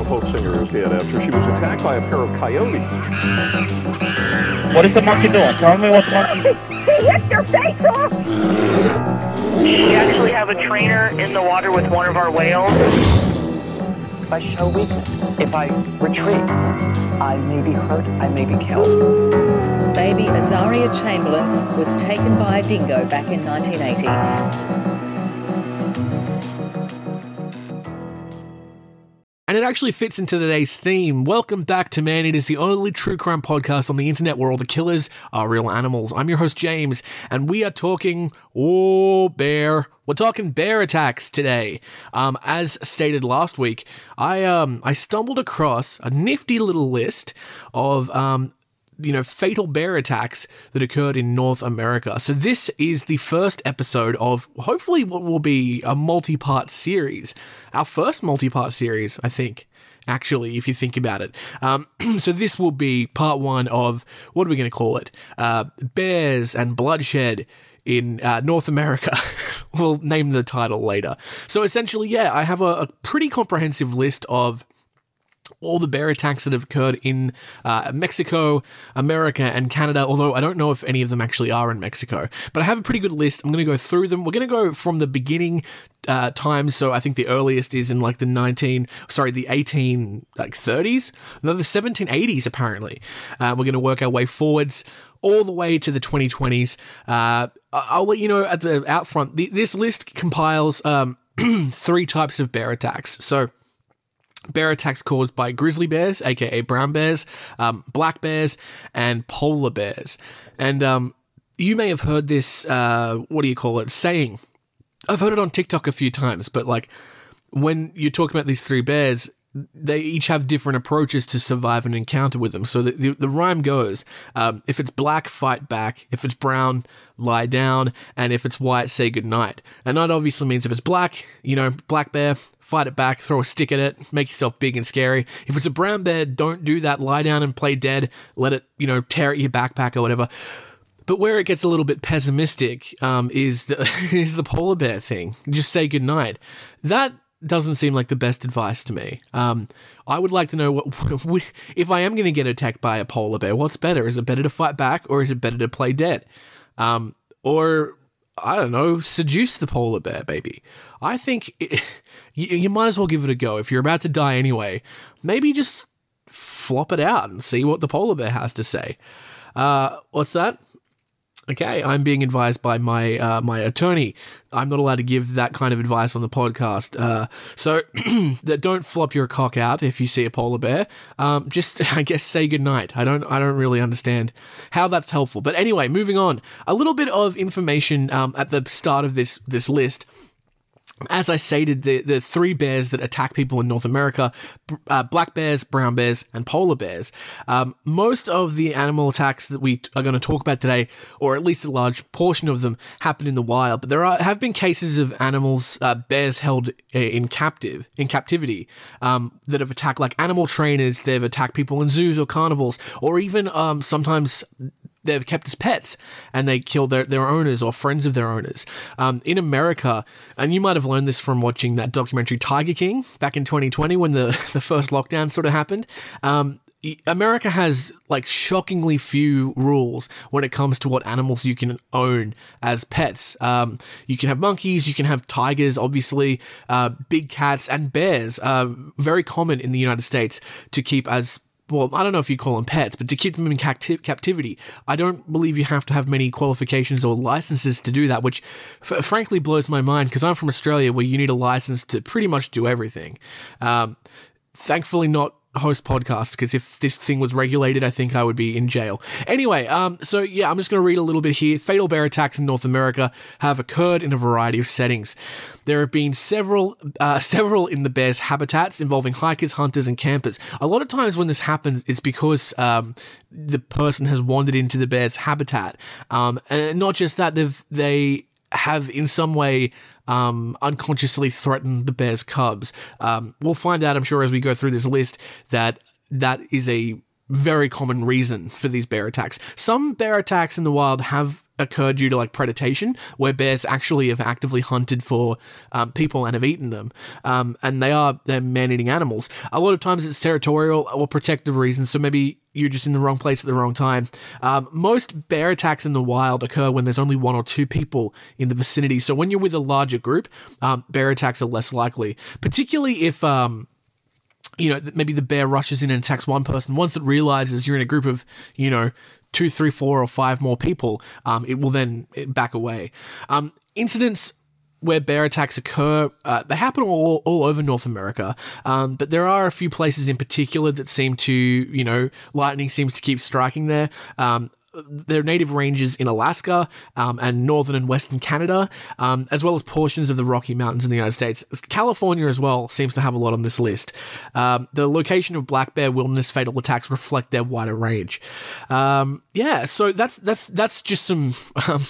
Alabama folk singer is dead after she was attacked by a pair of coyotes. What is the monkey doing? Tell me what the monkey. He hit your face off! We actually have a trainer in the water with one of our whales. If I show weakness, if I retreat, I may be hurt, I may be killed. Baby Azaria Chamberlain was taken by a dingo back in 1980. And it actually fits into today's theme. Welcome back to Man It is the only true crime podcast on the internet where all the killers are real animals. I'm your host, James, and we are talking, oh, bear. We're talking bear attacks today. Um, as stated last week, I um I stumbled across a nifty little list of um you know, fatal bear attacks that occurred in North America. So this is the first episode of hopefully what will be a multi-part series. Our first multi-part series, I think. Actually, if you think about it. Um, so this will be part one of what are we going to call it? Uh, bears and bloodshed in uh, North America. we'll name the title later. So essentially, yeah, I have a, a pretty comprehensive list of all the bear attacks that have occurred in uh, Mexico, America, and Canada, although I don't know if any of them actually are in Mexico. But I have a pretty good list. I'm going to go through them. We're going to go from the beginning uh, times. So I think the earliest is in like the 19, sorry, the 18, like 30s? No, the 1780s, apparently. Uh, we're going to work our way forwards all the way to the 2020s. Uh, I'll let you know at the out front, the, this list compiles um, three types of bear attacks. So, bear attacks caused by grizzly bears, aka brown bears, um, black bears, and polar bears. And um, you may have heard this, uh, what do you call it, saying. I've heard it on TikTok a few times, but like when you talk about these three bears, they each have different approaches to survive an encounter with them. So the, the, the rhyme goes um, if it's black, fight back. If it's brown, lie down. And if it's white, say goodnight. And that obviously means if it's black, you know, black bear, fight it back, throw a stick at it, make yourself big and scary. If it's a brown bear, don't do that. Lie down and play dead. Let it, you know, tear at your backpack or whatever. But where it gets a little bit pessimistic um, is the is the polar bear thing. Just say goodnight. That doesn't seem like the best advice to me. Um, I would like to know what if I am going to get attacked by a polar bear. What's better? Is it better to fight back, or is it better to play dead? Um, or I don't know, seduce the polar bear, baby. I think it, you, you might as well give it a go. If you're about to die anyway, maybe just flop it out and see what the polar bear has to say. Uh, what's that? Okay, I'm being advised by my uh, my attorney. I'm not allowed to give that kind of advice on the podcast. Uh, so don't flop your cock out if you see a polar bear. Um, just I guess say goodnight. I don't I don't really understand how that's helpful. But anyway, moving on. A little bit of information um, at the start of this this list as I stated, the, the three bears that attack people in North America uh, black bears, brown bears, and polar bears. Um, most of the animal attacks that we are going to talk about today, or at least a large portion of them, happen in the wild. But there are, have been cases of animals, uh, bears held uh, in captive, in captivity, um, that have attacked like animal trainers. They've attacked people in zoos or carnivals, or even um, sometimes they're kept as pets and they kill their, their owners or friends of their owners. Um, in America, and you might have learned this from watching that documentary Tiger King back in 2020 when the, the first lockdown sort of happened. Um, America has like shockingly few rules when it comes to what animals you can own as pets. Um, you can have monkeys, you can have tigers, obviously, uh, big cats, and bears. Uh, very common in the United States to keep as well, I don't know if you call them pets, but to keep them in capti- captivity, I don't believe you have to have many qualifications or licenses to do that, which f- frankly blows my mind because I'm from Australia where you need a license to pretty much do everything. Um, thankfully, not host podcasts because if this thing was regulated, I think I would be in jail. Anyway, um, so yeah, I'm just going to read a little bit here. Fatal bear attacks in North America have occurred in a variety of settings. There have been several, uh, several in the bear's habitats involving hikers, hunters, and campers. A lot of times when this happens, it's because um, the person has wandered into the bear's habitat, um, and not just that, they've they have in some way um, unconsciously threatened the bear's cubs. Um, we'll find out, I'm sure, as we go through this list, that that is a very common reason for these bear attacks. Some bear attacks in the wild have occurred due to like predation, where bears actually have actively hunted for um, people and have eaten them, um, and they are they're man-eating animals. A lot of times it's territorial or protective reasons, so maybe you're just in the wrong place at the wrong time. Um, most bear attacks in the wild occur when there's only one or two people in the vicinity. So when you're with a larger group, um, bear attacks are less likely, particularly if um, you know, maybe the bear rushes in and attacks one person. Once it realizes you're in a group of, you know, two, three, four, or five more people, um, it will then back away. Um, incidents where bear attacks occur, uh, they happen all, all over North America, um, but there are a few places in particular that seem to, you know, lightning seems to keep striking there. Um, their native ranges in Alaska um, and northern and western Canada, um, as well as portions of the Rocky Mountains in the United States. California as well seems to have a lot on this list. Um, the location of black bear wilderness fatal attacks reflect their wider range. Um, yeah, so that's that's that's just some um,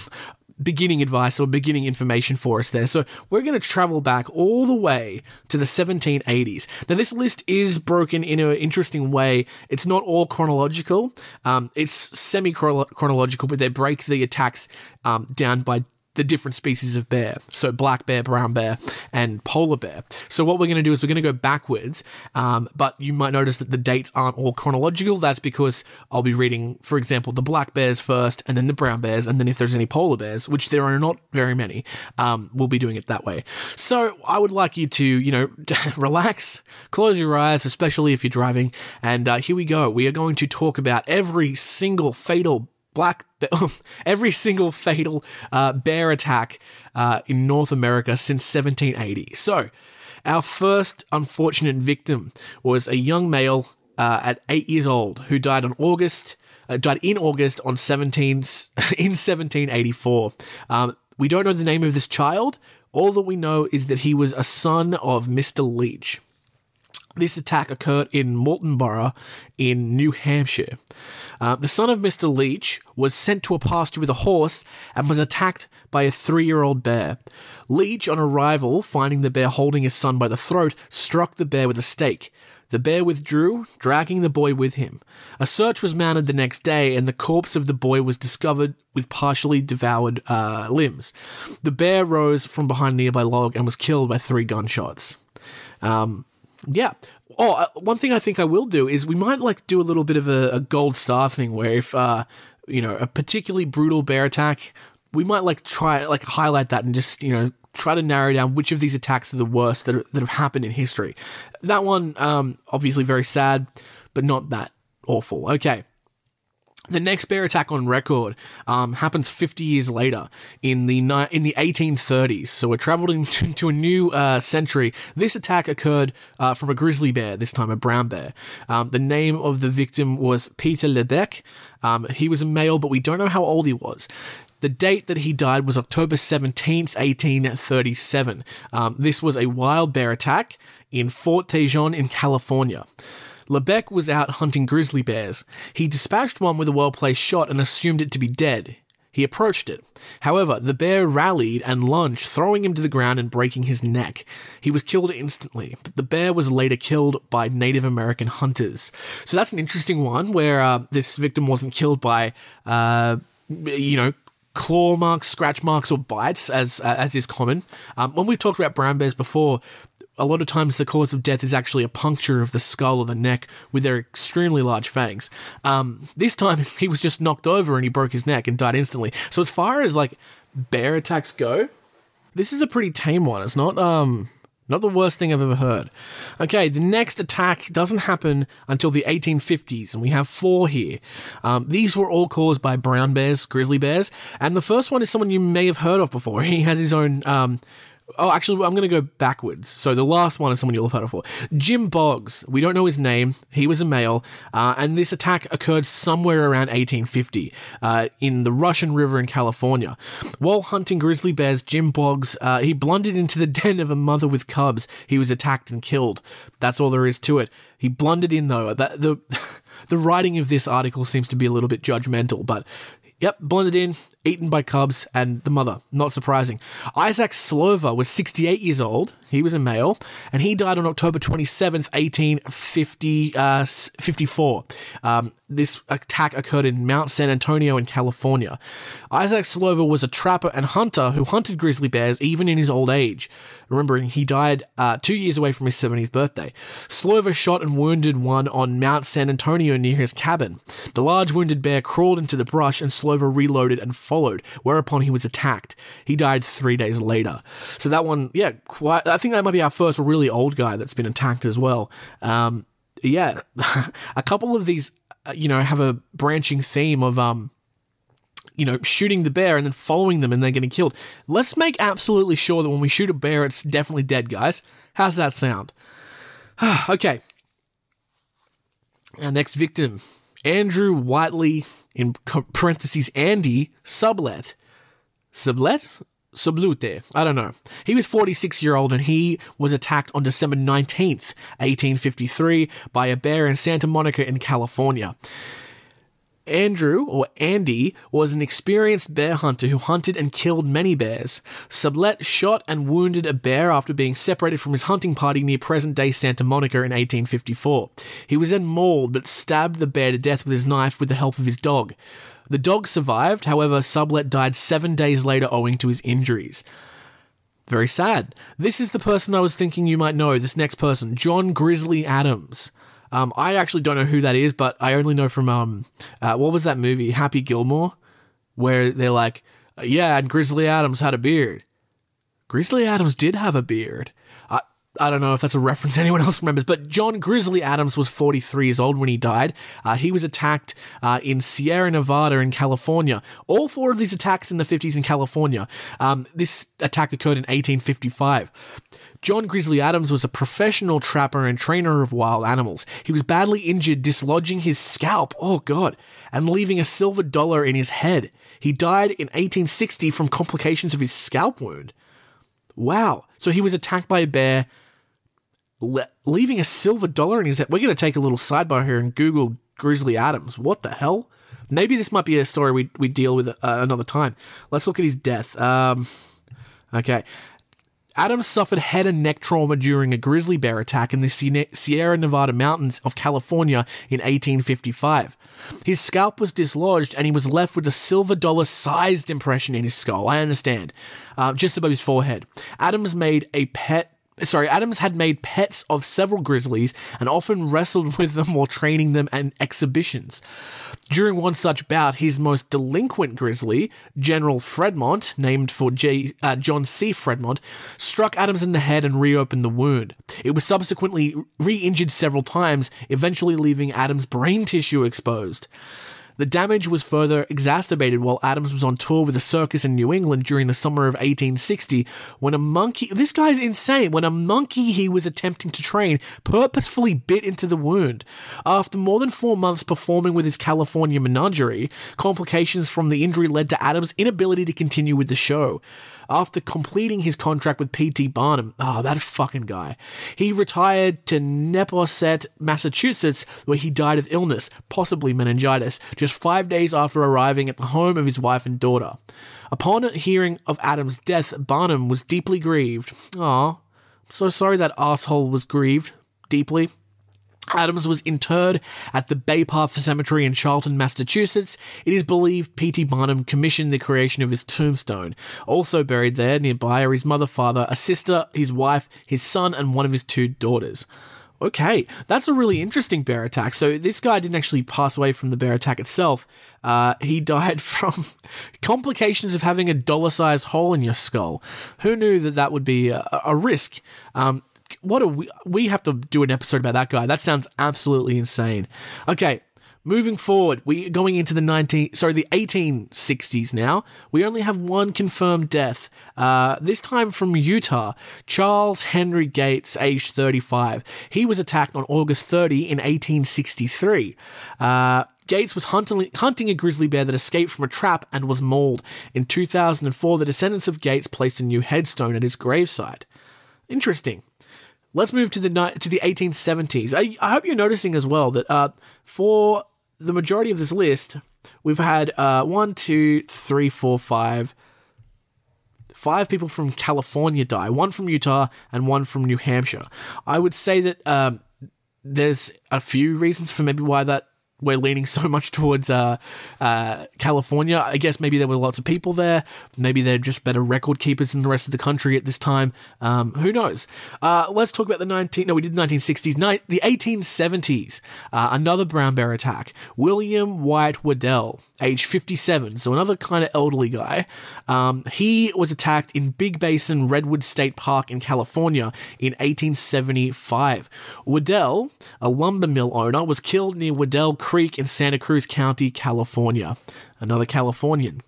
beginning advice or beginning information for us there. So we're going to travel back all the way to the 1780s. Now, this list is broken in an interesting way. It's not all chronological, um, it's semi chronological, but they break the attacks um, down by the different species of bear. So black bear, brown bear, and polar bear. So what we're going to do is we're going to go backwards, um, but you might notice that the dates aren't all chronological. That's because I'll be reading, for example, the black bears first, and then the brown bears, and then if there's any polar bears, which there are not very many, um, we'll be doing it that way. So I would like you to, you know, relax, close your eyes, especially if you're driving, and uh, here we go. We are going to talk about every single fatal black every single fatal uh, bear attack uh, in North America since 1780. So, our first unfortunate victim was a young male uh, at eight years old who died on August. Uh, died in August on 17 in 1784. Um, we don't know the name of this child. All that we know is that he was a son of Mr. Leach. This attack occurred in Moultonborough in New Hampshire. Uh, the son of Mr. Leach was sent to a pasture with a horse and was attacked by a three year old bear. Leach, on arrival, finding the bear holding his son by the throat, struck the bear with a stake. The bear withdrew, dragging the boy with him. A search was mounted the next day, and the corpse of the boy was discovered with partially devoured uh, limbs. The bear rose from behind a nearby log and was killed by three gunshots. Um, yeah. Oh, uh, one thing I think I will do is we might like do a little bit of a, a gold star thing where if uh, you know a particularly brutal bear attack, we might like try like highlight that and just you know try to narrow down which of these attacks are the worst that, are, that have happened in history. That one, um, obviously very sad, but not that awful. Okay. The next bear attack on record um, happens 50 years later in the ni- in the 1830s. So we're traveling to, to a new uh, century. This attack occurred uh, from a grizzly bear, this time a brown bear. Um, the name of the victim was Peter Lebec. Um, he was a male, but we don't know how old he was. The date that he died was October 17th, 1837. Um, this was a wild bear attack in Fort Tejon in California. Lebec was out hunting grizzly bears. He dispatched one with a well placed shot and assumed it to be dead. He approached it. However, the bear rallied and lunged, throwing him to the ground and breaking his neck. He was killed instantly, but the bear was later killed by Native American hunters. So that's an interesting one where uh, this victim wasn't killed by, uh, you know, claw marks, scratch marks, or bites, as uh, as is common. Um, when we've talked about brown bears before, a lot of times the cause of death is actually a puncture of the skull or the neck with their extremely large fangs. Um, this time he was just knocked over and he broke his neck and died instantly. So as far as like bear attacks go, this is a pretty tame one. It's not um not the worst thing I've ever heard. Okay, the next attack doesn't happen until the 1850s, and we have four here. Um, these were all caused by brown bears, grizzly bears, and the first one is someone you may have heard of before. He has his own um, Oh, actually, I'm going to go backwards. So the last one is someone you'll have heard of before. Jim Boggs. We don't know his name. He was a male, uh, and this attack occurred somewhere around 1850 uh, in the Russian River in California. While hunting grizzly bears, Jim Boggs uh, he blundered into the den of a mother with cubs. He was attacked and killed. That's all there is to it. He blundered in though. That the the writing of this article seems to be a little bit judgmental, but Yep, blended in. Eaten by cubs and the mother. Not surprising. Isaac Slover was 68 years old. He was a male, and he died on October 27th, 1854. Um, this attack occurred in Mount San Antonio in California. Isaac Slover was a trapper and hunter who hunted grizzly bears even in his old age. Remembering he died uh, two years away from his 70th birthday. Slover shot and wounded one on Mount San Antonio near his cabin. The large wounded bear crawled into the brush and Slover reloaded and followed, whereupon he was attacked. He died three days later. So that one, yeah, quite. I think that might be our first really old guy that's been attacked as well. Um, yeah, a couple of these, uh, you know, have a branching theme of um, you know, shooting the bear and then following them and then getting killed. Let's make absolutely sure that when we shoot a bear, it's definitely dead, guys. How's that sound? okay. Our next victim, Andrew Whiteley, in parentheses, Andy Sublet. Sublet? Sublute. I don't know. He was 46 year old and he was attacked on December 19th, 1853 by a bear in Santa Monica in California. Andrew, or Andy, was an experienced bear hunter who hunted and killed many bears. Sublet shot and wounded a bear after being separated from his hunting party near present day Santa Monica in 1854. He was then mauled but stabbed the bear to death with his knife with the help of his dog. The dog survived, however, Sublet died seven days later owing to his injuries. Very sad. This is the person I was thinking you might know, this next person, John Grizzly Adams. Um, I actually don't know who that is, but I only know from um, uh, what was that movie, Happy Gilmore, where they're like, yeah, and Grizzly Adams had a beard. Grizzly Adams did have a beard. I I don't know if that's a reference anyone else remembers, but John Grizzly Adams was 43 years old when he died. Uh, he was attacked uh, in Sierra Nevada in California. All four of these attacks in the 50s in California. Um, this attack occurred in 1855. John Grizzly Adams was a professional trapper and trainer of wild animals. He was badly injured, dislodging his scalp, oh god, and leaving a silver dollar in his head. He died in 1860 from complications of his scalp wound. Wow. So he was attacked by a bear, le- leaving a silver dollar in his head. We're going to take a little sidebar here and Google Grizzly Adams. What the hell? Maybe this might be a story we, we deal with uh, another time. Let's look at his death. Um, okay. Adams suffered head and neck trauma during a grizzly bear attack in the Sierra Nevada mountains of California in 1855. His scalp was dislodged and he was left with a silver dollar sized impression in his skull. I understand. Uh, just above his forehead. Adams made a pet sorry, Adams had made pets of several grizzlies and often wrestled with them while training them at exhibitions. During one such bout, his most delinquent grizzly, General Frémont, named for J, uh, John C. Frémont, struck Adams in the head and reopened the wound. It was subsequently re injured several times, eventually leaving Adams' brain tissue exposed. The damage was further exacerbated while Adams was on tour with a circus in New England during the summer of 1860 when a monkey, this guy's insane, when a monkey he was attempting to train purposefully bit into the wound. After more than four months performing with his California menagerie, complications from the injury led to Adams' inability to continue with the show. After completing his contract with P.T. Barnum, oh, that fucking guy, he retired to Neponset, Massachusetts, where he died of illness, possibly meningitis, just five days after arriving at the home of his wife and daughter. Upon hearing of Adam's death, Barnum was deeply grieved. Ah, so sorry that asshole was grieved deeply. Adams was interred at the Bay Path Cemetery in Charlton, Massachusetts. It is believed P.T. Barnum commissioned the creation of his tombstone. Also buried there nearby are his mother, father, a sister, his wife, his son, and one of his two daughters. Okay, that's a really interesting bear attack. So this guy didn't actually pass away from the bear attack itself. Uh, he died from complications of having a dollar-sized hole in your skull. Who knew that that would be a, a risk? Um, what do we we have to do an episode about that guy. That sounds absolutely insane. Okay, moving forward, we going into the 19 sorry, the 1860s now. We only have one confirmed death. Uh, this time from Utah, Charles Henry Gates, aged 35. He was attacked on August 30 in 1863. Uh, Gates was hunting, hunting a grizzly bear that escaped from a trap and was mauled. In 2004, the descendants of Gates placed a new headstone at his gravesite. Interesting. Let's move to the to the 1870s. I, I hope you're noticing as well that uh, for the majority of this list, we've had uh, one, two, three, four, five, five people from California die, one from Utah and one from New Hampshire. I would say that um, there's a few reasons for maybe why that we're leaning so much towards uh, uh, California. I guess maybe there were lots of people there. Maybe they're just better record keepers than the rest of the country at this time. Um, who knows? Uh, let's talk about the 19. No, we did the 1960s. Ni- the 1870s. Uh, another brown bear attack. William White Waddell, age 57, so another kind of elderly guy. Um, he was attacked in Big Basin Redwood State Park in California in 1875. Waddell, a lumber mill owner, was killed near Waddell Creek in Santa Cruz County, California. Another Californian.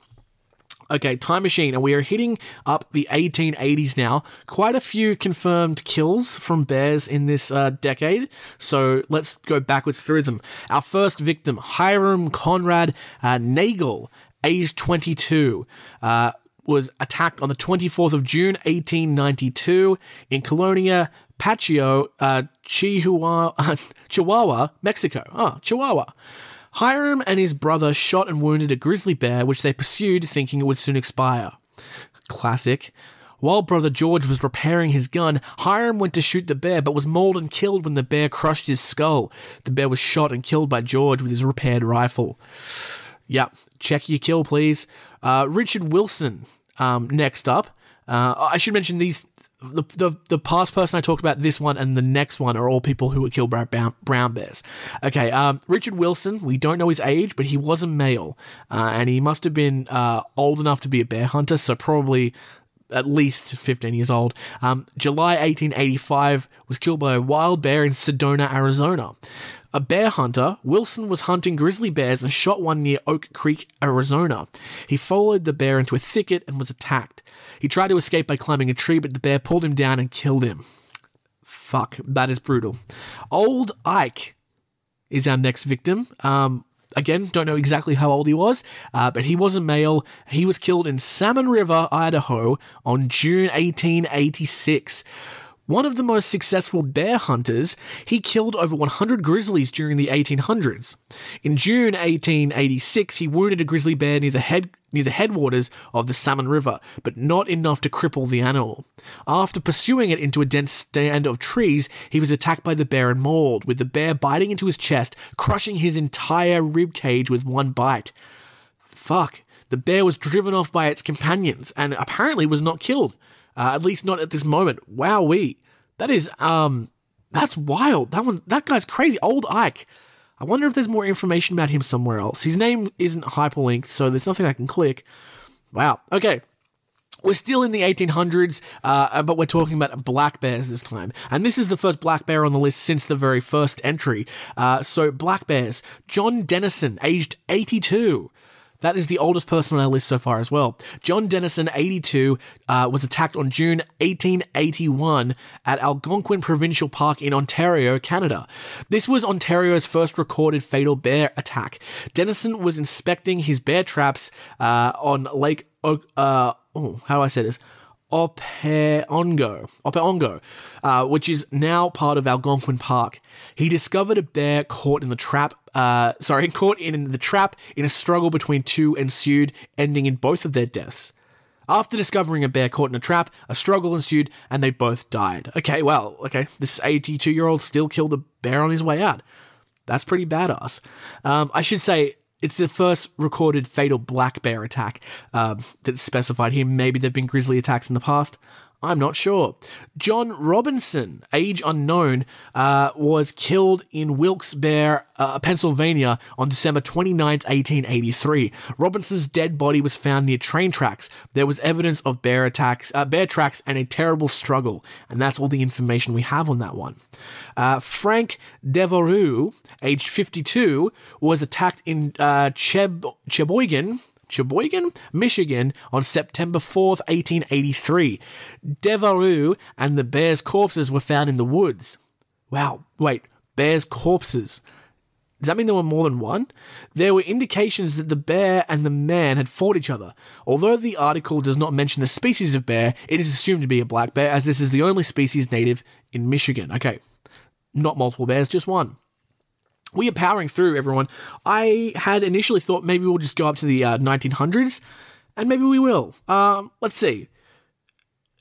Okay, time machine, and we are hitting up the 1880s now. Quite a few confirmed kills from bears in this uh, decade, so let's go backwards through them. Our first victim, Hiram Conrad uh, Nagel, age 22. Uh, was attacked on the 24th of June 1892 in Colonia Pacho, uh, Chihuahua, Chihuahua, Mexico. Ah, Chihuahua. Hiram and his brother shot and wounded a grizzly bear, which they pursued, thinking it would soon expire. Classic. While brother George was repairing his gun, Hiram went to shoot the bear, but was mauled and killed when the bear crushed his skull. The bear was shot and killed by George with his repaired rifle. Yeah, check your kill, please. Uh, Richard Wilson, um, next up. Uh, I should mention these. The, the the past person I talked about, this one and the next one are all people who were killed by brown, brown bears. Okay, um, Richard Wilson, we don't know his age, but he was a male, uh, and he must have been uh, old enough to be a bear hunter, so probably at least 15 years old. Um, July 1885 was killed by a wild bear in Sedona, Arizona. A bear hunter, Wilson was hunting grizzly bears and shot one near Oak Creek, Arizona. He followed the bear into a thicket and was attacked. He tried to escape by climbing a tree, but the bear pulled him down and killed him. Fuck, that is brutal. Old Ike is our next victim. Um, again, don't know exactly how old he was, uh, but he was a male. He was killed in Salmon River, Idaho on June 1886. One of the most successful bear hunters, he killed over 100 grizzlies during the 1800s. In June 1886, he wounded a grizzly bear near the head near the headwaters of the Salmon River, but not enough to cripple the animal. After pursuing it into a dense stand of trees, he was attacked by the bear and mauled, with the bear biting into his chest, crushing his entire rib cage with one bite. Fuck. The bear was driven off by its companions and apparently was not killed. Uh, at least not at this moment. Wowee. That is um that's wild. That one that guy's crazy. Old Ike. I wonder if there's more information about him somewhere else. His name isn't hyperlinked, so there's nothing I can click. Wow. Okay. We're still in the 1800s, uh, but we're talking about black bears this time. And this is the first black bear on the list since the very first entry. Uh, so, black bears. John Dennison, aged 82. That is the oldest person on our list so far as well. John Dennison, 82, uh, was attacked on June 1881 at Algonquin Provincial Park in Ontario, Canada. This was Ontario's first recorded fatal bear attack. Dennison was inspecting his bear traps uh, on Lake. O- uh, oh, how do I say this? Opeongo, Opeongo, uh, which is now part of Algonquin Park. He discovered a bear caught in the trap. Uh, sorry, caught in the trap in a struggle between two ensued, ending in both of their deaths. After discovering a bear caught in a trap, a struggle ensued, and they both died. Okay, well, okay, this 82 year old still killed a bear on his way out. That's pretty badass. Um, I should say it's the first recorded fatal black bear attack um, that's specified here. Maybe there have been grizzly attacks in the past. I'm not sure. John Robinson, age unknown, uh, was killed in Wilkes-Barre, uh, Pennsylvania on December 29, 1883. Robinson's dead body was found near train tracks. There was evidence of bear attacks, uh, bear tracks, and a terrible struggle. And that's all the information we have on that one. Uh, Frank Devereux, age 52, was attacked in uh, Cheb- Cheboygan, Sheboygan, Michigan on September 4th, 1883. Devereux and the bear's corpses were found in the woods. Wow, wait, bear's corpses. Does that mean there were more than one? There were indications that the bear and the man had fought each other. Although the article does not mention the species of bear, it is assumed to be a black bear, as this is the only species native in Michigan. Okay, not multiple bears, just one. We are powering through, everyone. I had initially thought maybe we'll just go up to the uh, 1900s, and maybe we will. Um, let's see.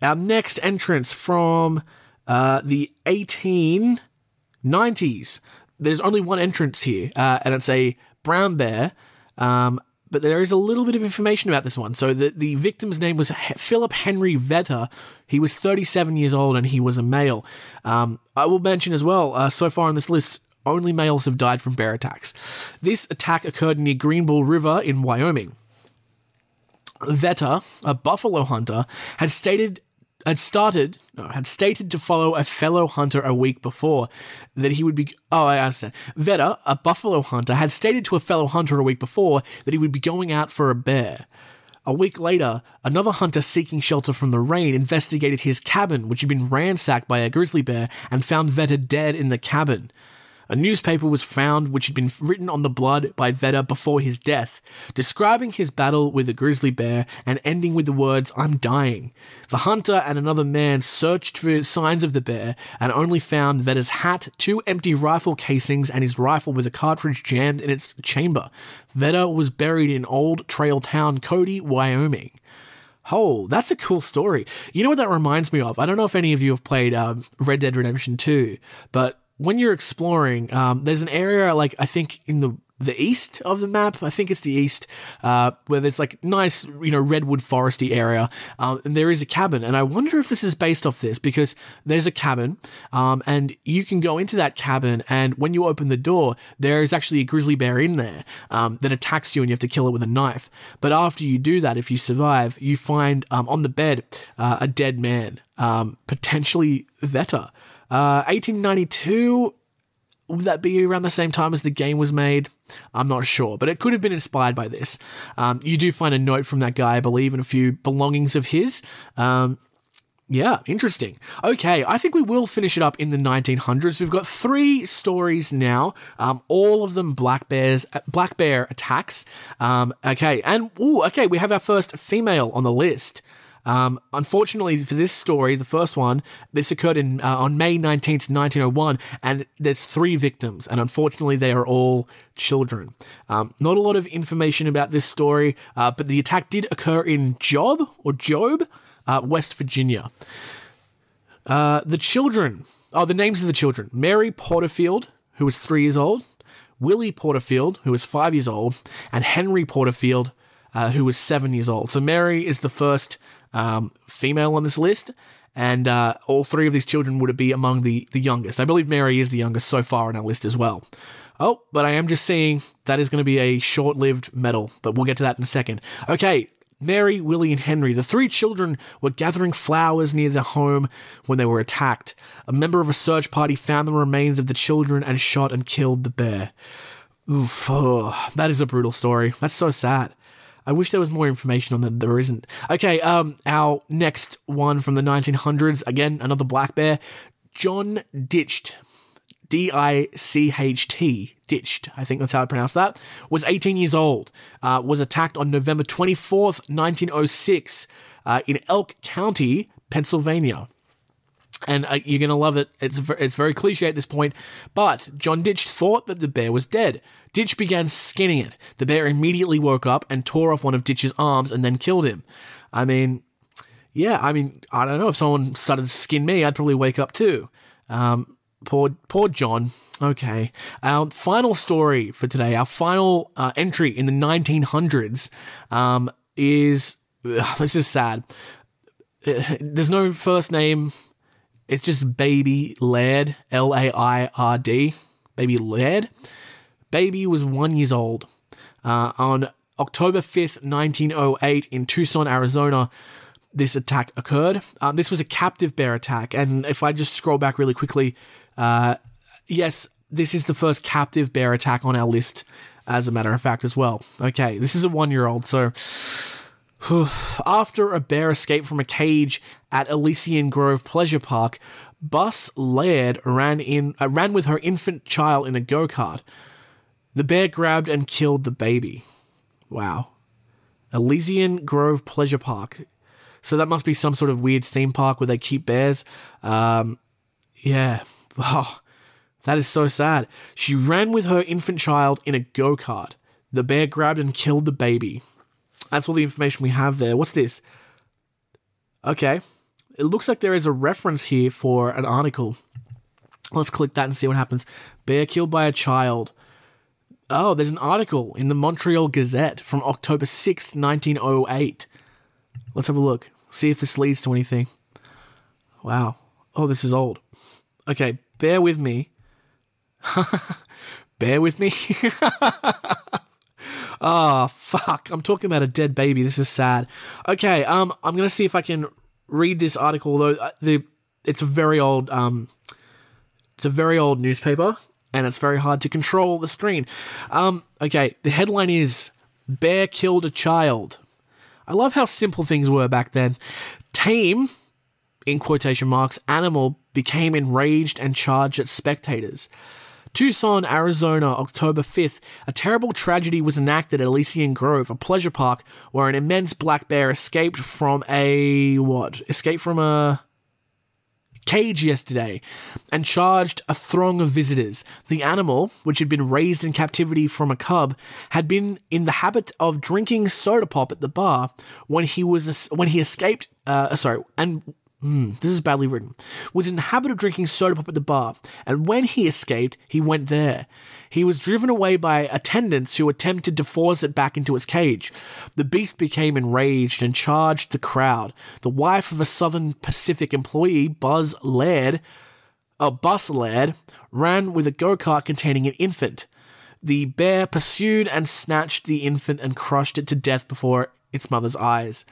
Our next entrance from uh, the 1890s. There's only one entrance here, uh, and it's a brown bear. Um, but there is a little bit of information about this one. So the, the victim's name was Philip Henry Vetter. He was 37 years old and he was a male. Um, I will mention as well, uh, so far on this list, only males have died from bear attacks. This attack occurred near Greybull River in Wyoming. Vetter, a buffalo hunter, had stated had started no, had stated to follow a fellow hunter a week before that he would be oh I understand. Vetter, a buffalo hunter, had stated to a fellow hunter a week before that he would be going out for a bear. A week later, another hunter seeking shelter from the rain investigated his cabin, which had been ransacked by a grizzly bear, and found Vetter dead in the cabin. A newspaper was found which had been written on the blood by Vetter before his death, describing his battle with a grizzly bear and ending with the words, I'm dying. The hunter and another man searched for signs of the bear and only found Vetter's hat, two empty rifle casings, and his rifle with a cartridge jammed in its chamber. Vetter was buried in Old Trail Town, Cody, Wyoming. Oh, that's a cool story. You know what that reminds me of? I don't know if any of you have played um, Red Dead Redemption 2, but when you're exploring, um, there's an area like I think in the the east of the map. I think it's the east, uh, where there's like nice, you know, redwood foresty area, um, and there is a cabin. And I wonder if this is based off this because there's a cabin, um, and you can go into that cabin, and when you open the door, there is actually a grizzly bear in there um, that attacks you, and you have to kill it with a knife. But after you do that, if you survive, you find um, on the bed uh, a dead man, um, potentially Vetter. Uh, 1892 would that be around the same time as the game was made? I'm not sure, but it could have been inspired by this. Um, you do find a note from that guy, I believe, and a few belongings of his. Um, yeah, interesting. Okay, I think we will finish it up in the 1900s. We've got three stories now, um, all of them black bears, uh, black bear attacks. Um, okay, and ooh, okay, we have our first female on the list. Um, unfortunately for this story, the first one, this occurred in uh, on May 19th, 1901, and there's three victims, and unfortunately they are all children. Um, not a lot of information about this story, uh, but the attack did occur in Job or Job, uh, West Virginia. Uh, the children, oh, the names of the children: Mary Porterfield, who was three years old, Willie Porterfield, who was five years old, and Henry Porterfield, uh, who was seven years old. So Mary is the first um, female on this list, and uh, all three of these children would be among the, the youngest. I believe Mary is the youngest so far on our list as well. Oh, but I am just seeing that is going to be a short lived medal, but we'll get to that in a second. Okay, Mary, Willie, and Henry, the three children, were gathering flowers near their home when they were attacked. A member of a search party found the remains of the children and shot and killed the bear. Oof, oh, that is a brutal story. That's so sad. I wish there was more information on them. There isn't. Okay, um, our next one from the 1900s. Again, another black bear. John Ditched. D I C H T, ditched, I think that's how I pronounce that, was 18 years old, uh, was attacked on November 24th, 1906, uh, in Elk County, Pennsylvania. And uh, you're going to love it. It's, it's very cliche at this point. But John Ditch thought that the bear was dead. Ditch began skinning it. The bear immediately woke up and tore off one of Ditch's arms and then killed him. I mean, yeah, I mean, I don't know. If someone started to skin me, I'd probably wake up too. Um, poor, poor John. Okay. Our final story for today, our final uh, entry in the 1900s, um, is ugh, this is sad. Uh, There's no first name. It's just Baby Laird, L A I R D. Baby Laird. Baby was one years old. Uh, on October 5th, 1908, in Tucson, Arizona, this attack occurred. Um, this was a captive bear attack, and if I just scroll back really quickly, uh, yes, this is the first captive bear attack on our list, as a matter of fact, as well. Okay, this is a one year old, so. After a bear escaped from a cage at Elysian Grove Pleasure Park, Bus Laird ran in uh, ran with her infant child in a go kart. The bear grabbed and killed the baby. Wow. Elysian Grove Pleasure Park. So that must be some sort of weird theme park where they keep bears. Um, yeah. Oh, That is so sad. She ran with her infant child in a go kart. The bear grabbed and killed the baby. That's all the information we have there. What's this? Okay. It looks like there is a reference here for an article. Let's click that and see what happens. Bear killed by a child. Oh, there's an article in the Montreal Gazette from October 6th, 1908. Let's have a look. See if this leads to anything. Wow. Oh, this is old. Okay, bear with me. bear with me. oh, fuck. I'm talking about a dead baby. This is sad. Okay, um I'm going to see if I can read this article though uh, the it's a very old um it's a very old newspaper and it's very hard to control the screen. Um okay, the headline is Bear killed a child. I love how simple things were back then. Tame in quotation marks, animal became enraged and charged at spectators. Tucson, Arizona, October 5th, a terrible tragedy was enacted at Elysian Grove, a pleasure park where an immense black bear escaped from a what? Escaped from a cage yesterday and charged a throng of visitors. The animal, which had been raised in captivity from a cub, had been in the habit of drinking soda pop at the bar when he was when he escaped. Uh, sorry, and Hmm, this is badly written, was in the habit of drinking soda pop at the bar, and when he escaped, he went there. He was driven away by attendants who attempted to force it back into its cage. The beast became enraged and charged the crowd. The wife of a Southern Pacific employee, Buzz Laird, a bus lad, ran with a go kart containing an infant. The bear pursued and snatched the infant and crushed it to death before its mother's eyes.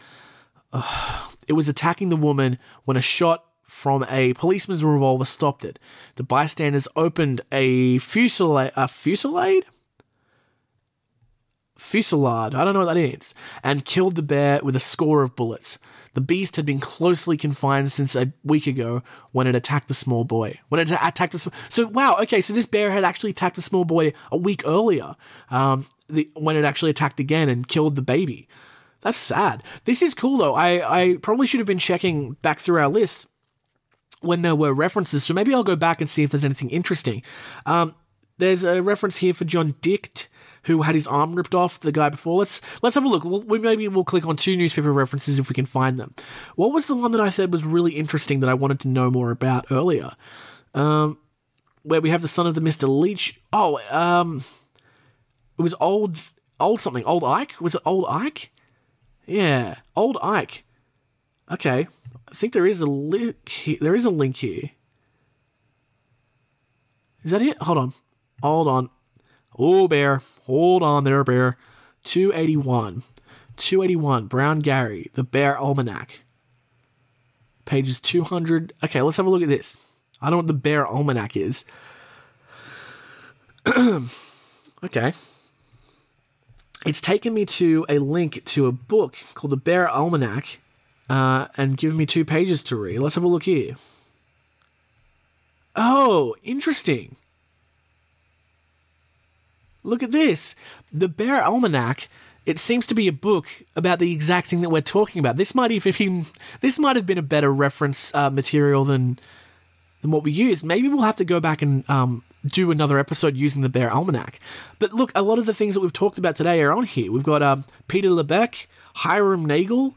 It was attacking the woman when a shot from a policeman's revolver stopped it. The bystanders opened a fusillade, a fusillade? Fusillade, I don't know what that is, and killed the bear with a score of bullets. The beast had been closely confined since a week ago when it attacked the small boy. When it attacked the sm- so wow, okay, so this bear had actually attacked a small boy a week earlier. Um, the, when it actually attacked again and killed the baby. That's sad. This is cool though. I, I probably should have been checking back through our list when there were references, so maybe I'll go back and see if there's anything interesting. Um, there's a reference here for John Dicht, who had his arm ripped off the guy before. Let's let's have a look. We'll, we maybe we'll click on two newspaper references if we can find them. What was the one that I said was really interesting that I wanted to know more about earlier? Um, where we have the son of the Mister Leach. Oh, um, it was old old something. Old Ike was it old Ike? Yeah, old Ike. Okay, I think there is a link. Here. There is a link here. Is that it? Hold on. Hold on. Oh, bear. Hold on there, bear. 281. 281. Brown Gary. The Bear Almanac. Pages 200. Okay, let's have a look at this. I don't know what the Bear Almanac is. okay. It's taken me to a link to a book called The Bear Almanac uh, and given me two pages to read. Let's have a look here. Oh, interesting. Look at this. The Bear Almanac. It seems to be a book about the exact thing that we're talking about. This might have been this might have been a better reference uh, material than than what we used. Maybe we'll have to go back and um, do another episode using the Bear Almanac. But look, a lot of the things that we've talked about today are on here. We've got um, Peter Lebeck, Hiram Nagel,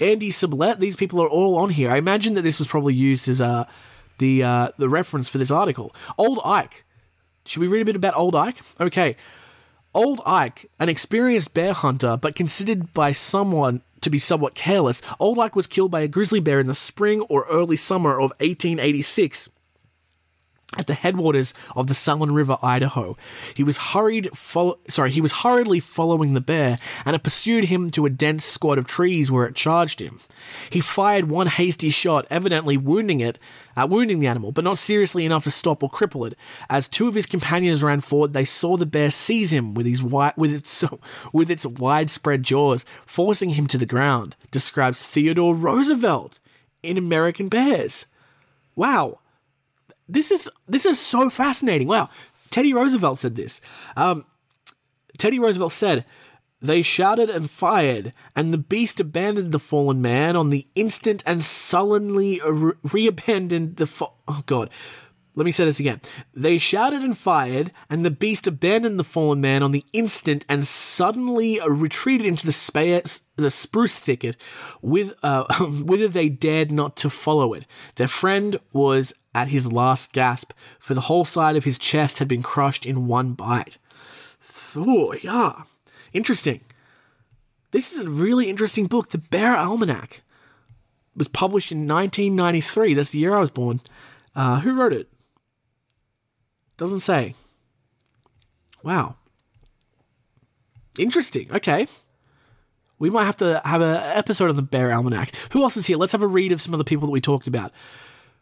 Andy Sublette. These people are all on here. I imagine that this was probably used as uh, the uh, the reference for this article. Old Ike. Should we read a bit about Old Ike? Okay. Old Ike, an experienced bear hunter, but considered by someone to be somewhat careless, Old Ike was killed by a grizzly bear in the spring or early summer of 1886 at the headwaters of the Sullen River, Idaho. He was hurried follow- sorry, he was hurriedly following the bear and it pursued him to a dense squad of trees where it charged him. He fired one hasty shot, evidently wounding it, uh, wounding the animal, but not seriously enough to stop or cripple it. As two of his companions ran forward, they saw the bear seize him with his wi- with its with its widespread jaws, forcing him to the ground. Describes Theodore Roosevelt in American Bears. Wow this is this is so fascinating. Wow, Teddy Roosevelt said this. Um, Teddy Roosevelt said, "They shouted and fired, and the beast abandoned the fallen man on the instant and sullenly re- reabandoned the fo- oh god." let me say this again. They shouted and fired, and the beast abandoned the fallen man on the instant and suddenly retreated into the, spa- the spruce thicket, with, uh, whither they dared not to follow it. Their friend was at his last gasp, for the whole side of his chest had been crushed in one bite. Oh, yeah. Interesting. This is a really interesting book. The Bear Almanac was published in 1993. That's the year I was born. Uh, who wrote it? Doesn't say. Wow. Interesting. Okay. We might have to have an episode on the Bear Almanac. Who else is here? Let's have a read of some of the people that we talked about.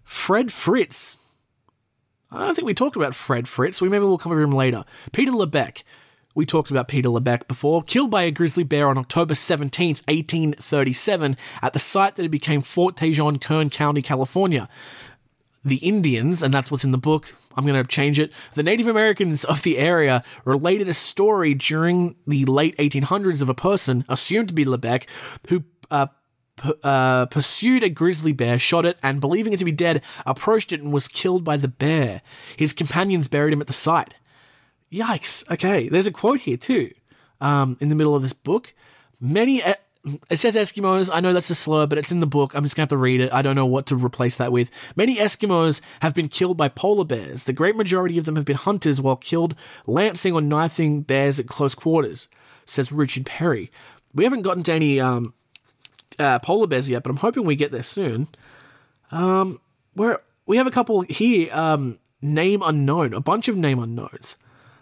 Fred Fritz. I don't think we talked about Fred Fritz. We maybe we'll come over him later. Peter Lebec. We talked about Peter Lebec before, killed by a grizzly bear on October 17th, 1837, at the site that it became Fort Tejon, Kern County, California. The Indians, and that's what's in the book, I'm going to change it. The Native Americans of the area related a story during the late 1800s of a person, assumed to be Lebec, who uh, uh, pursued a grizzly bear, shot it, and believing it to be dead, approached it and was killed by the bear. His companions buried him at the site. Yikes. Okay, there's a quote here too, um, in the middle of this book. Many, e- it says Eskimos. I know that's a slur, but it's in the book. I'm just going to have to read it. I don't know what to replace that with. Many Eskimos have been killed by polar bears. The great majority of them have been hunters while killed lancing or knifing bears at close quarters, says Richard Perry. We haven't gotten to any um, uh, polar bears yet, but I'm hoping we get there soon. Um, where we have a couple here, um, name unknown, a bunch of name unknowns.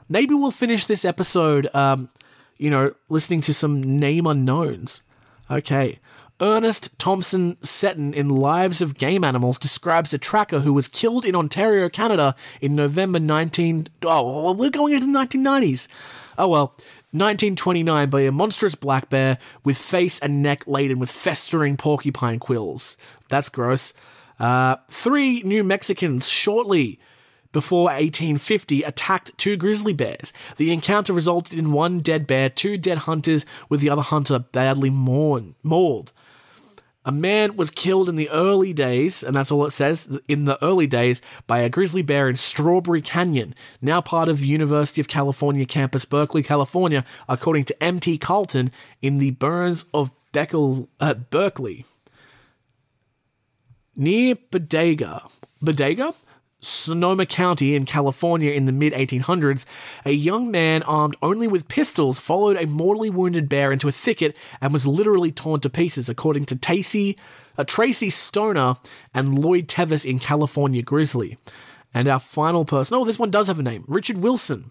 Maybe we'll finish this episode, um, you know, listening to some name unknowns. Okay. Ernest Thompson Seton in Lives of Game Animals describes a tracker who was killed in Ontario, Canada in November 19. Oh, well, we're going into the 1990s. Oh well, 1929 by a monstrous black bear with face and neck laden with festering porcupine quills. That's gross. Uh, three New Mexicans shortly before 1850 attacked two grizzly bears. The encounter resulted in one dead bear, two dead hunters, with the other hunter badly mauled. A man was killed in the early days, and that's all it says, in the early days, by a grizzly bear in Strawberry Canyon, now part of the University of California campus, Berkeley, California, according to M.T. Carlton, in the Burns of Beckel, uh, Berkeley. Near Bodega. Bodega? Sonoma County in California in the mid 1800s, a young man armed only with pistols followed a mortally wounded bear into a thicket and was literally torn to pieces, according to Tracy, uh, Tracy Storer and Lloyd Tevis in California Grizzly. And our final person, oh, this one does have a name Richard Wilson.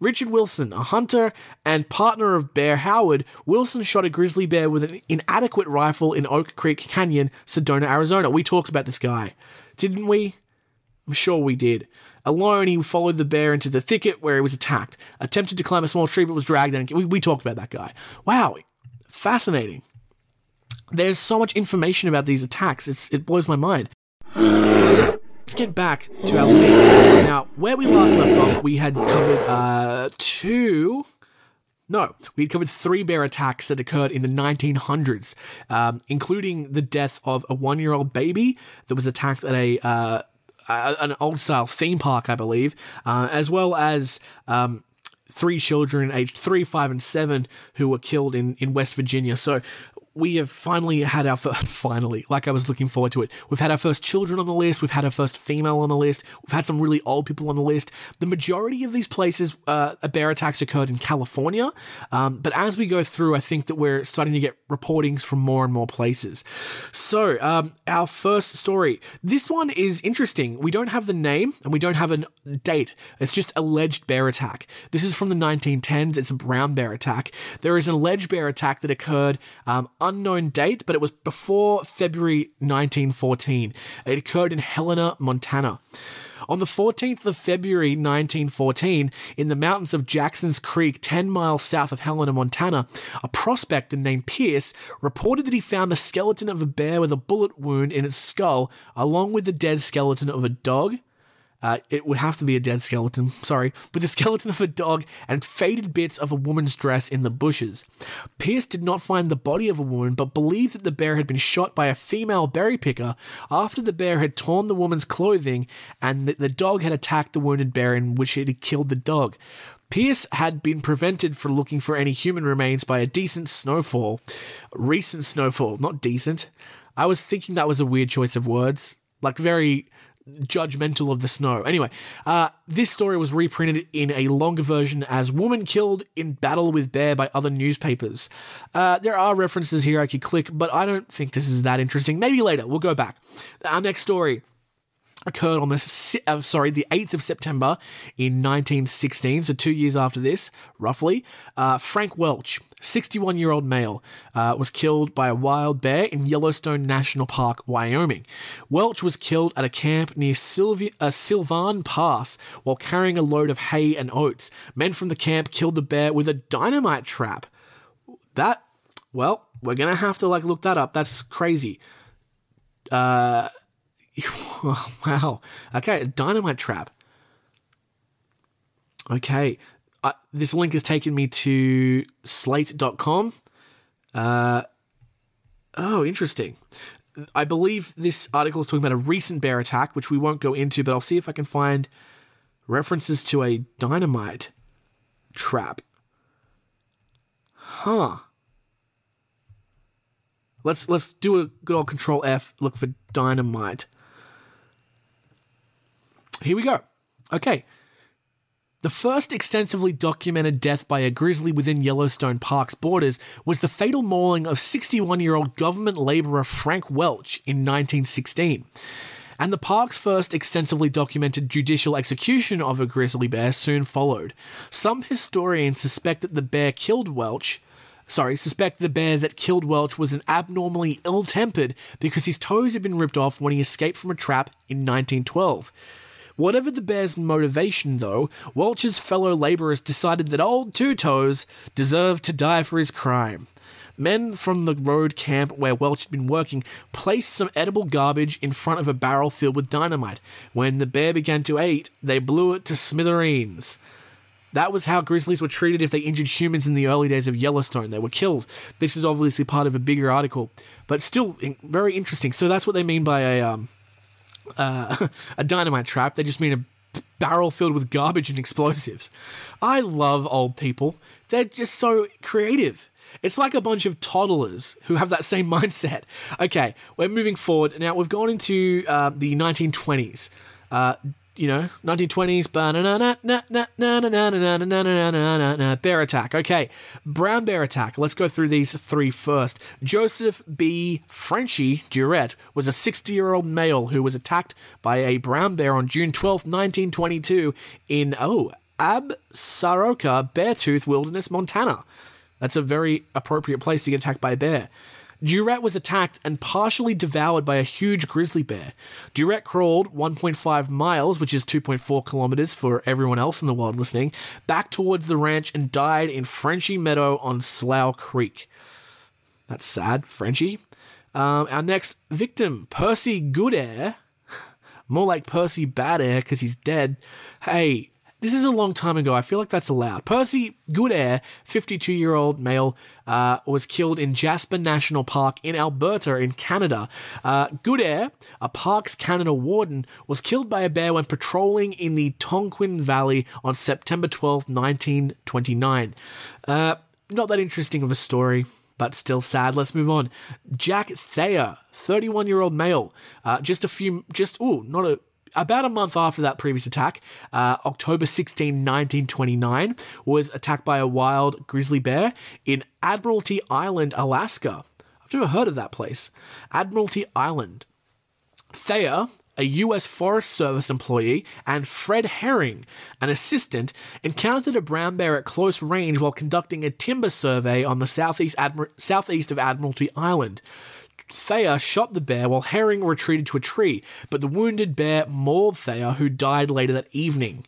Richard Wilson, a hunter and partner of Bear Howard, Wilson shot a grizzly bear with an inadequate rifle in Oak Creek Canyon, Sedona, Arizona. We talked about this guy, didn't we? I'm sure we did. Alone, he followed the bear into the thicket where he was attacked. Attempted to climb a small tree, but was dragged down. We, we talked about that guy. Wow, fascinating. There's so much information about these attacks. It's, it blows my mind. Let's get back to our list. Now, where we last left off, we had covered uh, two. No, we had covered three bear attacks that occurred in the 1900s, um, including the death of a one year old baby that was attacked at a. Uh, uh, an old style theme park, I believe, uh, as well as um, three children aged three, five, and seven who were killed in, in West Virginia. So we have finally had our first, finally, like I was looking forward to it. We've had our first children on the list. We've had our first female on the list. We've had some really old people on the list. The majority of these places, uh, bear attacks occurred in California. Um, but as we go through, I think that we're starting to get reportings from more and more places. So, um, our first story. This one is interesting. We don't have the name and we don't have a date. It's just alleged bear attack. This is from the 1910s. It's a brown bear attack. There is an alleged bear attack that occurred um, unknown date, but it was before February 1914. It occurred in Helena, Montana. On the 14th of February 1914, in the mountains of Jackson's Creek, 10 miles south of Helena, Montana, a prospector named Pierce reported that he found the skeleton of a bear with a bullet wound in its skull, along with the dead skeleton of a dog, Uh, it would have to be a dead skeleton, sorry, with the skeleton of a dog and faded bits of a woman's dress in the bushes. Pierce did not find the body of a woman, but believed that the bear had been shot by a female berry picker after the bear had torn the woman's clothing and that the dog had attacked the wounded bear in which it had killed the dog. Pierce had been prevented from looking for any human remains by a decent snowfall. Recent snowfall, not decent. I was thinking that was a weird choice of words. Like, very judgmental of the snow. Anyway, uh, this story was reprinted in a longer version as Woman Killed in Battle with Bear by other newspapers. Uh, there are references here I could click, but I don't think this is that interesting. Maybe later, we'll go back. Our next story occurred on the uh, sorry the 8th of September in 1916 so two years after this roughly uh, Frank Welch 61 year old male uh, was killed by a wild bear in Yellowstone National Park Wyoming. Welch was killed at a camp near Sylvi- uh, Sylvan Pass while carrying a load of hay and oats. Men from the camp killed the bear with a dynamite trap. That well we're gonna have to like look that up. That's crazy wow. Okay, dynamite trap. Okay. Uh, this link has taken me to slate.com. Uh, oh, interesting. I believe this article is talking about a recent bear attack, which we won't go into, but I'll see if I can find references to a dynamite trap. Huh. Let's let's do a good old control F, look for dynamite. Here we go. Okay. The first extensively documented death by a grizzly within Yellowstone Park's borders was the fatal mauling of 61 year old government laborer Frank Welch in 1916. And the park's first extensively documented judicial execution of a grizzly bear soon followed. Some historians suspect that the bear killed Welch. Sorry, suspect the bear that killed Welch was an abnormally ill tempered because his toes had been ripped off when he escaped from a trap in 1912. Whatever the bear's motivation, though, Welch's fellow labourers decided that old Two Toes deserved to die for his crime. Men from the road camp where Welch had been working placed some edible garbage in front of a barrel filled with dynamite. When the bear began to eat, they blew it to smithereens. That was how grizzlies were treated if they injured humans in the early days of Yellowstone. They were killed. This is obviously part of a bigger article, but still very interesting. So that's what they mean by a um, uh, a dynamite trap. They just mean a barrel filled with garbage and explosives. I love old people. They're just so creative. It's like a bunch of toddlers who have that same mindset. Okay, we're moving forward. Now, we've gone into uh, the 1920s. Uh, you know, 1920s, bear attack. Okay, brown bear attack. Let's go through these three first. Joseph B. Frenchy Durrett was a 60 year old male who was attacked by a brown bear on June 12, 1922, in, oh, Absaroka Beartooth Wilderness, Montana. That's a very appropriate place to get attacked by a bear. Durrett was attacked and partially devoured by a huge grizzly bear. Durrett crawled 1.5 miles, which is 2.4 kilometers for everyone else in the world listening, back towards the ranch and died in Frenchy Meadow on Slough Creek. That's sad, Frenchy. Um, our next victim, Percy Goodair. More like Percy Badair because he's dead. Hey, this is a long time ago. I feel like that's allowed. Percy Goodair, 52 year old male, uh, was killed in Jasper National Park in Alberta, in Canada. Uh, Goodair, a Parks Canada warden, was killed by a bear when patrolling in the Tonquin Valley on September 12, 1929. Uh, not that interesting of a story but still sad. Let's move on. Jack Thayer, 31 year old male, uh, just a few, just, oh, not a, about a month after that previous attack, uh, October 16, 1929, was attacked by a wild grizzly bear in Admiralty Island, Alaska. I've never heard of that place. Admiralty Island. Thayer, a US Forest Service employee, and Fred Herring, an assistant, encountered a brown bear at close range while conducting a timber survey on the southeast, Admir- southeast of Admiralty Island. Thayer shot the bear while Herring retreated to a tree, but the wounded bear mauled Thayer, who died later that evening.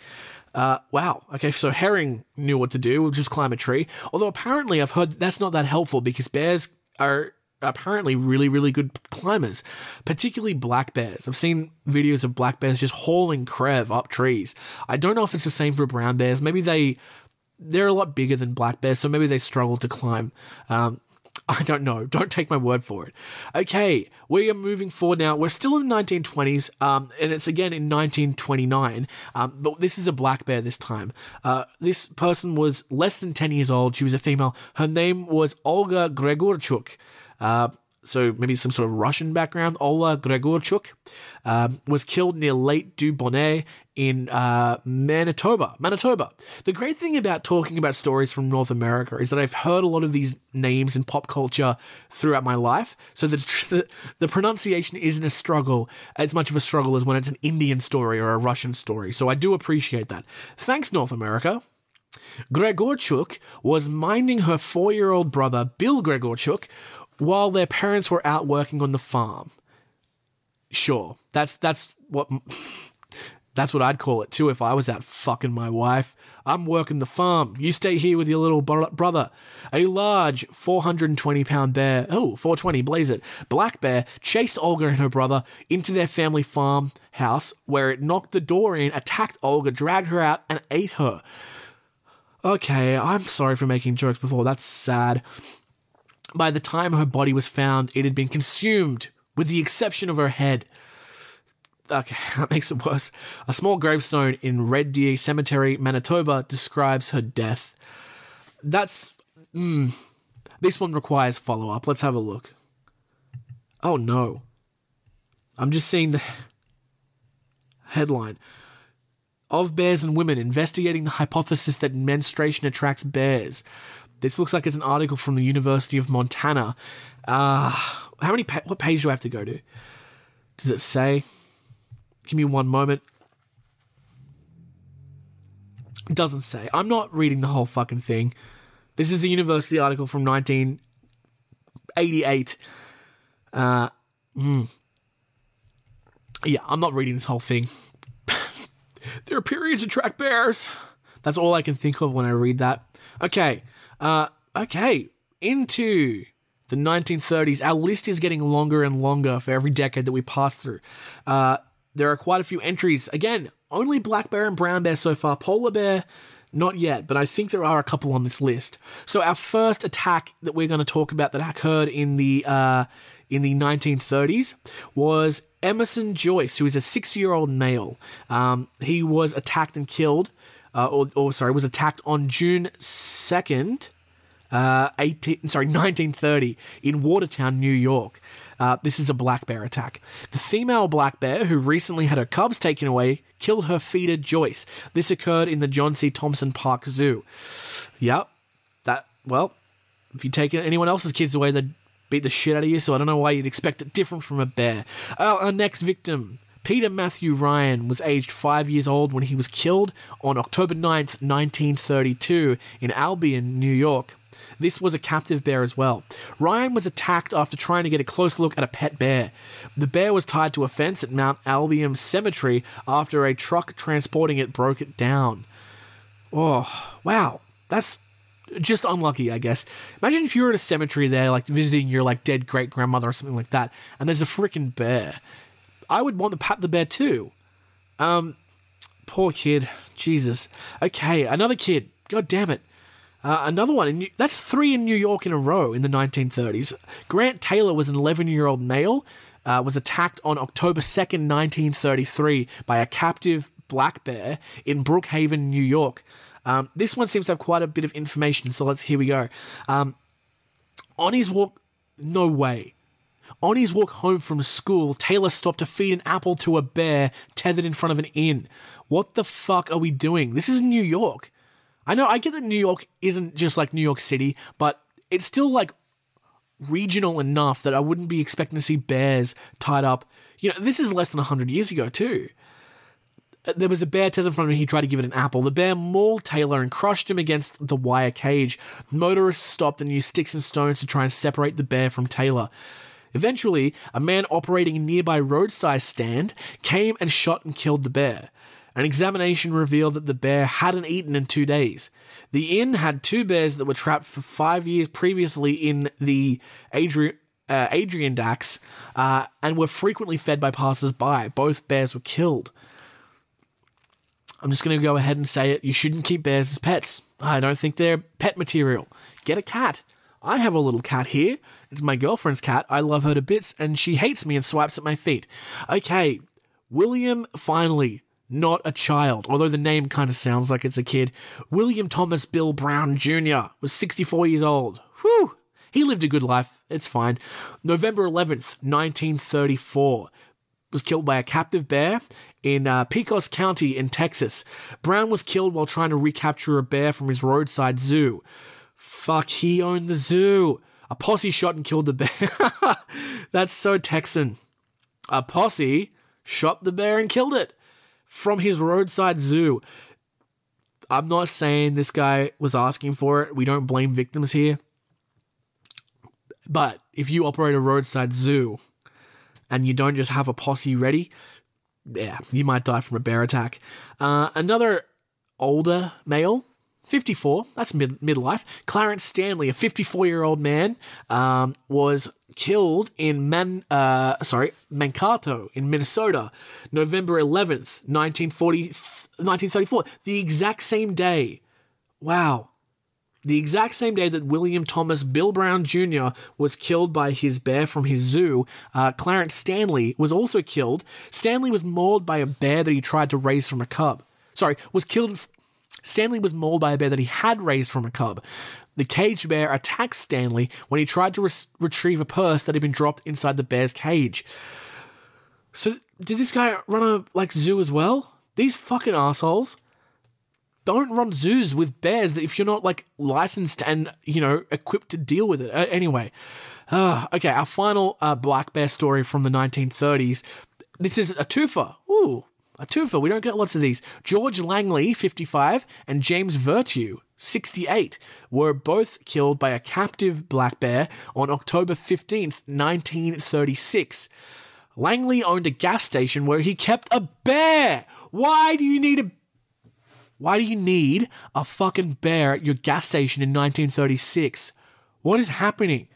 Uh, wow. Okay, so Herring knew what to do, which was climb a tree. Although apparently I've heard that's not that helpful because bears are apparently really, really good climbers, particularly black bears. I've seen videos of black bears just hauling crev up trees. I don't know if it's the same for brown bears. Maybe they they're a lot bigger than black bears, so maybe they struggle to climb. Um, I don't know. Don't take my word for it. Okay, we are moving forward now. We're still in the 1920s, um, and it's again in 1929, um, but this is a black bear this time. Uh, this person was less than 10 years old. She was a female. Her name was Olga Gregorchuk. Uh, so maybe some sort of Russian background. Ola Gregorchuk um, was killed near Lac du Bonnet in uh, Manitoba. Manitoba. The great thing about talking about stories from North America is that I've heard a lot of these names in pop culture throughout my life, so the, the pronunciation isn't a struggle as much of a struggle as when it's an Indian story or a Russian story. So I do appreciate that. Thanks, North America. Gregorchuk was minding her four year old brother, Bill Gregorchuk, while their parents were out working on the farm. Sure, that's that's what that's what I'd call it too if I was out fucking my wife. I'm working the farm. You stay here with your little bro- brother. A large 420 pound bear, oh, 420, blaze it, black bear chased Olga and her brother into their family farm house where it knocked the door in, attacked Olga, dragged her out, and ate her. Okay, I'm sorry for making jokes before. That's sad. By the time her body was found, it had been consumed, with the exception of her head. Okay, that makes it worse. A small gravestone in Red Deer Cemetery, Manitoba, describes her death. That's. Mm, this one requires follow up. Let's have a look. Oh no. I'm just seeing the headline of bears and women investigating the hypothesis that menstruation attracts bears. This looks like it's an article from the University of Montana. Uh, how many? Pa- what page do I have to go to? Does it say? Give me one moment. It doesn't say. I'm not reading the whole fucking thing. This is a university article from 1988. Uh, hmm. Yeah, I'm not reading this whole thing. there are periods that track bears. That's all I can think of when I read that. Okay, uh, okay, into the 1930s. Our list is getting longer and longer for every decade that we pass through. Uh, there are quite a few entries. Again, only black bear and brown bear so far. Polar bear, not yet, but I think there are a couple on this list. So our first attack that we're going to talk about that occurred in the uh, in the 1930s was Emerson Joyce, who is a six-year-old male. Um, he was attacked and killed, uh, or, or sorry, was attacked on June 2nd. Uh, 18, sorry, 1930 in Watertown, New York. Uh, this is a black bear attack. The female black bear, who recently had her cubs taken away, killed her feeder Joyce. This occurred in the John C. Thompson Park Zoo. Yep, that well, if you take anyone else's kids away, they'd beat the shit out of you. So I don't know why you'd expect it different from a bear. Uh, our next victim. Peter Matthew Ryan was aged five years old when he was killed on October 9th, 1932, in Albion, New York. This was a captive bear as well. Ryan was attacked after trying to get a close look at a pet bear. The bear was tied to a fence at Mount Albion Cemetery after a truck transporting it broke it down. Oh, wow. That's just unlucky, I guess. Imagine if you were at a cemetery there, like visiting your like dead great grandmother or something like that, and there's a freaking bear. I would want to pat the bear too. Um, poor kid. Jesus. Okay, another kid. God damn it. Uh, another one. In New- that's three in New York in a row in the 1930s. Grant Taylor was an 11 year old male. Uh, was attacked on October 2nd, 1933, by a captive black bear in Brookhaven, New York. Um, this one seems to have quite a bit of information, so let's here we go. Um, on his walk, no way. On his walk home from school, Taylor stopped to feed an apple to a bear tethered in front of an inn. What the fuck are we doing? This is New York. I know, I get that New York isn't just like New York City, but it's still like regional enough that I wouldn't be expecting to see bears tied up. You know, this is less than 100 years ago, too. Uh, There was a bear tethered in front of him. He tried to give it an apple. The bear mauled Taylor and crushed him against the wire cage. Motorists stopped and used sticks and stones to try and separate the bear from Taylor. Eventually, a man operating a nearby roadside stand came and shot and killed the bear. An examination revealed that the bear hadn't eaten in two days. The inn had two bears that were trapped for five years previously in the Adri- uh, Adirondack uh, and were frequently fed by passers-by. Both bears were killed. I'm just going to go ahead and say it. You shouldn't keep bears as pets. I don't think they're pet material. Get a cat. I have a little cat here. It's my girlfriend's cat. I love her to bits, and she hates me and swipes at my feet. Okay, William finally, not a child, although the name kind of sounds like it's a kid. William Thomas Bill Brown Jr. was 64 years old. Whew! He lived a good life. It's fine. November 11th, 1934 was killed by a captive bear in uh, Pecos County in Texas. Brown was killed while trying to recapture a bear from his roadside zoo. Fuck, he owned the zoo. A posse shot and killed the bear. That's so Texan. A posse shot the bear and killed it from his roadside zoo. I'm not saying this guy was asking for it. We don't blame victims here. But if you operate a roadside zoo and you don't just have a posse ready, yeah, you might die from a bear attack. Uh, another older male, 54, that's mid- midlife. Clarence Stanley, a 54 year old man, um, was killed in Man, uh, sorry, Mankato in Minnesota, November 11th, 1940, 1934, the exact same day. Wow. The exact same day that William Thomas Bill Brown Jr. was killed by his bear from his zoo, uh, Clarence Stanley was also killed. Stanley was mauled by a bear that he tried to raise from a cub. Sorry, was killed. Stanley was mauled by a bear that he had raised from a cub. The caged bear attacked Stanley when he tried to res- retrieve a purse that had been dropped inside the bear's cage. So, did this guy run a like zoo as well? These fucking assholes don't run zoos with bears if you're not like licensed and you know equipped to deal with it. Uh, anyway, uh, okay, our final uh, black bear story from the 1930s. This is a twofer. Ooh, a twofer. We don't get lots of these. George Langley, 55, and James Virtue, 68, were both killed by a captive black bear on October 15th, 1936. Langley owned a gas station where he kept a bear. Why do you need a why do you need a fucking bear at your gas station in 1936? What is happening?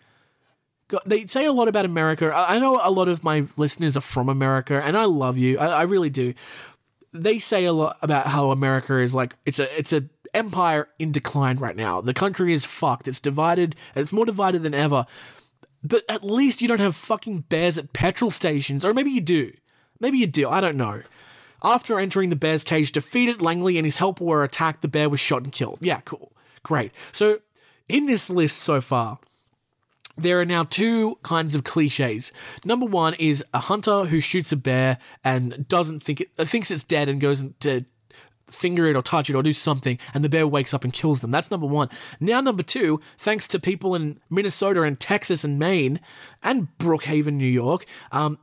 They say a lot about America. I I know a lot of my listeners are from America, and I love you. I, I really do. They say a lot about how America is like it's a it's a empire in decline right now. The country is fucked. It's divided. It's more divided than ever. But at least you don't have fucking bears at petrol stations, or maybe you do. Maybe you do. I don't know. After entering the bear's cage, defeated Langley and his helper were attacked. The bear was shot and killed. Yeah, cool. Great. So, in this list so far, there are now two kinds of cliches. Number one is a hunter who shoots a bear and doesn't think it, uh, thinks it's dead and goes to finger it or touch it or do something, and the bear wakes up and kills them. That's number one. Now, number two, thanks to people in Minnesota and Texas and Maine and Brookhaven, New York, um,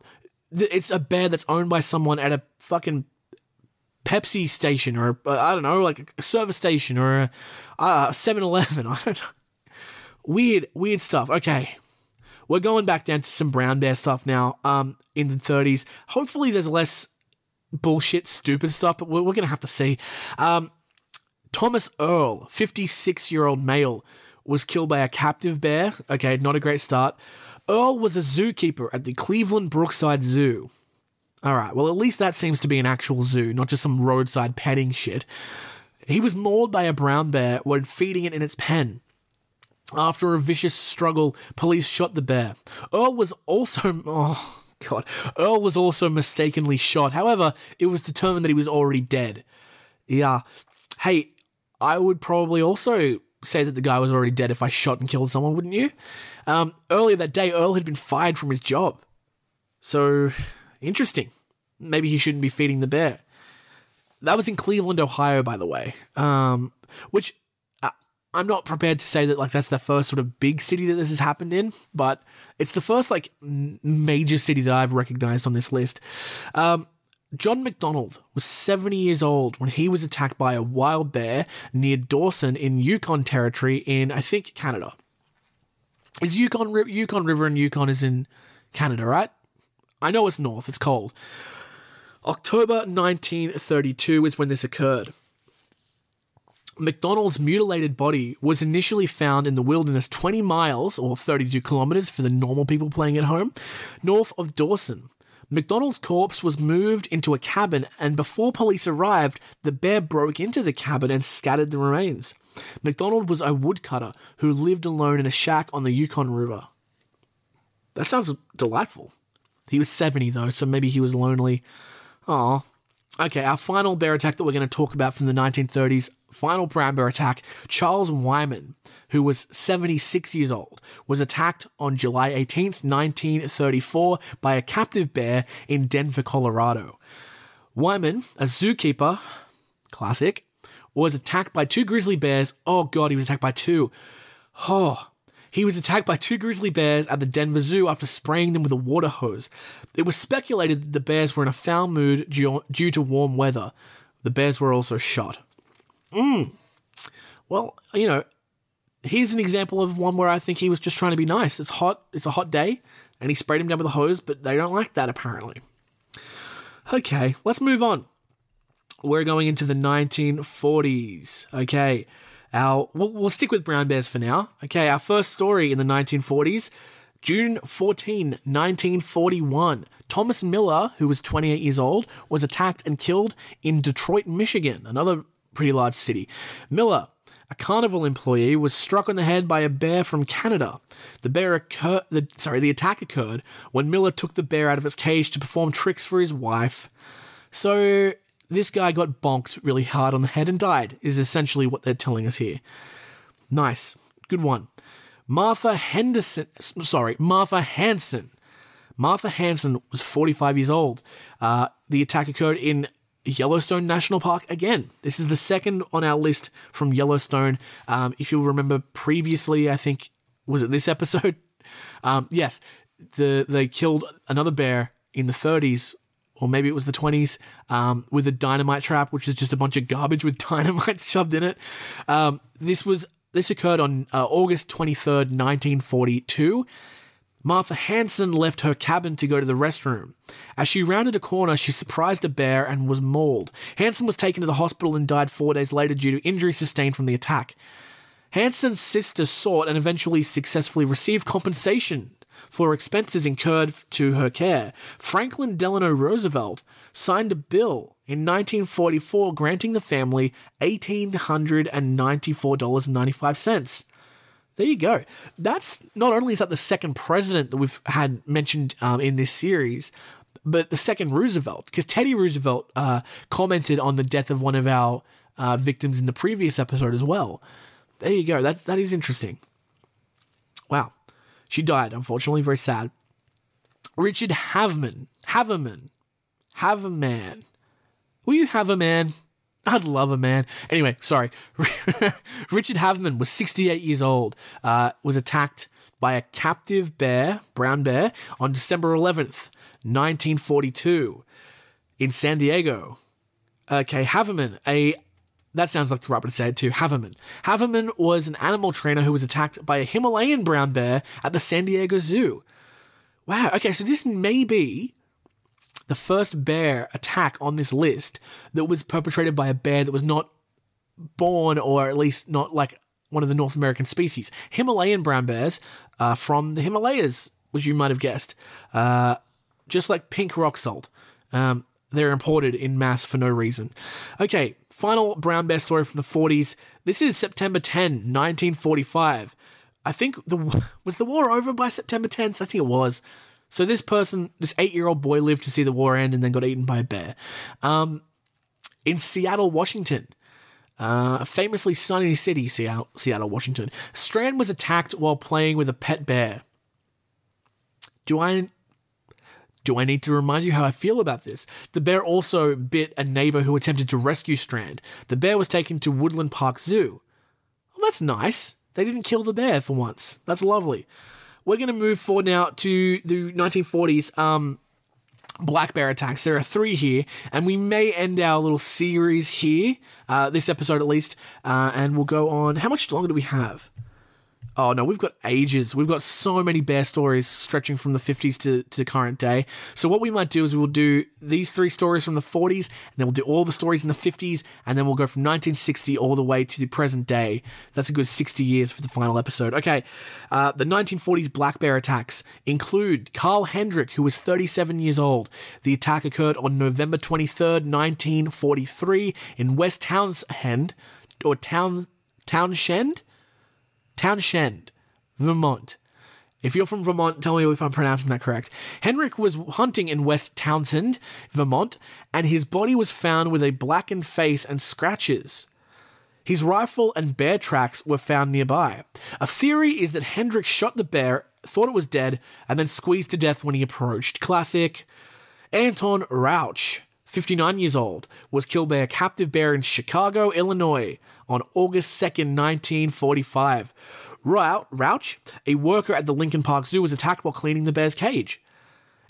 it's a bear that's owned by someone at a fucking Pepsi station or uh, I don't know, like a service station or a uh, 7-Eleven. I don't know. Weird, weird stuff. Okay. We're going back down to some brown bear stuff now. Um, in the 30s. Hopefully, there's less bullshit, stupid stuff, but we're, we're gonna have to see. Um, Thomas Earl, 56 year old male, was killed by a captive bear. Okay, not a great start. Earl was a zookeeper at the Cleveland Brookside Zoo. All right, well, at least that seems to be an actual zoo, not just some roadside petting shit. He was mauled by a brown bear when feeding it in its pen. After a vicious struggle, police shot the bear. Earl was also. Oh, God. Earl was also mistakenly shot. However, it was determined that he was already dead. Yeah. Hey, I would probably also say that the guy was already dead if I shot and killed someone, wouldn't you? Um, earlier that day, Earl had been fired from his job. So, interesting. Maybe he shouldn't be feeding the bear. That was in Cleveland, Ohio, by the way. Um, which I'm not prepared to say that like that's the first sort of big city that this has happened in, but it's the first like major city that I've recognized on this list. Um, John McDonald was 70 years old when he was attacked by a wild bear near Dawson in Yukon Territory in, I think, Canada. Is Yukon, Yukon River and Yukon is in Canada, right? I know it's north, it's cold. October 1932 is when this occurred. McDonald's mutilated body was initially found in the wilderness 20 miles, or 32 kilometers for the normal people playing at home, north of Dawson. McDonald's corpse was moved into a cabin, and before police arrived, the bear broke into the cabin and scattered the remains. McDonald was a woodcutter who lived alone in a shack on the Yukon River. That sounds delightful. He was 70 though, so maybe he was lonely. Aw. Okay, our final bear attack that we're going to talk about from the 1930s, final brown bear attack, Charles Wyman, who was 76 years old, was attacked on July 18th, 1934 by a captive bear in Denver, Colorado. Wyman, a zookeeper, classic, was attacked by two grizzly bears. Oh god, he was attacked by two. Oh, he was attacked by two grizzly bears at the Denver Zoo after spraying them with a water hose. It was speculated that the bears were in a foul mood due, due to warm weather. The bears were also shot. Mm. Well, you know, here's an example of one where I think he was just trying to be nice. It's hot, it's a hot day, and he sprayed him down with a hose, but they don't like that apparently. Okay, let's move on. We're going into the 1940s. Okay, our we'll, we'll stick with brown bears for now. Okay, our first story in the 1940s, June 14, 1941. Thomas Miller, who was 28 years old, was attacked and killed in Detroit, Michigan, another pretty large city. Miller, a carnival employee, was struck on the head by a bear from Canada. The bear occur- the sorry, the attack occurred when Miller took the bear out of its cage to perform tricks for his wife. So this guy got bonked really hard on the head and died, is essentially what they're telling us here. Nice. Good one. Martha Henderson, sorry, Martha Hanson. Martha Hanson was 45 years old. Uh, the attack occurred in Yellowstone National Park again. This is the second on our list from Yellowstone. Um, if you'll remember previously, I think, was it this episode? Um, yes, the they killed another bear in the 30s or maybe it was the 20s, um, with a dynamite trap, which is just a bunch of garbage with dynamite shoved in it. Um, this was this occurred on uh, August 23rd, 1942. Martha Hanson left her cabin to go to the restroom. As she rounded a corner, she surprised a bear and was mauled. Hanson was taken to the hospital and died four days later due to injuries sustained from the attack. Hanson's sister sought and eventually successfully received compensation for expenses incurred to her care, Franklin Delano Roosevelt signed a bill in 1944 granting the family $1,894.95. There you go. That's not only is that the second president that we've had mentioned um, in this series, but the second Roosevelt, because Teddy Roosevelt uh, commented on the death of one of our uh, victims in the previous episode as well. There you go. That that is interesting. Wow. She died, unfortunately, very sad. Richard Haveman. Haverman. Haverman. Will you have a man? I'd love a man. Anyway, sorry. Richard Haveman was 68 years old, uh, was attacked by a captive bear, brown bear, on December 11th, 1942, in San Diego. Okay, Haverman, a that sounds like the right way to say it too. Haverman. Haverman was an animal trainer who was attacked by a Himalayan brown bear at the San Diego Zoo. Wow. Okay, so this may be the first bear attack on this list that was perpetrated by a bear that was not born, or at least not like one of the North American species. Himalayan brown bears from the Himalayas, which you might have guessed. Uh, just like pink rock salt. Um, they're imported in mass for no reason. Okay, Final brown bear story from the 40s. This is September 10, 1945. I think the was the war over by September 10th. I think it was. So this person, this eight-year-old boy, lived to see the war end and then got eaten by a bear. Um, in Seattle, Washington, uh, famously sunny city, Seattle, Seattle, Washington. Strand was attacked while playing with a pet bear. Do I do I need to remind you how I feel about this? The bear also bit a neighbor who attempted to rescue Strand. The bear was taken to Woodland Park Zoo. Well, that's nice. They didn't kill the bear for once. That's lovely. We're going to move forward now to the 1940s um, black bear attacks. There are three here, and we may end our little series here, uh, this episode at least, uh, and we'll go on. How much longer do we have? Oh no, we've got ages. We've got so many bear stories stretching from the 50s to, to current day. So what we might do is we will do these three stories from the 40s, and then we'll do all the stories in the 50s, and then we'll go from 1960 all the way to the present day. That's a good 60 years for the final episode. Okay, uh, the 1940s black bear attacks include Carl Hendrick, who was 37 years old. The attack occurred on November 23rd, 1943, in West Townsend or Town Townshend. Townshend, Vermont. If you're from Vermont, tell me if I'm pronouncing that correct. Henrik was hunting in West Townsend, Vermont, and his body was found with a blackened face and scratches. His rifle and bear tracks were found nearby. A theory is that Hendrik shot the bear, thought it was dead, and then squeezed to death when he approached. Classic. Anton Rauch, 59 years old, was killed by a captive bear in Chicago, Illinois on August 2nd, 1945. Rau- Rauch, a worker at the Lincoln Park Zoo, was attacked while cleaning the bear's cage.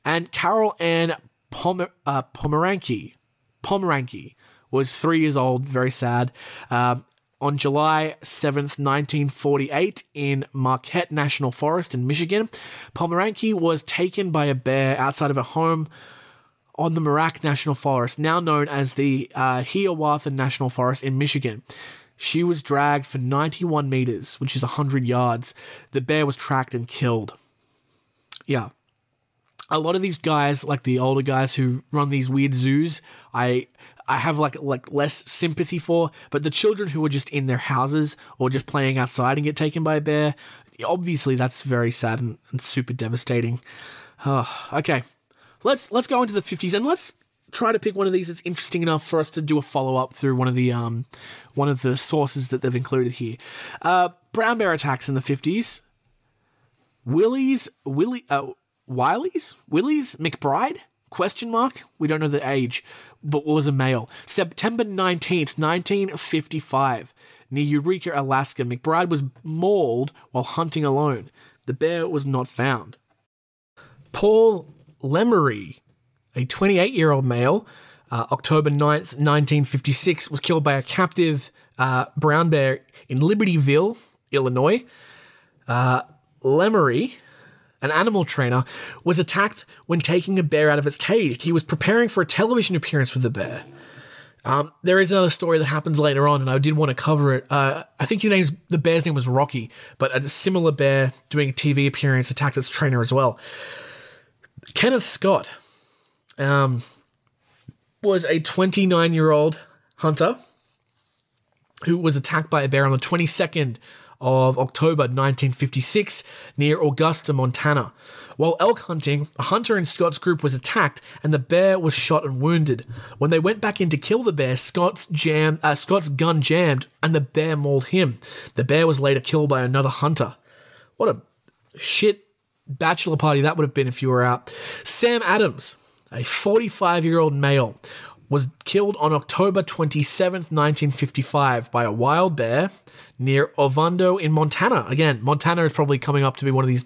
And Carol Ann Pomer- uh, Pomeranke, Pomeranke was three years old, very sad. Um, on July 7th, 1948, in Marquette National Forest in Michigan, Pomeranke was taken by a bear outside of a home on the Marquette National Forest, now known as the uh, Hiawatha National Forest in Michigan. She was dragged for 91 meters, which is 100 yards. The bear was tracked and killed. Yeah. A lot of these guys, like the older guys who run these weird zoos, I I have like like less sympathy for, but the children who are just in their houses or just playing outside and get taken by a bear, obviously that's very sad and, and super devastating. Oh, okay, let's let's go into the 50s and let's try to pick one of these that's interesting enough for us to do a follow up through one of the um one of the sources that they've included here. Uh, brown bear attacks in the 50s. Willie's Willie uh, Wiley's? Willie's McBride? Question mark? We don't know the age but was a male. September 19th 1955 near eureka alaska mcbride was mauled while hunting alone. The bear was not found. Paul lemery a 28 year old male uh, october 9th 1956 was killed by a captive uh, brown bear in libertyville illinois uh, lemery an animal trainer, was attacked when taking a bear out of its cage. He was preparing for a television appearance with the bear. Um, there is another story that happens later on, and I did want to cover it. Uh, I think his name's the bear's name was Rocky, but a similar bear doing a TV appearance attacked its trainer as well. Kenneth Scott um, was a 29 year old hunter who was attacked by a bear on the 22nd of October 1956 near Augusta, Montana. While elk hunting, a hunter in Scott's group was attacked and the bear was shot and wounded. When they went back in to kill the bear, Scott's, jam, uh, Scott's gun jammed and the bear mauled him. The bear was later killed by another hunter. What a shit bachelor party that would have been if you were out. Sam Adams, a 45 year old male, was killed on October 27th, 1955, by a wild bear near Ovando in Montana. Again, Montana is probably coming up to be one of these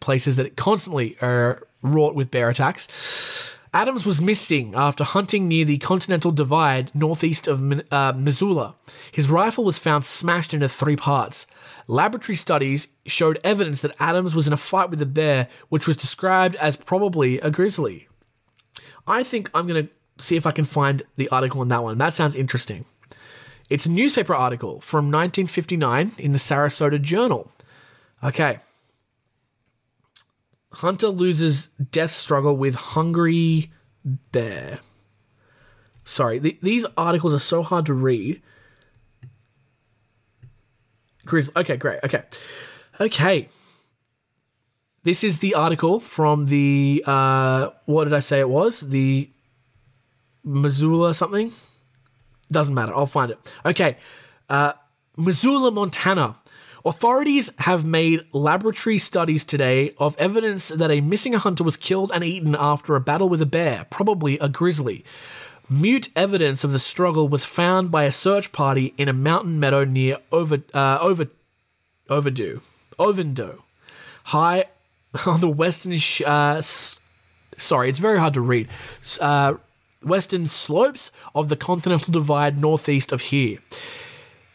places that constantly are wrought with bear attacks. Adams was missing after hunting near the Continental Divide northeast of uh, Missoula. His rifle was found smashed into three parts. Laboratory studies showed evidence that Adams was in a fight with a bear, which was described as probably a grizzly. I think I'm going to see if I can find the article on that one. That sounds interesting. It's a newspaper article from 1959 in the Sarasota Journal. Okay. Hunter loses death struggle with hungry bear. Sorry, th- these articles are so hard to read. Grizzly. Okay, great. Okay. Okay. This is the article from the, uh, what did I say it was? The Missoula something. Doesn't matter. I'll find it. Okay. Uh, Missoula, Montana. Authorities have made laboratory studies today of evidence that a missing hunter was killed and eaten after a battle with a bear, probably a grizzly. Mute evidence of the struggle was found by a search party in a mountain meadow near Over, uh, Over, Overdue, Ovendo, high on the western. Sh- uh, s- sorry, it's very hard to read. Uh, western slopes of the Continental Divide northeast of here.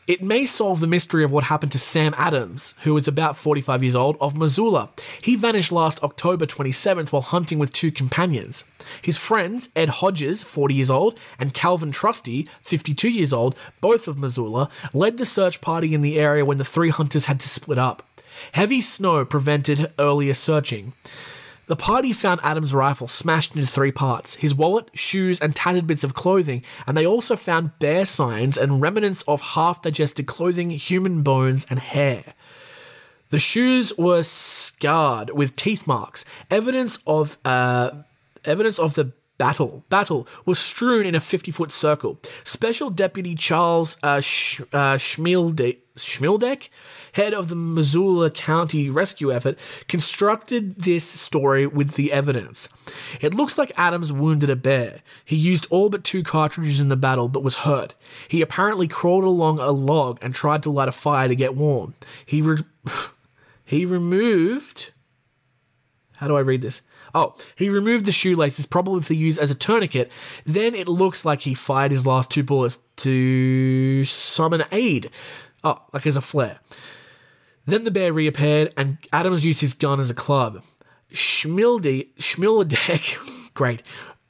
It may solve the mystery of what happened to Sam Adams, who was about 45 years old, of Missoula. He vanished last October 27th while hunting with two companions. His friends, Ed Hodges, 40 years old, and Calvin Trusty, 52 years old, both of Missoula, led the search party in the area when the three hunters had to split up. Heavy snow prevented earlier searching. The party found Adam's rifle smashed into three parts his wallet, shoes, and tattered bits of clothing, and they also found bear signs and remnants of half digested clothing, human bones, and hair. The shoes were scarred with teeth marks, evidence of uh, evidence of the battle. Battle was strewn in a 50 foot circle. Special Deputy Charles uh, Sch- uh, Schmilde- Schmildeck, head of the Missoula County rescue effort, constructed this story with the evidence. It looks like Adams wounded a bear. He used all but two cartridges in the battle but was hurt. He apparently crawled along a log and tried to light a fire to get warm. He re- he removed how do I read this? Oh, he removed the shoelaces, probably to use as a tourniquet. Then it looks like he fired his last two bullets to summon aid. Oh, like as a flare. Then the bear reappeared, and Adams used his gun as a club. Schmilde, Schmildek, great,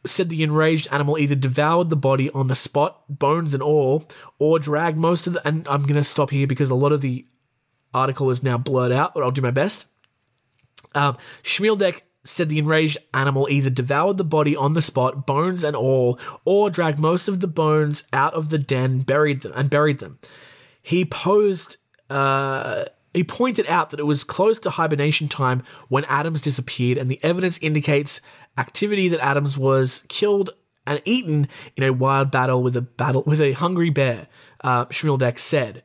said the enraged animal either devoured the body on the spot, bones and all, or dragged most of the. And I'm going to stop here because a lot of the article is now blurred out, but I'll do my best. Um, Schmieldek said the enraged animal either devoured the body on the spot, bones and all, or dragged most of the bones out of the den, buried them, and buried them. He posed. Uh, he pointed out that it was close to hibernation time when Adams disappeared, and the evidence indicates activity that Adams was killed and eaten in a wild battle with a battle with a hungry bear. Uh, Schmieldek said.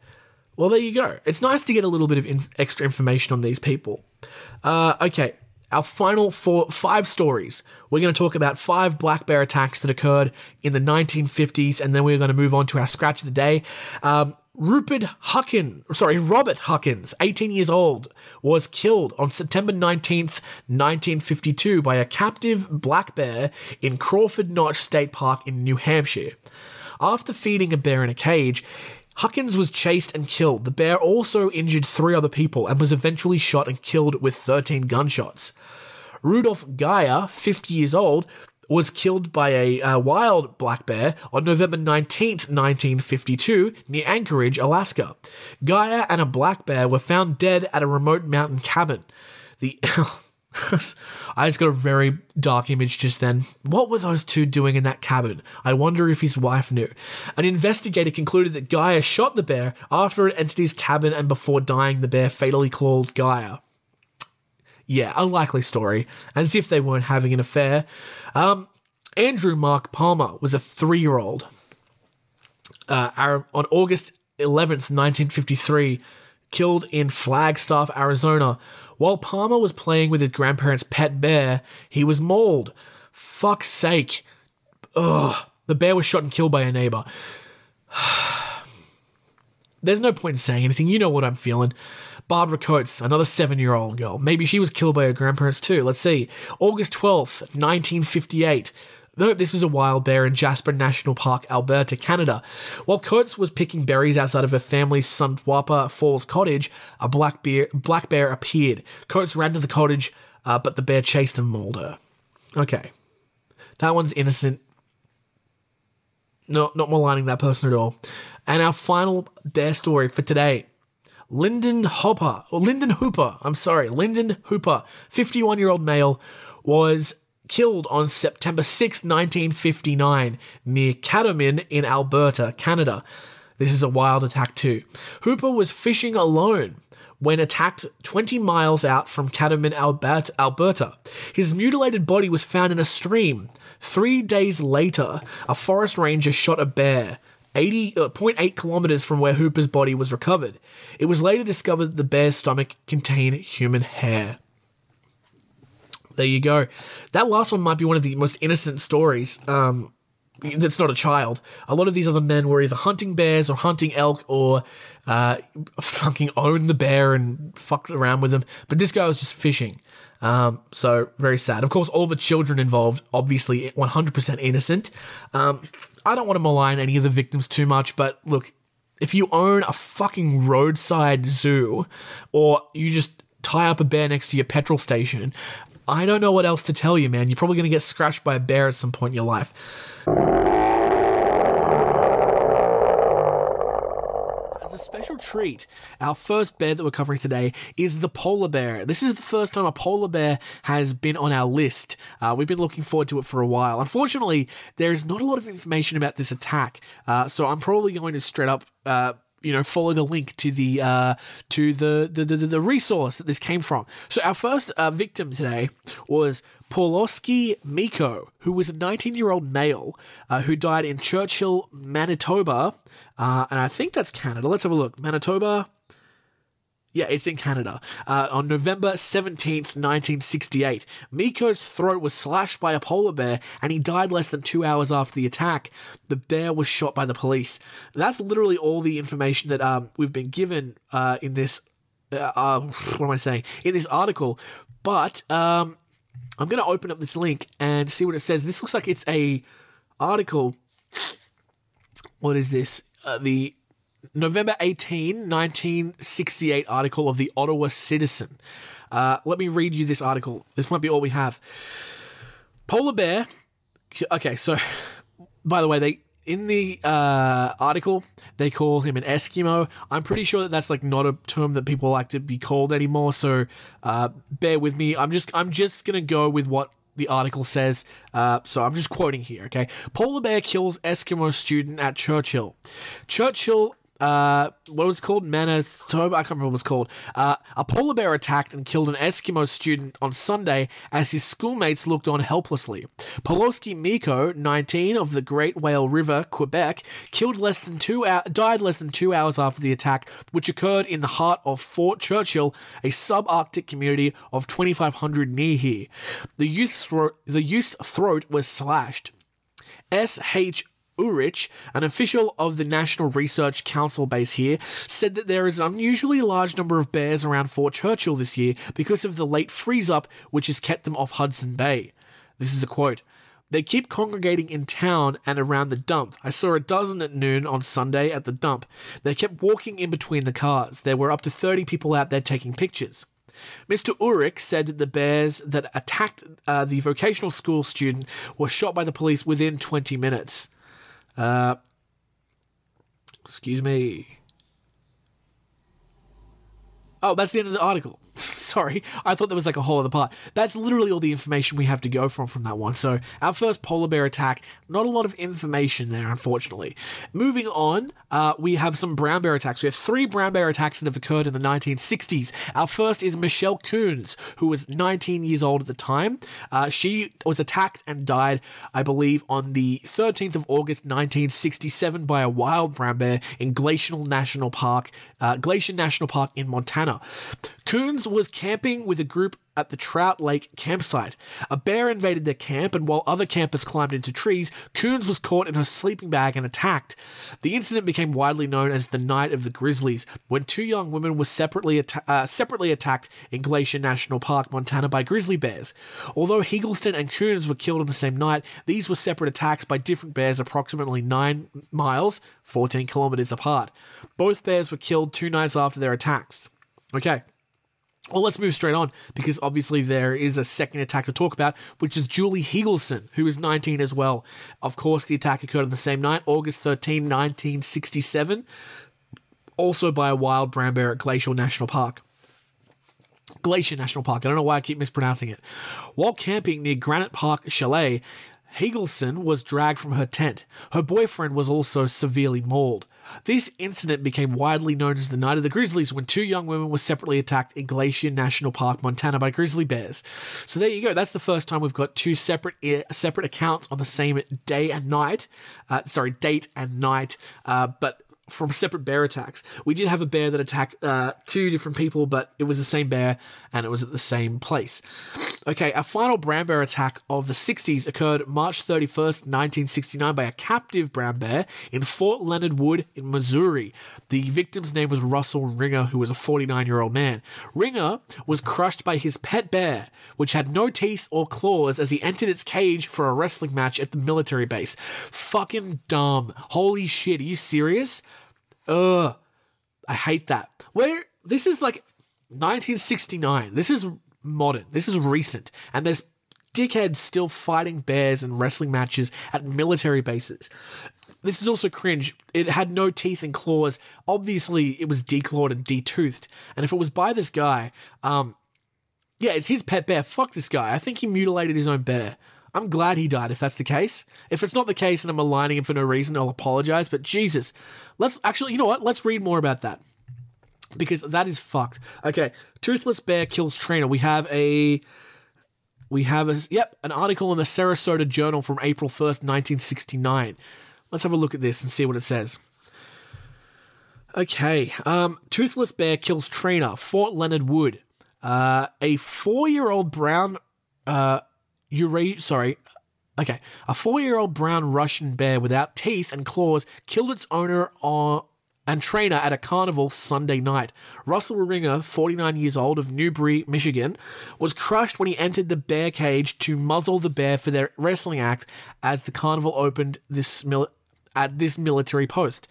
Well, there you go. It's nice to get a little bit of in- extra information on these people. Uh, okay, our final four, five stories. We're going to talk about five black bear attacks that occurred in the 1950s, and then we're going to move on to our scratch of the day. Um, Rupert Huckins, sorry, Robert Huckins, 18 years old, was killed on September 19th, 1952 by a captive black bear in Crawford Notch State Park in New Hampshire. After feeding a bear in a cage, Huckins was chased and killed. The bear also injured three other people and was eventually shot and killed with 13 gunshots. Rudolph Geyer, 50 years old, was killed by a uh, wild black bear on November 19th, 1952, near Anchorage, Alaska. Geyer and a black bear were found dead at a remote mountain cabin. The I just got a very dark image just then. What were those two doing in that cabin? I wonder if his wife knew. An investigator concluded that Geyer shot the bear after it entered his cabin and before dying, the bear fatally clawed Geyer. Yeah, a likely story, as if they weren't having an affair. Um, Andrew Mark Palmer was a three year old. Uh, on August 11th, 1953, killed in Flagstaff, Arizona. While Palmer was playing with his grandparents' pet bear, he was mauled. Fuck's sake. Ugh. The bear was shot and killed by a neighbor. There's no point in saying anything. You know what I'm feeling. Barbara Coates, another seven year old girl. Maybe she was killed by her grandparents too. Let's see. August 12th, 1958. No, this was a wild bear in Jasper National Park, Alberta, Canada. While Coates was picking berries outside of her family's Sunwapta Falls cottage, a black bear, black bear appeared. Coates ran to the cottage, uh, but the bear chased and mauled her. Okay. That one's innocent. No, not maligning that person at all. And our final bear story for today. Lyndon Hopper, or Lyndon Hooper, I'm sorry, Lyndon Hooper, 51 year old male, was killed on September 6, 1959, near Cadomin in Alberta, Canada. This is a wild attack, too. Hooper was fishing alone when attacked 20 miles out from Cadomin, Alberta. His mutilated body was found in a stream. Three days later, a forest ranger shot a bear. 80.8 uh, kilometers from where Hooper's body was recovered. It was later discovered the bear's stomach contained human hair. There you go. That last one might be one of the most innocent stories. Um, that's not a child. A lot of these other men were either hunting bears or hunting elk or uh, fucking owned the bear and fucked around with them. But this guy was just fishing. Um, so very sad. Of course, all the children involved, obviously 100% innocent. Um, I don't want to malign any of the victims too much, but look, if you own a fucking roadside zoo or you just tie up a bear next to your petrol station, I don't know what else to tell you, man. You're probably going to get scratched by a bear at some point in your life. As a special treat, our first bear that we're covering today is the polar bear. This is the first time a polar bear has been on our list. Uh, we've been looking forward to it for a while. Unfortunately, there's not a lot of information about this attack, uh, so I'm probably going to straight up. Uh, you know, follow the link to the uh, to the, the the the resource that this came from. So our first uh, victim today was Pawlowski Meeko, who was a 19 year old male uh, who died in Churchill, Manitoba, uh, and I think that's Canada. Let's have a look. Manitoba. Yeah, it's in Canada. Uh, on November 17th, 1968, Meeko's throat was slashed by a polar bear and he died less than two hours after the attack. The bear was shot by the police. That's literally all the information that um, we've been given uh, in this. Uh, uh, what am I saying? In this article. But um, I'm going to open up this link and see what it says. This looks like it's a article. What is this? Uh, the November 18, 1968 article of the Ottawa Citizen. Uh, let me read you this article. This might be all we have. Polar bear. Okay, so by the way, they in the uh, article they call him an Eskimo. I'm pretty sure that that's like not a term that people like to be called anymore. So uh, bear with me. I'm just I'm just gonna go with what the article says. Uh, so I'm just quoting here. Okay, polar bear kills Eskimo student at Churchill. Churchill uh, what was called? Manitoba? I can't remember what it was called. Uh, a polar bear attacked and killed an Eskimo student on Sunday as his schoolmates looked on helplessly. Poloski Meeko, 19, of the Great Whale River, Quebec, killed less than two hou- died less than two hours after the attack, which occurred in the heart of Fort Churchill, a subarctic community of 2,500 near here. The youth's, thro- the youth's throat was slashed. S.H. Urich, an official of the National Research Council base here, said that there is an unusually large number of bears around Fort Churchill this year because of the late freeze up, which has kept them off Hudson Bay. This is a quote. They keep congregating in town and around the dump. I saw a dozen at noon on Sunday at the dump. They kept walking in between the cars. There were up to 30 people out there taking pictures. Mr. Urich said that the bears that attacked uh, the vocational school student were shot by the police within 20 minutes. Uh, excuse me. Oh, that's the end of the article. Sorry, I thought there was like a whole other part. That's literally all the information we have to go from from that one. So, our first polar bear attack, not a lot of information there, unfortunately. Moving on, uh, we have some brown bear attacks. We have three brown bear attacks that have occurred in the 1960s. Our first is Michelle Koons, who was 19 years old at the time. Uh, she was attacked and died, I believe, on the 13th of August 1967 by a wild brown bear in Glacial National Park, uh, Glacier National Park in Montana. Koons was camping with a group at the Trout Lake campsite. A bear invaded their camp, and while other campers climbed into trees, Koons was caught in her sleeping bag and attacked. The incident became widely known as the Night of the Grizzlies, when two young women were separately, atta- uh, separately attacked in Glacier National Park, Montana, by grizzly bears. Although Higgleston and Koons were killed on the same night, these were separate attacks by different bears approximately 9 miles, 14 kilometers apart. Both bears were killed two nights after their attacks. Okay. Well, let's move straight on because obviously there is a second attack to talk about, which is Julie Higgelson, who is 19 as well. Of course, the attack occurred on the same night, August 13, 1967, also by a wild brown bear at Glacial National Park. Glacier National Park. I don't know why I keep mispronouncing it. While camping near Granite Park Chalet, Higgelson was dragged from her tent. Her boyfriend was also severely mauled. This incident became widely known as the Night of the Grizzlies when two young women were separately attacked in Glacier National Park, Montana by grizzly bears. So there you go. That's the first time we've got two separate separate accounts on the same day and night. Uh, sorry, date and night. Uh, but from separate bear attacks. We did have a bear that attacked uh, two different people, but it was the same bear and it was at the same place. Okay, our final brown bear attack of the 60s occurred March 31st, 1969, by a captive brown bear in Fort Leonard Wood in Missouri. The victim's name was Russell Ringer, who was a 49 year old man. Ringer was crushed by his pet bear, which had no teeth or claws as he entered its cage for a wrestling match at the military base. Fucking dumb. Holy shit, are you serious? Ugh. I hate that. Where this is like 1969. This is modern. This is recent. And there's dickheads still fighting bears and wrestling matches at military bases. This is also cringe. It had no teeth and claws. Obviously, it was declawed and detoothed. And if it was by this guy, um, yeah, it's his pet bear. Fuck this guy. I think he mutilated his own bear. I'm glad he died if that's the case. If it's not the case and I'm aligning him for no reason, I'll apologize. But Jesus, let's actually, you know what? Let's read more about that because that is fucked. Okay, toothless bear kills trainer. We have a we have a yep an article in the Sarasota Journal from April first, nineteen sixty nine. Let's have a look at this and see what it says. Okay, um, toothless bear kills trainer. Fort Leonard Wood. Uh, a four year old brown uh, Ura- sorry. Okay, a four-year-old brown Russian bear without teeth and claws killed its owner on, and trainer at a carnival Sunday night. Russell Ringer, 49 years old of Newberry, Michigan, was crushed when he entered the bear cage to muzzle the bear for their wrestling act as the carnival opened this at this military post.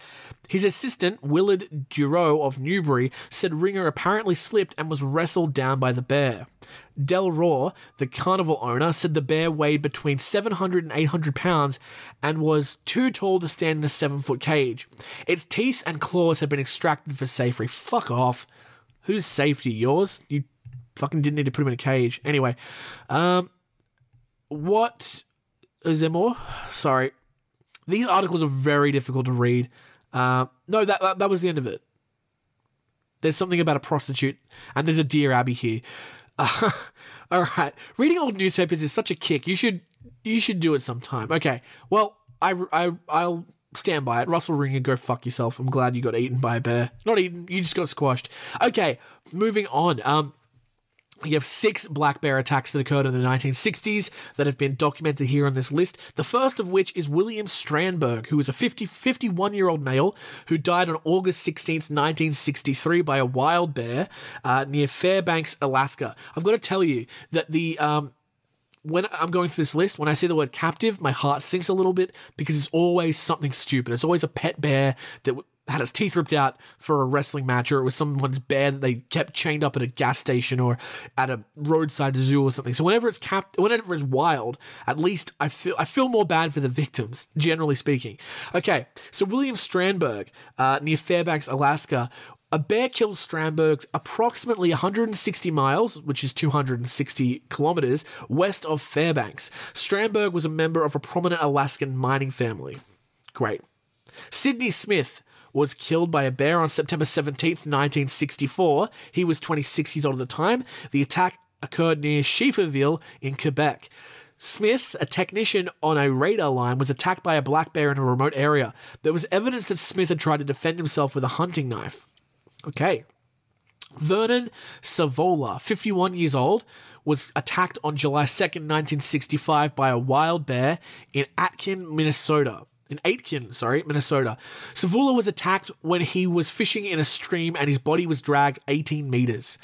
His assistant, Willard Duro of Newberry, said Ringer apparently slipped and was wrestled down by the bear. Del Raw, the carnival owner, said the bear weighed between 700 and 800 pounds and was too tall to stand in a seven foot cage. Its teeth and claws had been extracted for safety. Fuck off. Whose safety? Yours? You fucking didn't need to put him in a cage. Anyway, um, what is there more? Sorry, these articles are very difficult to read. Uh, no, that, that that was the end of it. There's something about a prostitute, and there's a Dear Abby here. Uh, all right, reading old newspapers is such a kick. You should you should do it sometime. Okay, well, I I I'll stand by it. Russell Ringer, go fuck yourself. I'm glad you got eaten by a bear. Not eaten, you just got squashed. Okay, moving on. Um, you have six black bear attacks that occurred in the 1960s that have been documented here on this list. The first of which is William Strandberg, who was a 50, 51 year old male who died on August 16th, 1963, by a wild bear uh, near Fairbanks, Alaska. I've got to tell you that the. Um, when I'm going through this list, when I see the word captive, my heart sinks a little bit because it's always something stupid. It's always a pet bear that had his teeth ripped out for a wrestling match, or it was someone's bear that they kept chained up at a gas station or at a roadside zoo or something. So whenever it's cap, whenever it's wild, at least I feel I feel more bad for the victims, generally speaking. Okay, so William Strandberg uh, near Fairbanks, Alaska. A bear killed Strandberg approximately 160 miles, which is 260 kilometers, west of Fairbanks. Strandberg was a member of a prominent Alaskan mining family. Great. Sidney Smith was killed by a bear on September 17th, 1964. He was 26 years old at the time. The attack occurred near Schefferville in Quebec. Smith, a technician on a radar line, was attacked by a black bear in a remote area. There was evidence that Smith had tried to defend himself with a hunting knife. Okay. Vernon Savola, 51 years old, was attacked on July 2nd, 1965 by a wild bear in Atkin, Minnesota in Aitkin, sorry, Minnesota. Savula was attacked when he was fishing in a stream and his body was dragged 18 meters.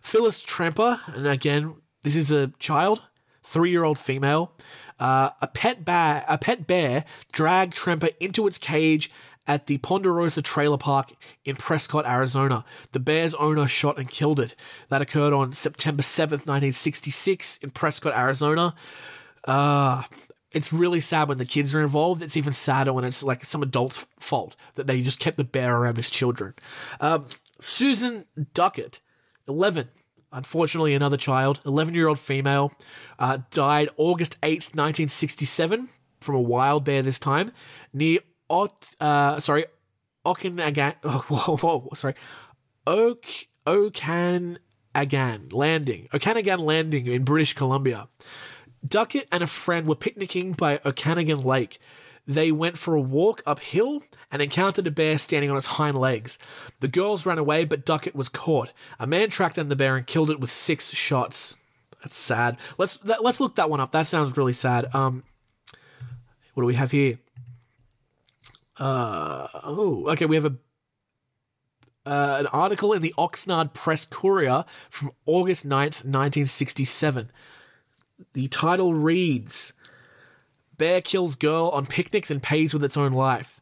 Phyllis Tramper, and again, this is a child, three-year-old female. Uh, a pet bear, a pet bear dragged Tramper into its cage at the Ponderosa Trailer Park in Prescott, Arizona. The bear's owner shot and killed it. That occurred on September 7th, 1966 in Prescott, Arizona. Uh, it's really sad when the kids are involved. It's even sadder when it's like some adult's fault that they just kept the bear around his children. Um, Susan Duckett, 11, unfortunately another child, 11 year old female, uh, died August 8th, 1967 from a wild bear this time near, Ot, uh, sorry, Okanagan, oh, whoa, whoa, sorry, Oak, Okanagan Landing, Okanagan Landing in British Columbia. Duckett and a friend were picnicking by Okanagan Lake. They went for a walk uphill and encountered a bear standing on its hind legs. The girls ran away, but Duckett was caught. A man tracked down the bear and killed it with six shots. That's sad. Let's that, let's look that one up. That sounds really sad. Um, what do we have here? Uh, oh, okay. We have a uh, an article in the Oxnard Press Courier from August 9th, 1967. The title reads Bear kills girl on picnic then pays with its own life.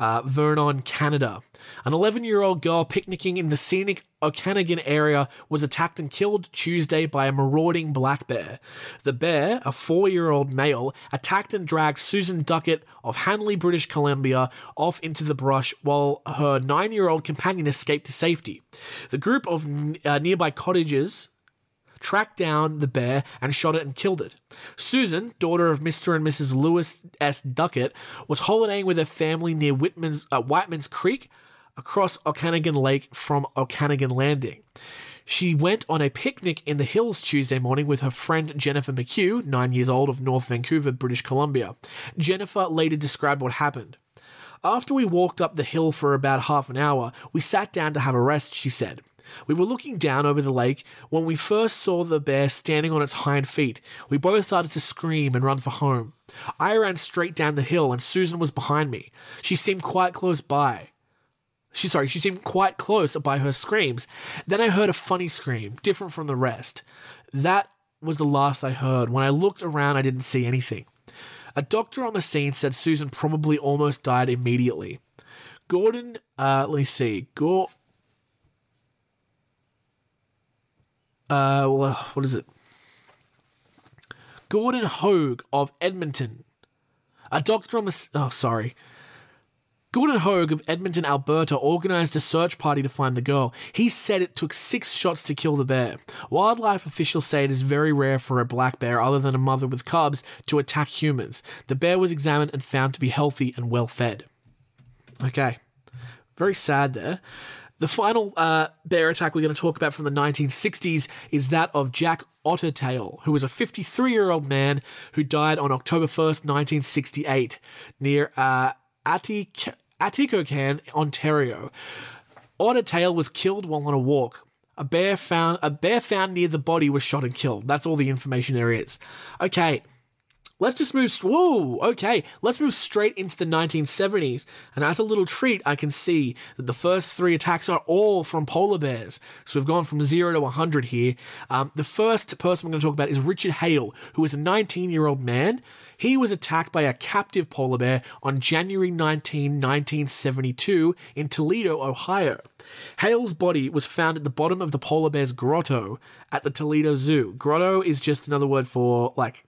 uh, Vernon, Canada. An 11 year old girl picnicking in the scenic Okanagan area was attacked and killed Tuesday by a marauding black bear. The bear, a four year old male, attacked and dragged Susan Duckett of Hanley, British Columbia, off into the brush while her nine year old companion escaped to safety. The group of uh, nearby cottages tracked down the bear and shot it and killed it. Susan, daughter of Mr. and Mrs. Lewis S. Duckett, was holidaying with her family near Whitman's, uh, Whiteman's Creek across Okanagan Lake from Okanagan Landing. She went on a picnic in the hills Tuesday morning with her friend Jennifer McHugh, nine years old, of North Vancouver, British Columbia. Jennifer later described what happened. After we walked up the hill for about half an hour, we sat down to have a rest, she said. We were looking down over the lake when we first saw the bear standing on its hind feet. We both started to scream and run for home. I ran straight down the hill and Susan was behind me. She seemed quite close by. She sorry, she seemed quite close by her screams. Then I heard a funny scream, different from the rest. That was the last I heard. When I looked around, I didn't see anything. A doctor on the scene said Susan probably almost died immediately. Gordon, uh, let me see. Gore, uh, well, what is it? Gordon Hogue of Edmonton. A doctor on the. Oh, sorry. Gordon Hogue of Edmonton, Alberta, organized a search party to find the girl. He said it took six shots to kill the bear. Wildlife officials say it is very rare for a black bear, other than a mother with cubs, to attack humans. The bear was examined and found to be healthy and well fed. Okay. Very sad there. The final uh, bear attack we're going to talk about from the 1960s is that of Jack Ottertail, who was a 53 year old man who died on October 1st, 1968, near uh, Atikokan, Ontario. Ottertail was killed while on a walk. A bear found a bear found near the body was shot and killed. That's all the information there is. Okay, Let's just move. Whoa, okay. Let's move straight into the 1970s. And as a little treat, I can see that the first three attacks are all from polar bears. So we've gone from zero to 100 here. Um, the first person we're going to talk about is Richard Hale, who is a 19 year old man. He was attacked by a captive polar bear on January 19, 1972, in Toledo, Ohio. Hale's body was found at the bottom of the polar bear's grotto at the Toledo Zoo. Grotto is just another word for like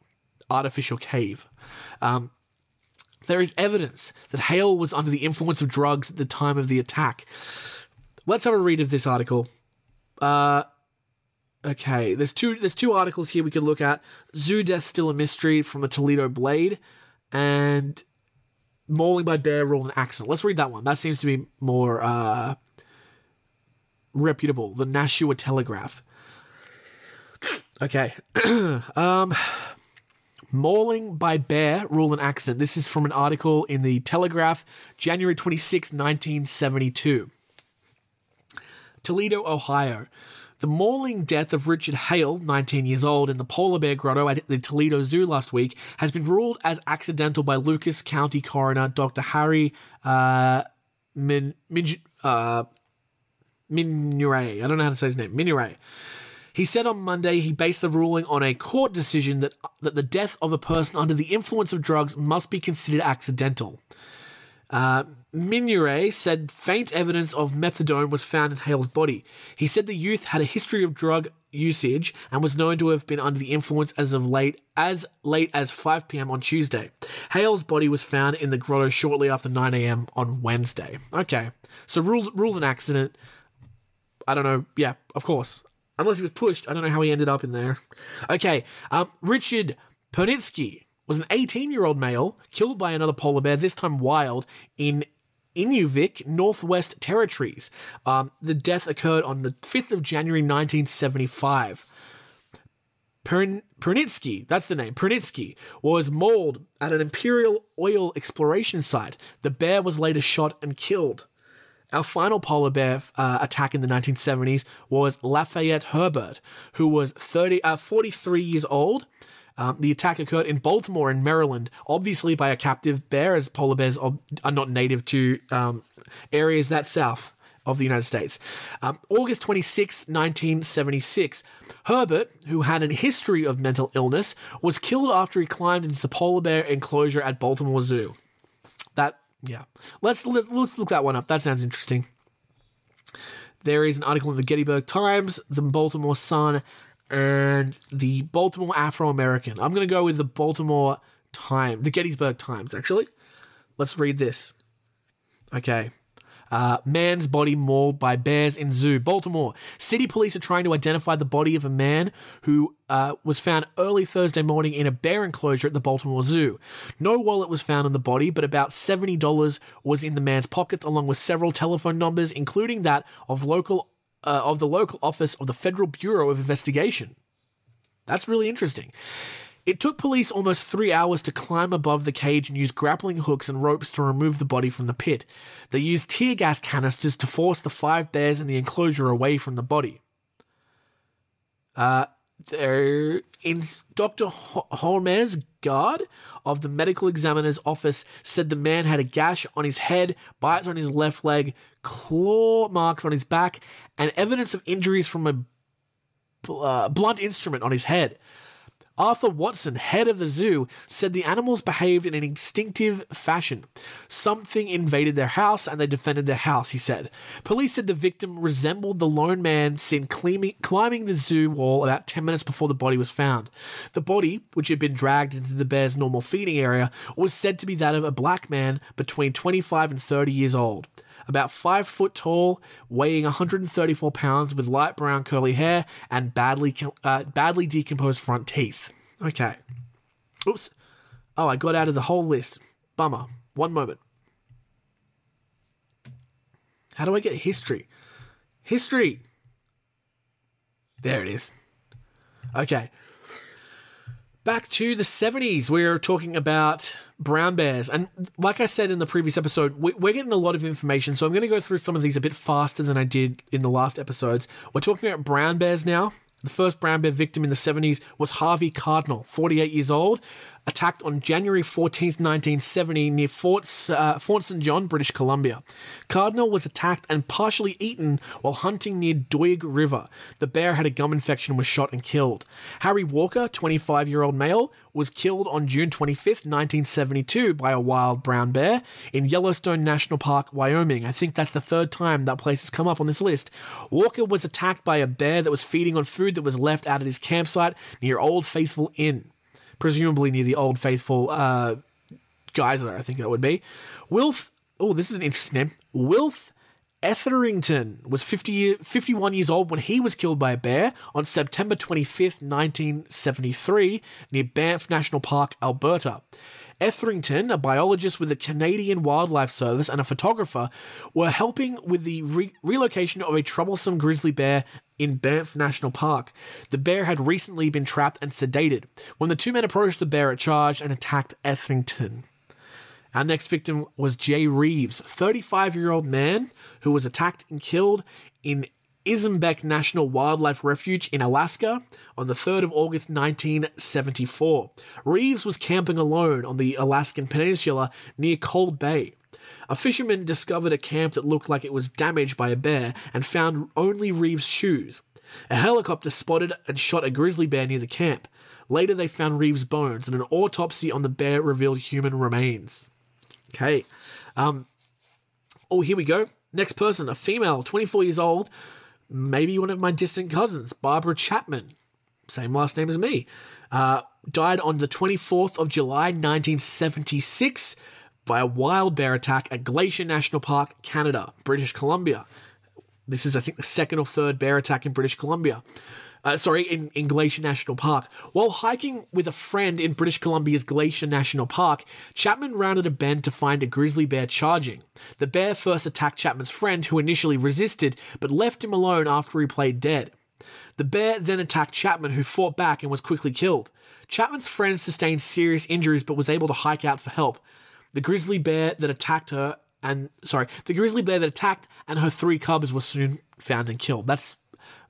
artificial cave. Um, there is evidence that Hale was under the influence of drugs at the time of the attack. Let's have a read of this article. Uh, okay, there's two there's two articles here we could look at. Zoo death still a mystery from the Toledo Blade, and mauling by bear rule and accident. Let's read that one. That seems to be more uh, reputable. The Nashua Telegraph. Okay. um, Mauling by bear, rule and accident. This is from an article in the Telegraph, January 26, 1972. Toledo, Ohio. The mauling death of Richard Hale, 19 years old, in the polar bear grotto at the Toledo Zoo last week has been ruled as accidental by Lucas County coroner Dr. Harry uh, Min, Min, uh, Minuray. I don't know how to say his name. Minuray. He said on Monday he based the ruling on a court decision that, that the death of a person under the influence of drugs must be considered accidental. Uh, Minure said faint evidence of methadone was found in Hale's body. He said the youth had a history of drug usage and was known to have been under the influence as of late as late as 5 p.m. on Tuesday. Hale's body was found in the grotto shortly after 9 a.m. on Wednesday. Okay, so ruled ruled an accident. I don't know. Yeah, of course. Unless he was pushed, I don't know how he ended up in there. Okay, um, Richard Pernitsky was an 18 year old male killed by another polar bear, this time wild, in Inuvik, Northwest Territories. Um, the death occurred on the 5th of January 1975. Pern- Pernitsky, that's the name, Pernitsky, was mauled at an Imperial Oil exploration site. The bear was later shot and killed. Our final polar bear uh, attack in the 1970s was Lafayette Herbert, who was 30, uh, 43 years old. Um, the attack occurred in Baltimore, in Maryland, obviously by a captive bear, as polar bears are, not native to um, areas that south of the United States. Um, August 26, 1976. Herbert, who had a history of mental illness, was killed after he climbed into the polar bear enclosure at Baltimore Zoo. That Yeah. Let's let, let's look that one up. That sounds interesting. There is an article in the Gettysburg Times, the Baltimore Sun, and the Baltimore Afro American. I'm going to go with the Baltimore Time, the Gettysburg Times, actually. Let's read this. Okay. Uh, man's body mauled by bears in zoo. Baltimore. City police are trying to identify the body of a man who uh, was found early Thursday morning in a bear enclosure at the Baltimore Zoo. No wallet was found on the body, but about $70 was in the man's pockets, along with several telephone numbers, including that of local uh, of the local office of the Federal Bureau of Investigation. That's really interesting. It took police almost three hours to climb above the cage and use grappling hooks and ropes to remove the body from the pit. They used tear gas canisters to force the five bears in the enclosure away from the body. Uh, there, in Dr. Holmes guard of the medical examiner's office said the man had a gash on his head, bites on his left leg, claw marks on his back, and evidence of injuries from a uh, blunt instrument on his head. Arthur Watson, head of the zoo, said the animals behaved in an instinctive fashion. Something invaded their house and they defended their house, he said. Police said the victim resembled the lone man seen climbing, the zoo wall about 10 minutes before the body was found. The body, which had been dragged into the bear's normal feeding area, was said to be that of a black man between 25 and 30 years old about five foot tall, weighing 134 pounds, with light brown curly hair and badly uh, badly decomposed front teeth. Okay. Oops. Oh, I got out of the whole list. Bummer. One moment. How do I get history? History. There it is. Okay. Back to the 70s, we're talking about brown bears. And like I said in the previous episode, we're getting a lot of information, so I'm going to go through some of these a bit faster than I did in the last episodes. We're talking about brown bears now. The first brown bear victim in the 70s was Harvey Cardinal, 48 years old, attacked on January 14, 1970, near Fort, uh, Fort St. John, British Columbia. Cardinal was attacked and partially eaten while hunting near Doig River. The bear had a gum infection and was shot and killed. Harry Walker, 25 year old male, was killed on June 25, 1972, by a wild brown bear in Yellowstone National Park, Wyoming. I think that's the third time that place has come up on this list. Walker was attacked by a bear that was feeding on food that was left out at his campsite near Old Faithful Inn presumably near the Old Faithful uh, geyser, I think that would be. Wilf, oh, this is an interesting name. Wilf Etherington was 50 51 years old when he was killed by a bear on September 25th, 1973, near Banff National Park, Alberta. Etherington, a biologist with the Canadian Wildlife Service and a photographer, were helping with the re- relocation of a troublesome grizzly bear in Banff National Park. The bear had recently been trapped and sedated. When the two men approached the bear, it charged and attacked Etherington. Our next victim was Jay Reeves, 35 year old man who was attacked and killed in Izembek National Wildlife Refuge in Alaska on the 3rd of August 1974. Reeves was camping alone on the Alaskan Peninsula near Cold Bay. A fisherman discovered a camp that looked like it was damaged by a bear and found only Reeves' shoes. A helicopter spotted and shot a grizzly bear near the camp. Later, they found Reeves' bones, and an autopsy on the bear revealed human remains. Okay. Um, oh, here we go. Next person, a female, 24 years old, maybe one of my distant cousins, Barbara Chapman, same last name as me, uh, died on the 24th of July 1976 by a wild bear attack at Glacier National Park, Canada, British Columbia. This is, I think, the second or third bear attack in British Columbia uh, sorry, in, in Glacier National Park. While hiking with a friend in British Columbia's Glacier National Park, Chapman rounded a bend to find a grizzly bear charging. The bear first attacked Chapman's friend, who initially resisted, but left him alone after he played dead. The bear then attacked Chapman, who fought back and was quickly killed. Chapman's friend sustained serious injuries but was able to hike out for help. The grizzly bear that attacked her and sorry, the grizzly bear that attacked and her three cubs were soon found and killed. That's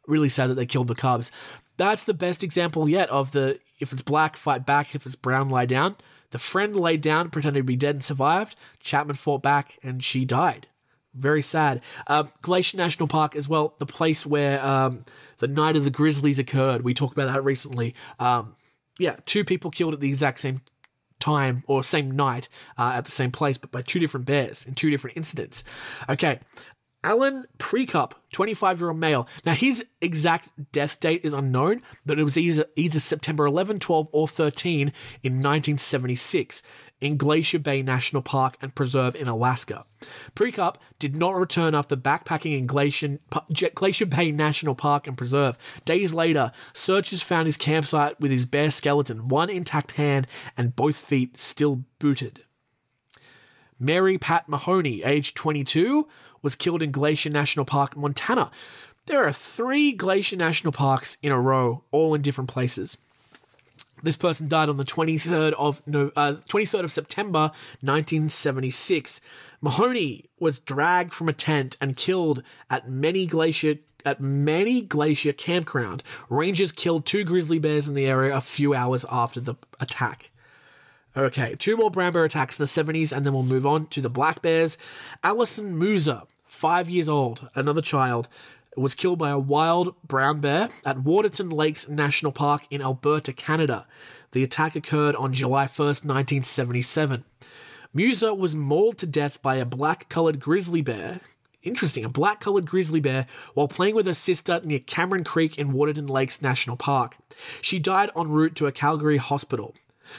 really sad that they killed the Cubs. That's the best example yet of the if it's black, fight back. If it's brown, lie down. The friend laid down, pretended to be dead, and survived. Chapman fought back, and she died. Very sad. Um, Glacier National Park as well, the place where um, the night of the Grizzlies occurred. We talked about that recently. Um, yeah, two people killed at the exact same time or same night uh, at the same place, but by two different bears in two different incidents. Okay. Alan Precup, 25 year old male. Now, his exact death date is unknown, but it was either, either September 11, 12, or 13 in 1976 in Glacier Bay National Park and Preserve in Alaska. Precup did not return after backpacking in Glacier, Glacier Bay National Park and Preserve. Days later, searchers found his campsite with his bare skeleton, one intact hand, and both feet still booted. Mary Pat Mahoney, age 22, was killed in Glacier National Park, Montana. There are three Glacier National Parks in a row, all in different places. This person died on the 23rd of no, uh, 23rd of September 1976. Mahoney was dragged from a tent and killed at many glacier at many glacier campground. Rangers killed two grizzly bears in the area a few hours after the attack. Okay, two more brown bear attacks in the 70s, and then we'll move on to the black bears. Allison Musa, five years old, another child, was killed by a wild brown bear at Waterton Lakes National Park in Alberta, Canada. The attack occurred on July 1st, 1977. Musa was mauled to death by a black colored grizzly bear. Interesting, a black colored grizzly bear while playing with her sister near Cameron Creek in Waterton Lakes National Park. She died en route to a Calgary hospital.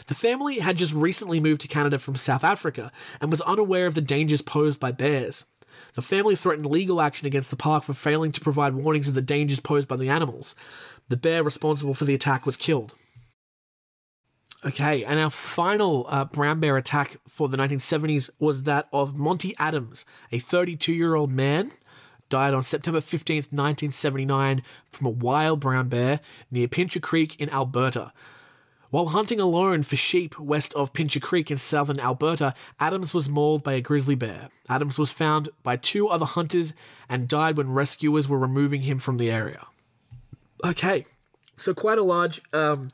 The family had just recently moved to Canada from South Africa and was unaware of the dangers posed by bears. The family threatened legal action against the park for failing to provide warnings of the dangers posed by the animals. The bear responsible for the attack was killed. Okay, and our final uh, brown bear attack for the 1970s was that of Monty Adams, a 32 year old man. Died on September 15th, 1979, from a wild brown bear near Pincher Creek in Alberta. While hunting alone for sheep west of Pincher Creek in southern Alberta, Adams was mauled by a grizzly bear. Adams was found by two other hunters and died when rescuers were removing him from the area. Okay, so quite a large um,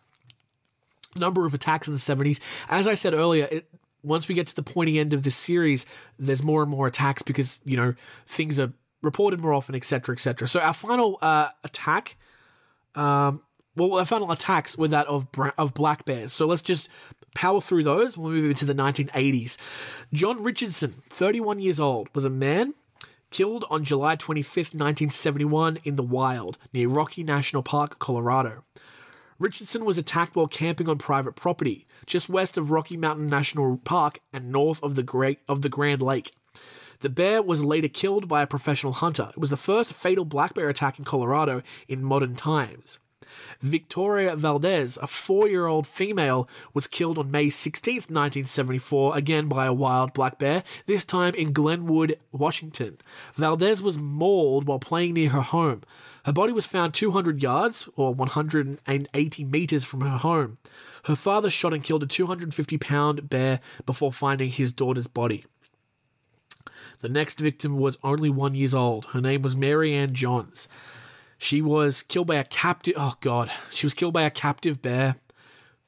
number of attacks in the 70s. As I said earlier, it, once we get to the pointy end of this series, there's more and more attacks because, you know, things are reported more often, etc., etc. So our final uh, attack, um, well, our final attacks were that of bra- of black bears. So let's just power through those. We'll move into the 1980s. John Richardson, 31 years old, was a man killed on July 25th, 1971, in the wild near Rocky National Park, Colorado. Richardson was attacked while camping on private property, just west of Rocky Mountain National Park and north of the Great of the Grand Lake. The bear was later killed by a professional hunter. It was the first fatal black bear attack in Colorado in modern times. Victoria Valdez, a four year old female, was killed on May 16, 1974, again by a wild black bear, this time in Glenwood, Washington. Valdez was mauled while playing near her home. Her body was found 200 yards, or 180 meters from her home. Her father shot and killed a 250 pound bear before finding his daughter's body. The next victim was only one years old. Her name was Mary Ann Johns. She was killed by a captive. Oh God, she was killed by a captive bear,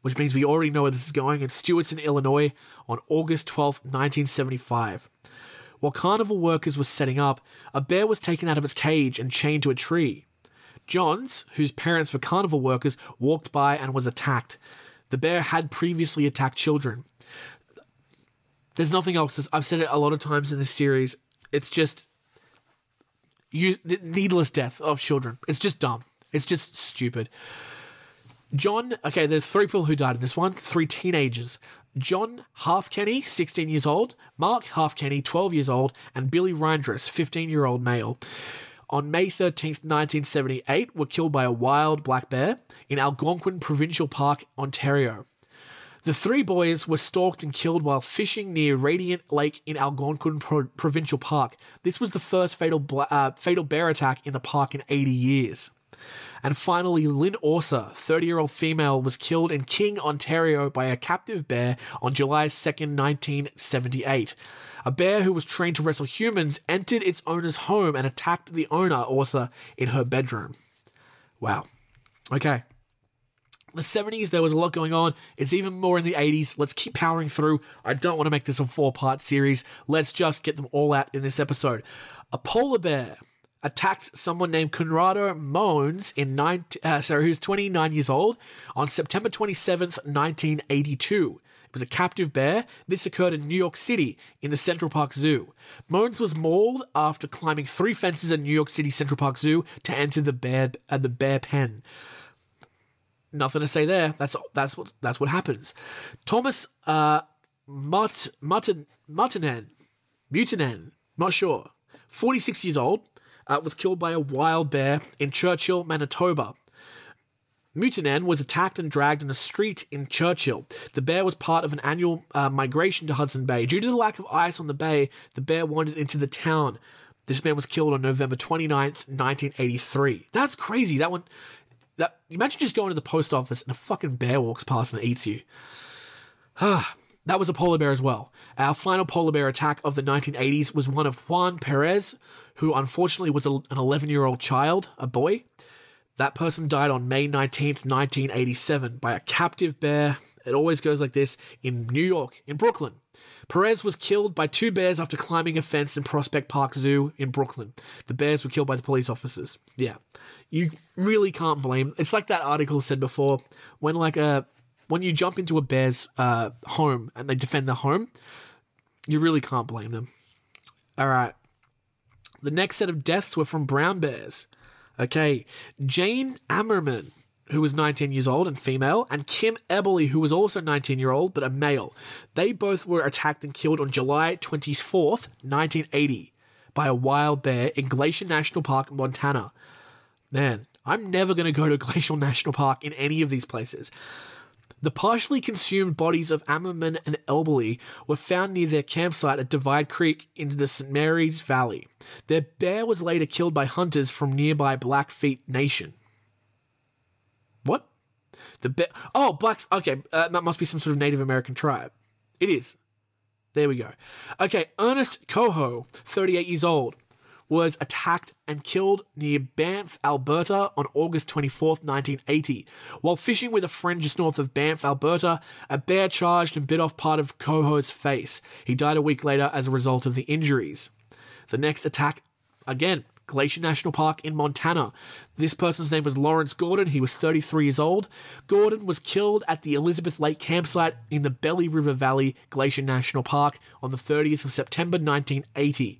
which means we already know where this is going. In Stewardson, Illinois, on August twelfth, nineteen seventy-five. While carnival workers were setting up, a bear was taken out of its cage and chained to a tree. Johns, whose parents were carnival workers, walked by and was attacked. The bear had previously attacked children. There's nothing else. I've said it a lot of times in this series. It's just you, needless death of children. It's just dumb. It's just stupid. John, okay, there's three people who died in this one, three teenagers. John Halfkenny, 16 years old, Mark Halfkenny, 12 years old, and Billy Reindress, 15 year old male. On May 13th, 1978, were killed by a wild black bear in Algonquin Provincial Park, Ontario. The three boys were stalked and killed while fishing near Radiant Lake in Algonquin Pro- Provincial Park. This was the first fatal, uh, fatal bear attack in the park in 80 years. And finally, Lynn Orser, 30 year old female, was killed in King, Ontario by a captive bear on July 2nd, 1978. A bear who was trained to wrestle humans entered its owner's home and attacked the owner, Orser, in her bedroom. Wow. Okay. The 70s, there was a lot going on. It's even more in the 80s. Let's keep powering through. I don't want to make this a four part series. Let's just get them all out in this episode. A polar bear attacked someone named Conrado Mones in 19, uh, sorry, who's 29 years old on September 27th, 1982. It was a captive bear. This occurred in New York City in the Central Park Zoo. Mones was mauled after climbing three fences at New York City Central Park Zoo to enter the bear uh, the bear pen. Nothing to say there. That's that's what that's what happens. Thomas uh, Mart Martin Mutinen, not sure. 46 years old, uh, was killed by a wild bear in Churchill, Manitoba. Mutinen was attacked and dragged in a street in Churchill. The bear was part of an annual uh, migration to Hudson Bay. Due to the lack of ice on the bay, the bear wandered into the town. This man was killed on November 29th, 1983. That's crazy. That one. That imagine just going to the post office and a fucking bear walks past and eats you. That was a polar bear as well. Our final polar bear attack of the 1980s was one of Juan Perez, who unfortunately was a, an 11 year old child, a boy. That person died on May 19th, 1987, by a captive bear. It always goes like this in New York, in Brooklyn. Perez was killed by two bears after climbing a fence in Prospect Park Zoo in Brooklyn. The bears were killed by the police officers. Yeah. You really can't blame. It's like that article said before when like a when you jump into a bear's uh, home and they defend the home, you really can't blame them. All right. The next set of deaths were from brown bears. Okay. Jane Ammerman, who was 19 years old and female, and Kim Eberly, who was also 19 year old but a male. They both were attacked and killed on July 24th, 1980, by a wild bear in Glacier National Park, Montana. Man, I'm never going to go to Glacial National Park in any of these places. The partially consumed bodies of Ammerman and Elberly were found near their campsite at Divide Creek into the St. Mary's Valley. Their bear was later killed by hunters from nearby Blackfeet Nation. The bear. Oh, Black. Okay, uh, that must be some sort of Native American tribe. It is. There we go. Okay, Ernest Cohoe, 38 years old, was attacked and killed near Banff, Alberta on August 24th, 1980. While fishing with a friend just north of Banff, Alberta, a bear charged and bit off part of Cohoe's face. He died a week later as a result of the injuries. The next attack, again, Glacier National Park in Montana. This person's name was Lawrence Gordon. He was 33 years old. Gordon was killed at the Elizabeth Lake campsite in the Belly River Valley Glacier National Park on the 30th of September 1980.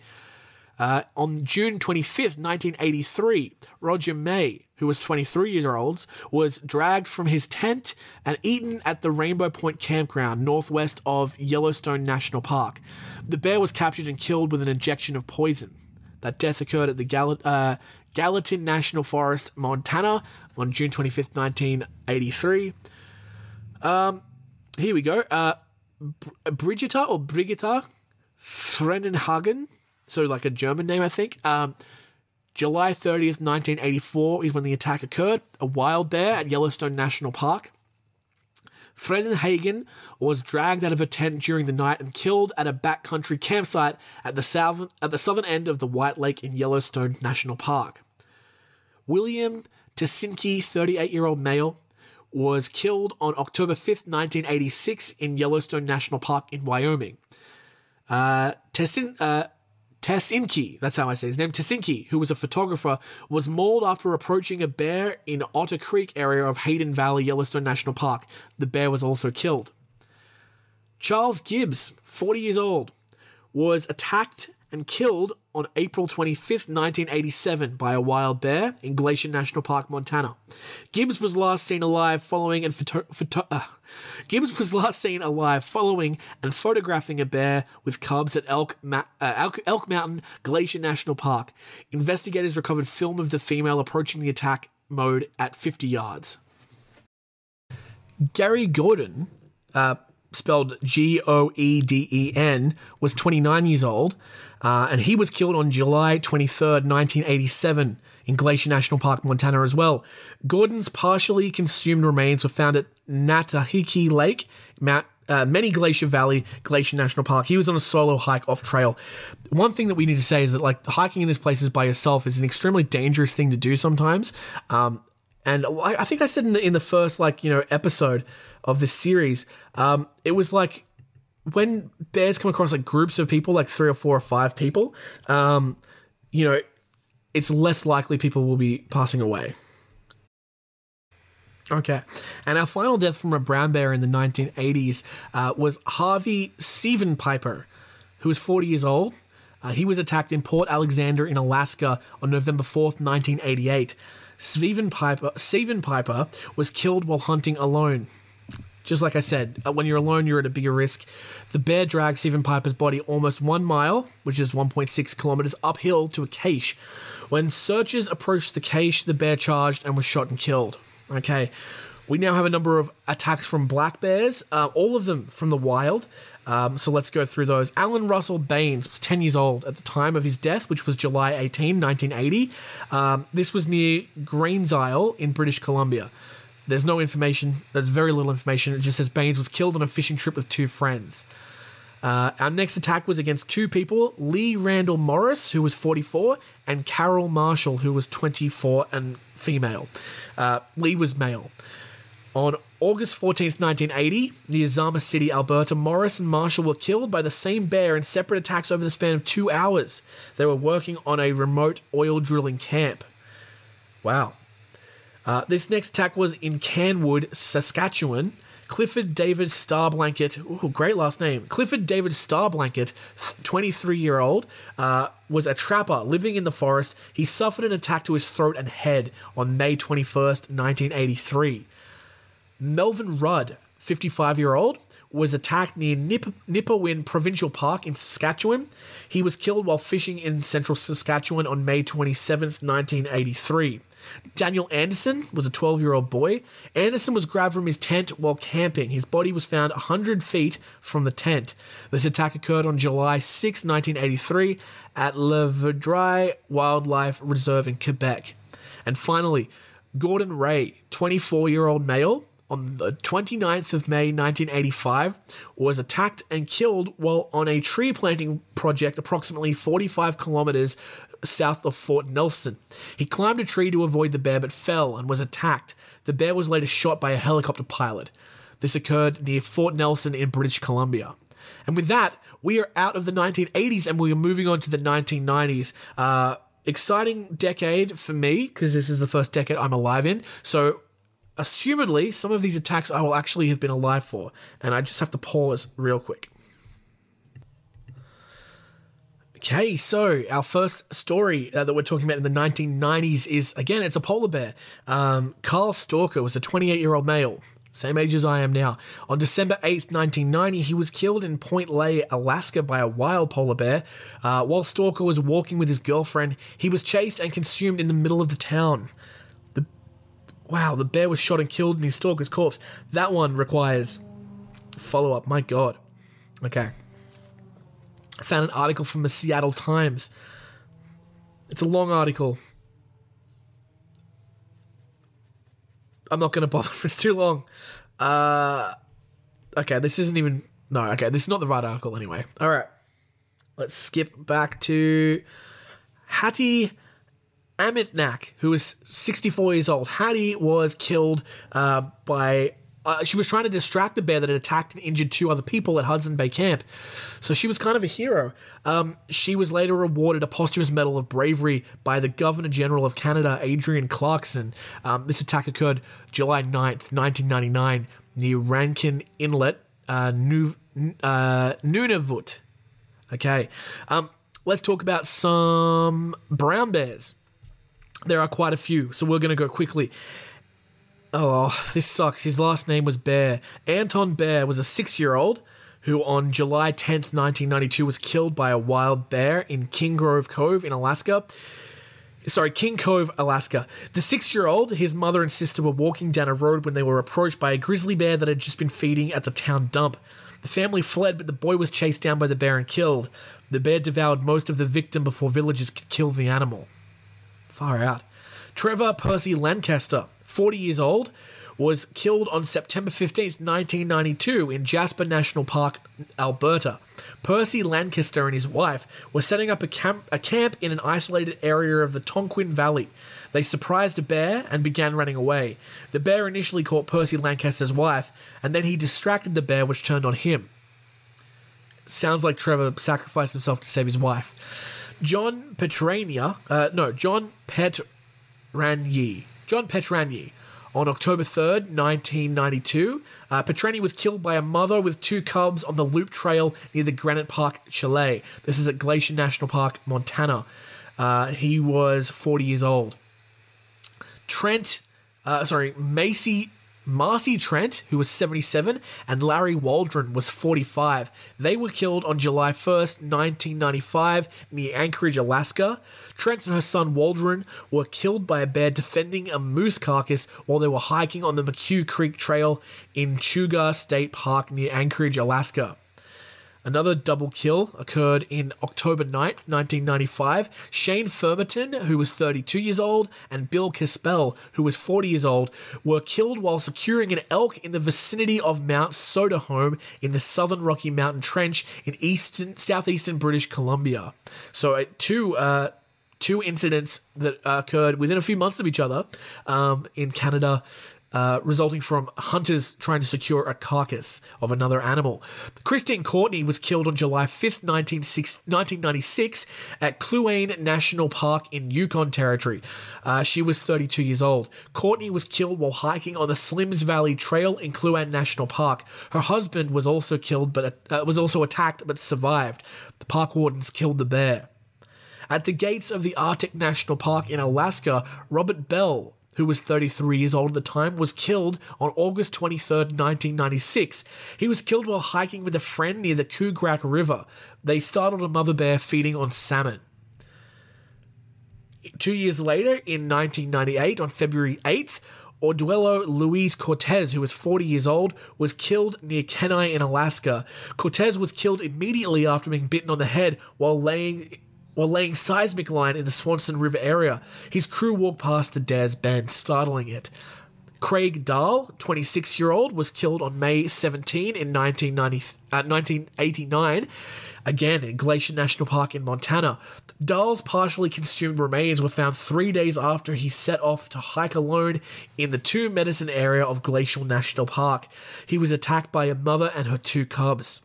Uh, on June 25th, 1983, Roger May, who was 23 years old, was dragged from his tent and eaten at the Rainbow Point campground northwest of Yellowstone National Park. The bear was captured and killed with an injection of poison. That death occurred at the uh, Gallatin National Forest, Montana, on June 25th, 1983. Um, here we go. Uh, Br- Brigitta or Brigitta Fredenhagen so like a German name, I think. Um, July 30th, 1984 is when the attack occurred. A wild bear at Yellowstone National Park. Fredenhagen was dragged out of a tent during the night and killed at a backcountry campsite at the southern at the southern end of the White Lake in Yellowstone National Park. William Tesinki, 38-year-old male, was killed on October 5th, 1986 in Yellowstone National Park in Wyoming. Uh, uh, Tassinki, that's how I say his name, Tassinki, who was a photographer, was mauled after approaching a bear in Otter Creek area of Hayden Valley, Yellowstone National Park. The bear was also killed. Charles Gibbs, 40 years old, was attacked and killed on April 25, 1987 by a wild bear in Glacier National Park, Montana. Gibbs was last seen alive following and photo- photo- uh, Gibbs was last seen alive following and photographing a bear with cubs at Elk, Ma- uh, Elk, Elk Mountain Glacier National Park. Investigators recovered film of the female approaching the attack mode at 50 yards. Gary Goeden, uh, spelled G O E D E N, was 29 years old, uh, and he was killed on July 23rd, 1987, in Glacier National Park, Montana, as well. Goeden's partially consumed remains were found at Natahiki Lake, Mount. Uh, Many Glacier Valley Glacier National Park. He was on a solo hike off trail. One thing that we need to say is that like hiking in this places by yourself is an extremely dangerous thing to do sometimes. Um, and I think I said in the, in the first like you know episode of this series, um, it was like when bears come across like groups of people, like three or four or five people, um, you know, it's less likely people will be passing away. Okay. And our final death from a brown bear in the 1980s uh, was Harvey Stephen Piper, who was 40 years old. Uh, he was attacked in Port Alexander in Alaska on November 4th, 1988. Stephen Piper, Stephen Piper was killed while hunting alone. Just like I said, uh, when you're alone, you're at a bigger risk. The bear dragged Stephen Piper's body almost one mile, which is 1.6 kilometers uphill to a cache. When searchers approached the cache, the bear charged and was shot and killed. Okay, we now have a number of attacks from black bears, uh, all of them from the wild. Um, so let's go through those. Alan Russell Baines was 10 years old at the time of his death, which was July 18, 1980. Um, this was near Greens Isle in British Columbia. There's no information, there's very little information. It just says Baines was killed on a fishing trip with two friends. Uh, our next attack was against two people Lee Randall Morris, who was 44, and Carol Marshall, who was 24 and female. Uh, Lee was male. On August 14th, 1980, near Zama City, Alberta, Morris and Marshall were killed by the same bear in separate attacks over the span of two hours. They were working on a remote oil drilling camp. Wow. Uh, this next attack was in Canwood, Saskatchewan. Clifford David Starblanket, ooh, great last name. Clifford David Starblanket, 23 year old, uh, was a trapper living in the forest. He suffered an attack to his throat and head on May 21st, 1983. Melvin Rudd, 55 year old, was attacked near Nip- Nipawin Provincial Park in Saskatchewan. He was killed while fishing in central Saskatchewan on May 27, 1983. Daniel Anderson was a 12 year old boy. Anderson was grabbed from his tent while camping. His body was found 100 feet from the tent. This attack occurred on July 6, 1983, at Le Vaudreuil Wildlife Reserve in Quebec. And finally, Gordon Ray, 24 year old male, on the 29th of May 1985 was attacked and killed while on a tree planting project approximately 45 kilometers south of Fort Nelson. He climbed a tree to avoid the bear but fell and was attacked. The bear was later shot by a helicopter pilot. This occurred near Fort Nelson in British Columbia. And with that, we are out of the 1980s and we are moving on to the 1990s. Uh, exciting decade for me because this is the first decade I'm alive in. So assumedly, some of these attacks I will actually have been alive for, and I just have to pause real quick. Okay, so our first story uh, that we're talking about in the 1990s is again, it's a polar bear. Um, Carl Stalker was a 28 year old male, same age as I am now. On December 8th, 1990, he was killed in Point Lay, Alaska by a wild polar bear. Uh, while Stalker was walking with his girlfriend, he was chased and consumed in the middle of the town. Wow, the bear was shot and killed in his stalker's corpse. That one requires follow up. My God. Okay. I found an article from the Seattle Times. It's a long article. I'm not going to bother. It's too long. Uh, okay, this isn't even. No, okay, this is not the right article anyway. All right. Let's skip back to Hattie Amitnak, who was 64 years old. Hattie was killed uh, by. Uh, she was trying to distract the bear that had attacked and injured two other people at Hudson Bay Camp. So she was kind of a hero. Um, she was later awarded a posthumous Medal of Bravery by the Governor General of Canada, Adrienne Clarkson. Um, this attack occurred July 9th, 1999, near Rankin Inlet, uh, Nu- uh, Nunavut. Okay. Um, let's talk about some brown bears. There are quite a few, so we're going to go quickly. Oh, this sucks. His last name was Bear. Anton Bear was a six year old who on July 10th, 1992, was killed by a wild bear in King Grove Cove in Alaska. Sorry, King Cove, Alaska. The six year old, his mother and sister were walking down a road when they were approached by a grizzly bear that had just been feeding at the town dump. The family fled, but the boy was chased down by the bear and killed. The bear devoured most of the victim before villagers could kill the animal. Far out. Trevor Percy Lancaster, 40 years old, was killed on September 15, 1992, in Jasper National Park, Alberta. Percy Lancaster and his wife were setting up a camp, a camp in an isolated area of the Tonquin Valley. They surprised a bear and began running away. The bear initially caught Percy Lancaster's wife, and then he distracted the bear, which turned on him. Sounds like Trevor sacrificed himself to save his wife. John Petrania, uh, no, John Petranyi, John Petranyi On October 3rd, 1992, uh, Petreni was killed by a mother with two cubs on the Loop Trail near the Granite Park Chalet. This is at Glacier National Park, Montana. Uh, he was 40 years old. Trent, uh, sorry, Macy Marcy Trent, who was 77, and Larry Waldron was 45. They were killed on July 1st, 1995, near Anchorage, Alaska. Trent and her son Waldron were killed by a bear defending a moose carcass while they were hiking on the McHugh Creek Trail in Chugach State Park near Anchorage, Alaska. Another double kill occurred in October 9th, 1995. Shane Fumerton, who was 32 years old, and Bill Kispel, who was 40 years old, were killed while securing an elk in the vicinity of Mount Soderholm in the southern Rocky Mountain Trench in eastern, southeastern British Columbia. So, uh, two uh, two incidents that occurred within a few months of each other um, in Canada. Uh, resulting from hunters trying to secure a carcass of another animal. Christine Courtney was killed on July 5th, 1996, at Kluane National Park in Yukon Territory. Uh, she was 32 years old. Courtney was killed while hiking on the Slims Valley Trail in Kluane National Park. Her husband was also killed, but uh, was also attacked, but survived. The park wardens killed the bear. At the gates of the Arctic National Park in Alaska, Robert Bell, who was 33 years old at the time, was killed on August 23, 1996. He was killed while hiking with a friend near the Kugrak River. They startled a mother bear feeding on salmon. Two years later, in 1998, on February 8th, Orduelo Luis Cortez, who was 40 years old, was killed near Kenai in Alaska. Cortez was killed immediately after being bitten on the head while laying while laying seismic line in the Swanson River area. His crew walked past the Dares Bend, startling it. Craig Dahl, 26 year old, was killed on May 17 in 1990, uh, 1989, again in Glacier National Park in Montana. Dahl's partially consumed remains were found three days after he set off to hike alone in the Two Medicine area of Glacial National Park. He was attacked by a mother and her two cubs.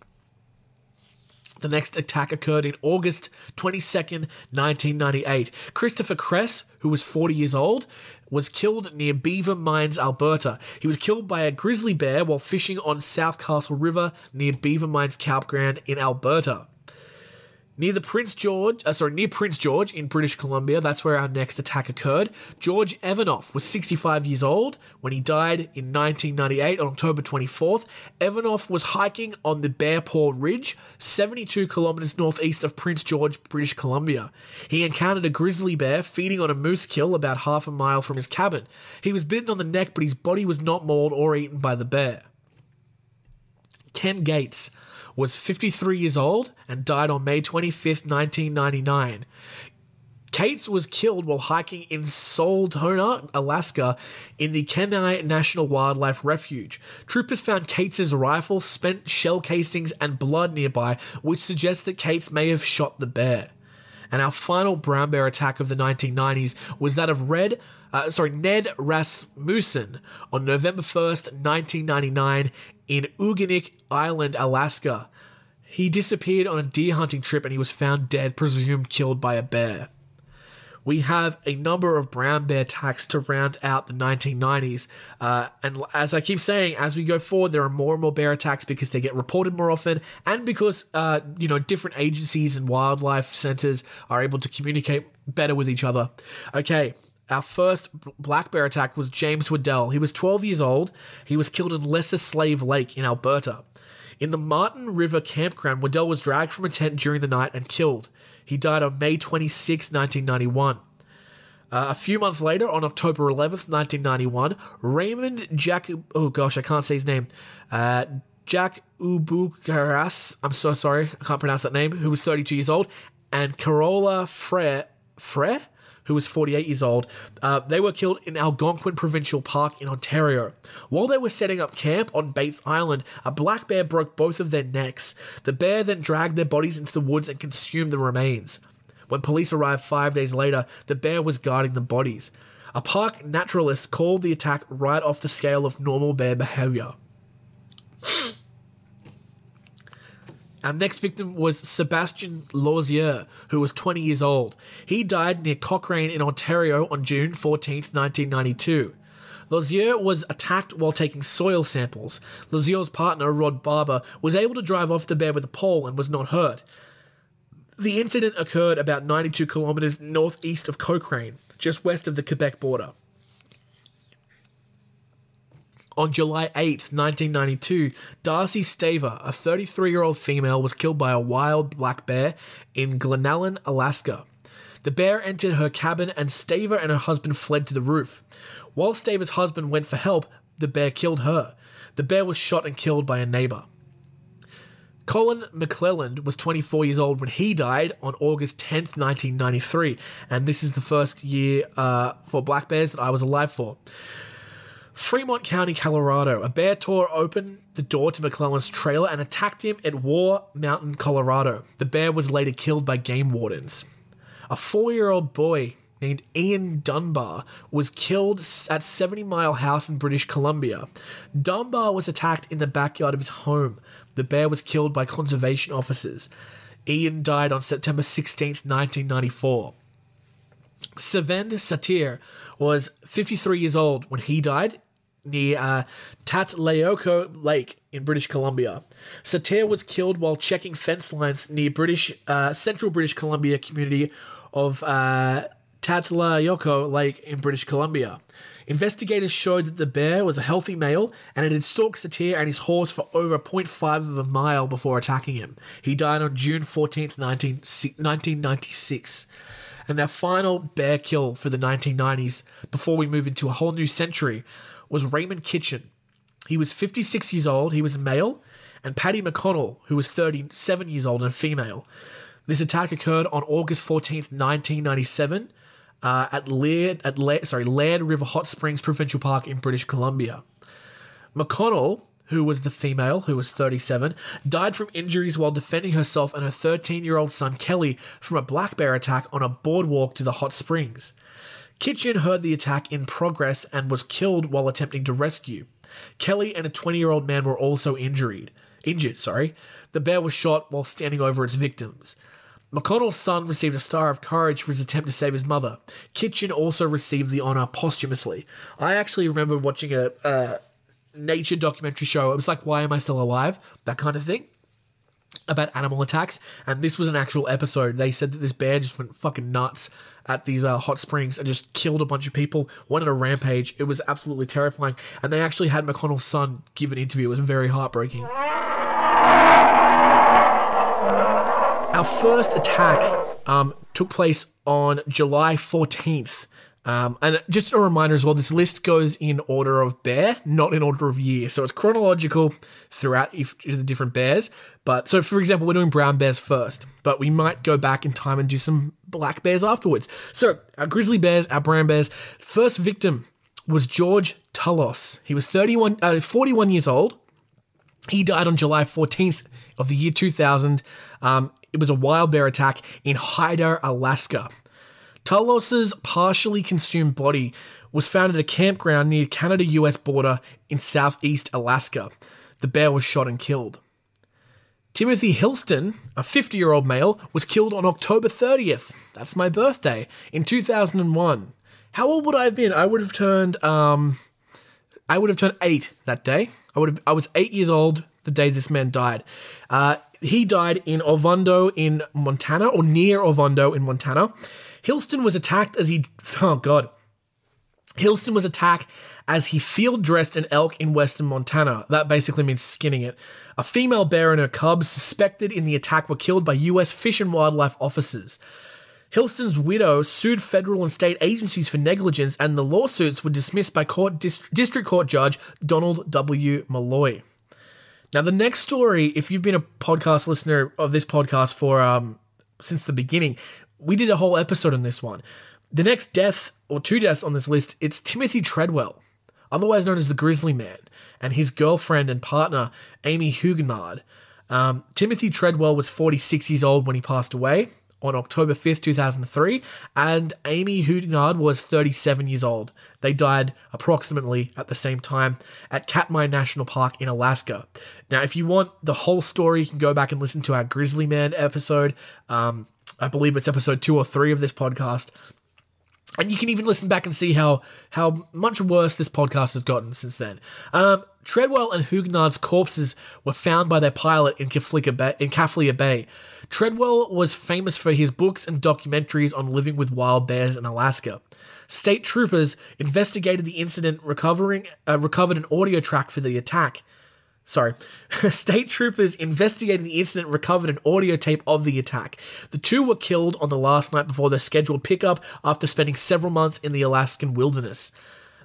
The next attack occurred in August 22nd, 1998. Christopher Kress, who was 40 years old, was killed near Beaver Mines, Alberta. He was killed by a grizzly bear while fishing on South Castle River near Beaver Mines Campground in Alberta. Near the Prince George, uh, sorry, near Prince George in British Columbia, that's where our next attack occurred. George Evanoff was 65 years old when he died in 1998 on October 24th. Evanoff was hiking on the Bear Paw Ridge, 72 kilometers northeast of Prince George, British Columbia. He encountered a grizzly bear feeding on a moose kill about half a mile from his cabin. He was bitten on the neck, but his body was not mauled or eaten by the bear. Ken Cates was 53 years old and died on May 25th, 1999. Cates was killed while hiking in Soldotna, Alaska, in the Kenai National Wildlife Refuge. Troopers found Cates's rifle, spent shell casings, and blood nearby, which suggests that Cates may have shot the bear. And our final brown bear attack of the 1990s was that of Red, uh, sorry, Ned Rasmussen on November 1st, 1999, in Uganik Island, Alaska. He disappeared on a deer hunting trip and he was found dead, presumed killed by a bear. We have a number of brown bear attacks to round out the 1990s. Uh, and as I keep saying, as we go forward, there are more and more bear attacks because they get reported more often and because, uh, you know, different agencies and wildlife centers are able to communicate better with each other. Okay, our first black bear attack was James Waddell. He was 12 years old. He was killed in Lesser Slave Lake in Alberta. In the Martin River campground, Waddell was dragged from a tent during the night and killed. He died on May 26, 1991. Uh, a few months later, on October 11th, 1991, Raymond Jack. Oh gosh, I can't say his name. Uh, Jack Ubukaras. I'm so sorry, I can't pronounce that name. Who was 32 years old, and Carola Frere. Frere? Who was 48 years old. Uh, they were killed in Algonquin Provincial Park in Ontario. While they were setting up camp on Bates Island, a black bear broke both of their necks. The bear then dragged their bodies into the woods and consumed the remains. When police arrived five days later, the bear was guarding the bodies. A park naturalist called the attack right off the scale of normal bear behavior. Our next victim was Sebastian Lauzier, who was 20 years old. He died near Cochrane in Ontario on June 14, 1992. Lauzier was attacked while taking soil samples. Lauzier's partner, Rod Barber, was able to drive off the bear with a pole and was not hurt. The incident occurred about 92 kilometers northeast of Cochrane, just west of the Quebec border. On July 8, 1992, Darcy Staver, a 33 year old female, was killed by a wild black bear in Glenallen, Alaska. The bear entered her cabin and Staver and her husband fled to the roof. While Staver's husband went for help, the bear killed her. The bear was shot and killed by a neighbor. Colin McClelland was 24 years old when he died on August 10th, 1993, and this is the first year uh, for black bears that I was alive for. Fremont County, Colorado. A bear tore open the door to McClellan's trailer and attacked him at War Mountain, Colorado. The bear was later killed by game wardens. A four year old boy named Ian Dunbar was killed at 70 Mile House in British Columbia. Dunbar was attacked in the backyard of his home. The bear was killed by conservation officers. Ian died on September 16, 1994. Savend Satir was 53 years old when he died near uh, Tatlayoko Lake in British Columbia. Satir was killed while checking fence lines near British uh, Central British Columbia community of uh, Tatlayoko Lake in British Columbia. Investigators showed that the bear was a healthy male and it had stalked Satir and his horse for over 0.5 of a mile before attacking him. He died on June 14th, 19, 1996. And their final bear kill for the 1990s, before we move into a whole new century, was Raymond Kitchen. He was 56 years old, he was male, and Patty McConnell, who was 37 years old and female. This attack occurred on August 14th, 1997, uh, at Laird, at Laird, sorry, Laird River Hot Springs Provincial Park in British Columbia. McConnell, who was the female, who was 37, died from injuries while defending herself and her 13 year old son Kelly from a black bear attack on a boardwalk to the hot springs. Kitchen heard the attack in progress and was killed while attempting to rescue. Kelly and a 20 year old man were also injured. Injured, sorry. The bear was shot while standing over its victims. McConnell's son received a Star of Courage for his attempt to save his mother. Kitchen also received the honor posthumously. I actually remember watching a nature documentary show. It was like, Why Am I Still Alive? That kind of thing about animal attacks, and this was an actual episode. They said that this bear just went fucking nuts at these uh, hot springs and just killed a bunch of people, went on a rampage. It was absolutely terrifying, and they actually had McConnell's son give an interview. It was very heartbreaking. Our first attack um, took place on July 14th. Um, and just a reminder as well, this list goes in order of bear, not in order of year. So it's chronological throughout of the different bears. But so, for example, we're doing brown bears first, but we might go back in time and do some black bears afterwards. So our grizzly bears, our brown bears. First victim was George Tullos. He was 31, uh, 41 years old. He died on July 14th of the year 2000. Um, it was a wild bear attack in Hyder, Alaska. Tullos's partially consumed body was found at a campground near Canada US border in southeast Alaska. The bear was shot and killed. Timothy Hilston, a 50 year old male, was killed on October 30th. That's my birthday, in 2001. How old would I have been? I would have turned, um, I would have turned eight that day. I would have, I was eight years old the day this man died. Uh, he died in Ovando in Montana, or near Ovando in Montana. Hilston was attacked as he, oh god. Hilston was attacked as he field dressed an elk in western Montana. That basically means skinning it. A female bear and her cubs suspected in the attack were killed by US Fish and Wildlife officers. Hilston's widow sued federal and state agencies for negligence, and the lawsuits were dismissed by court dist- District Court Judge Donald W. Molloy. Now, the next story, if you've been a podcast listener of this podcast for um, since the beginning, we did a whole episode on this one. The next death, or two deaths on this list, it's Timothy Treadwell, otherwise known as the Grizzly Man, and his girlfriend and partner, Amy Huguenard. Um, Timothy Treadwell was 46 years old when he passed away on October 5th, 2003, and Amy Huguenard was 37 years old. They died approximately at the same time at Katmai National Park in Alaska. Now, if you want the whole story, you can go back and listen to our Grizzly Man episode. Um, I believe it's episode two or three of this podcast. And you can even listen back and see how how much worse this podcast has gotten since then. Um, Treadwell and Huguenard's corpses were found by their pilot in Kaflika Bay, in Kaflia Bay. Treadwell was famous for his books and documentaries on living with wild bears in Alaska. State troopers investigated the incident, recovering uh, recovered an audio track for the attack. Sorry. State troopers investigating the incident recovered an audio tape of the attack. The two were killed on the last night before their scheduled pickup after spending several months in the Alaskan wilderness.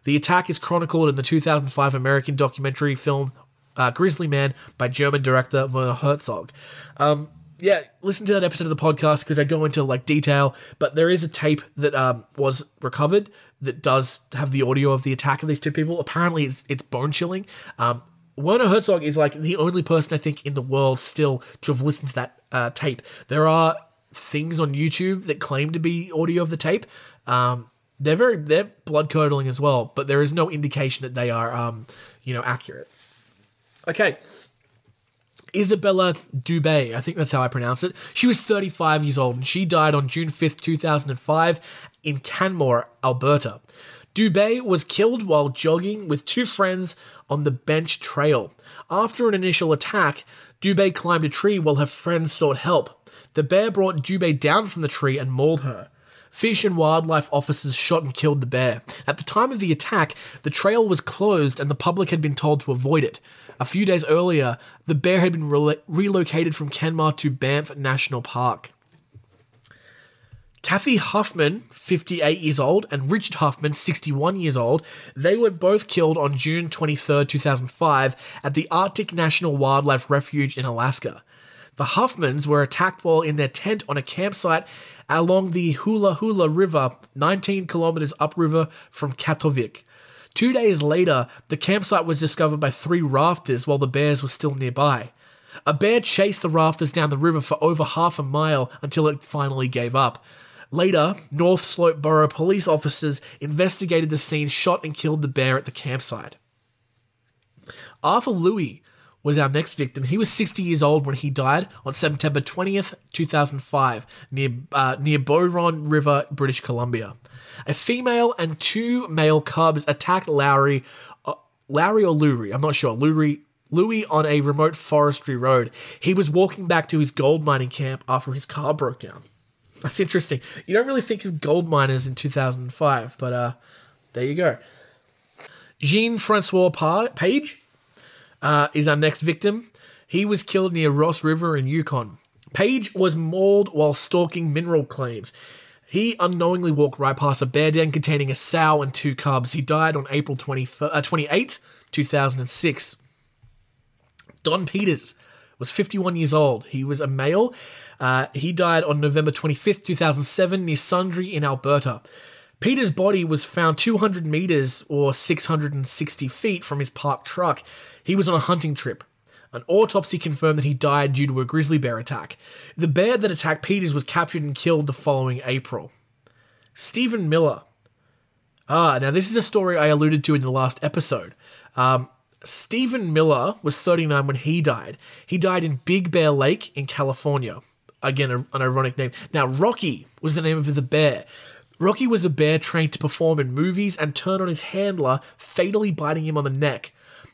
The attack is chronicled in the 2005 American documentary film uh, Grizzly Man by German director Werner Herzog. Um, yeah, listen to that episode of the podcast because I go into like detail, but there is a tape that um, was recovered that does have the audio of the attack of these two people. Apparently, it's, it's bone chilling. Um, Werner Herzog is like the only person I think in the world still to have listened to that uh, tape. There are things on YouTube that claim to be audio of the tape. Um, they're very they're blood curdling as well, but there is no indication that they are um, you know accurate. Okay. Isabella Dubé, I think that's how I pronounce it. She was 35 years old and she died on June 5th, 2005 in Canmore, Alberta. Dubé was killed while jogging with two friends on the Bench Trail. After an initial attack, Dubé climbed a tree while her friends sought help. The bear brought Dubé down from the tree and mauled her. Fish and wildlife officers shot and killed the bear. At the time of the attack, the trail was closed and the public had been told to avoid it. A few days earlier, the bear had been relo- relocated from Canmore to Banff National Park. Kathy Huffman, 58 years old, and Richard Huffman, 61 years old, they were both killed on June 23, 2005, at the Arctic National Wildlife Refuge in Alaska. The Huffmans were attacked while in their tent on a campsite along the Hula Hula River, 19 kilometers upriver from Kaktovik. Two days later, the campsite was discovered by three rafters while the bears were still nearby. A bear chased the rafters down the river for over half a mile until it finally gave up. Later, North Slope Borough police officers investigated the scene, shot and killed the bear at the campsite. Arthur Louis was our next victim. He was 60 years old when he died on September 20th, 2005, near uh, near Bowron River, British Columbia. A female and two male cubs attacked Lowry, uh, Lowry or Loury, I'm not sure, Loury, Louis on a remote forestry road. He was walking back to his gold mining camp after his car broke down. That's interesting. You don't really think of gold miners in 2005, but uh, there you go. Jean Francois Page uh, is our next victim. He was killed near Ross River in Yukon. Page was mauled while stalking mineral claims. He unknowingly walked right past a bear den containing a sow and two cubs. He died on April 20, uh, 28th, 2006. Don Peters was 51 years old. He was a male. Uh, he died on November 25th, 2007, near Sundre in Alberta. Peters' body was found 200 meters or 660 feet from his parked truck. He was on a hunting trip. An autopsy confirmed that he died due to a grizzly bear attack. The bear that attacked Peters was captured and killed the following April. Stephen Miller. Ah, now this is a story I alluded to in the last episode. Um, Stephen Miller was 39 when he died. He died in Big Bear Lake in California. Again, a, an ironic name. Now, Rocky was the name of the bear. Rocky was a bear trained to perform in movies and turn on his handler, fatally biting him on the neck.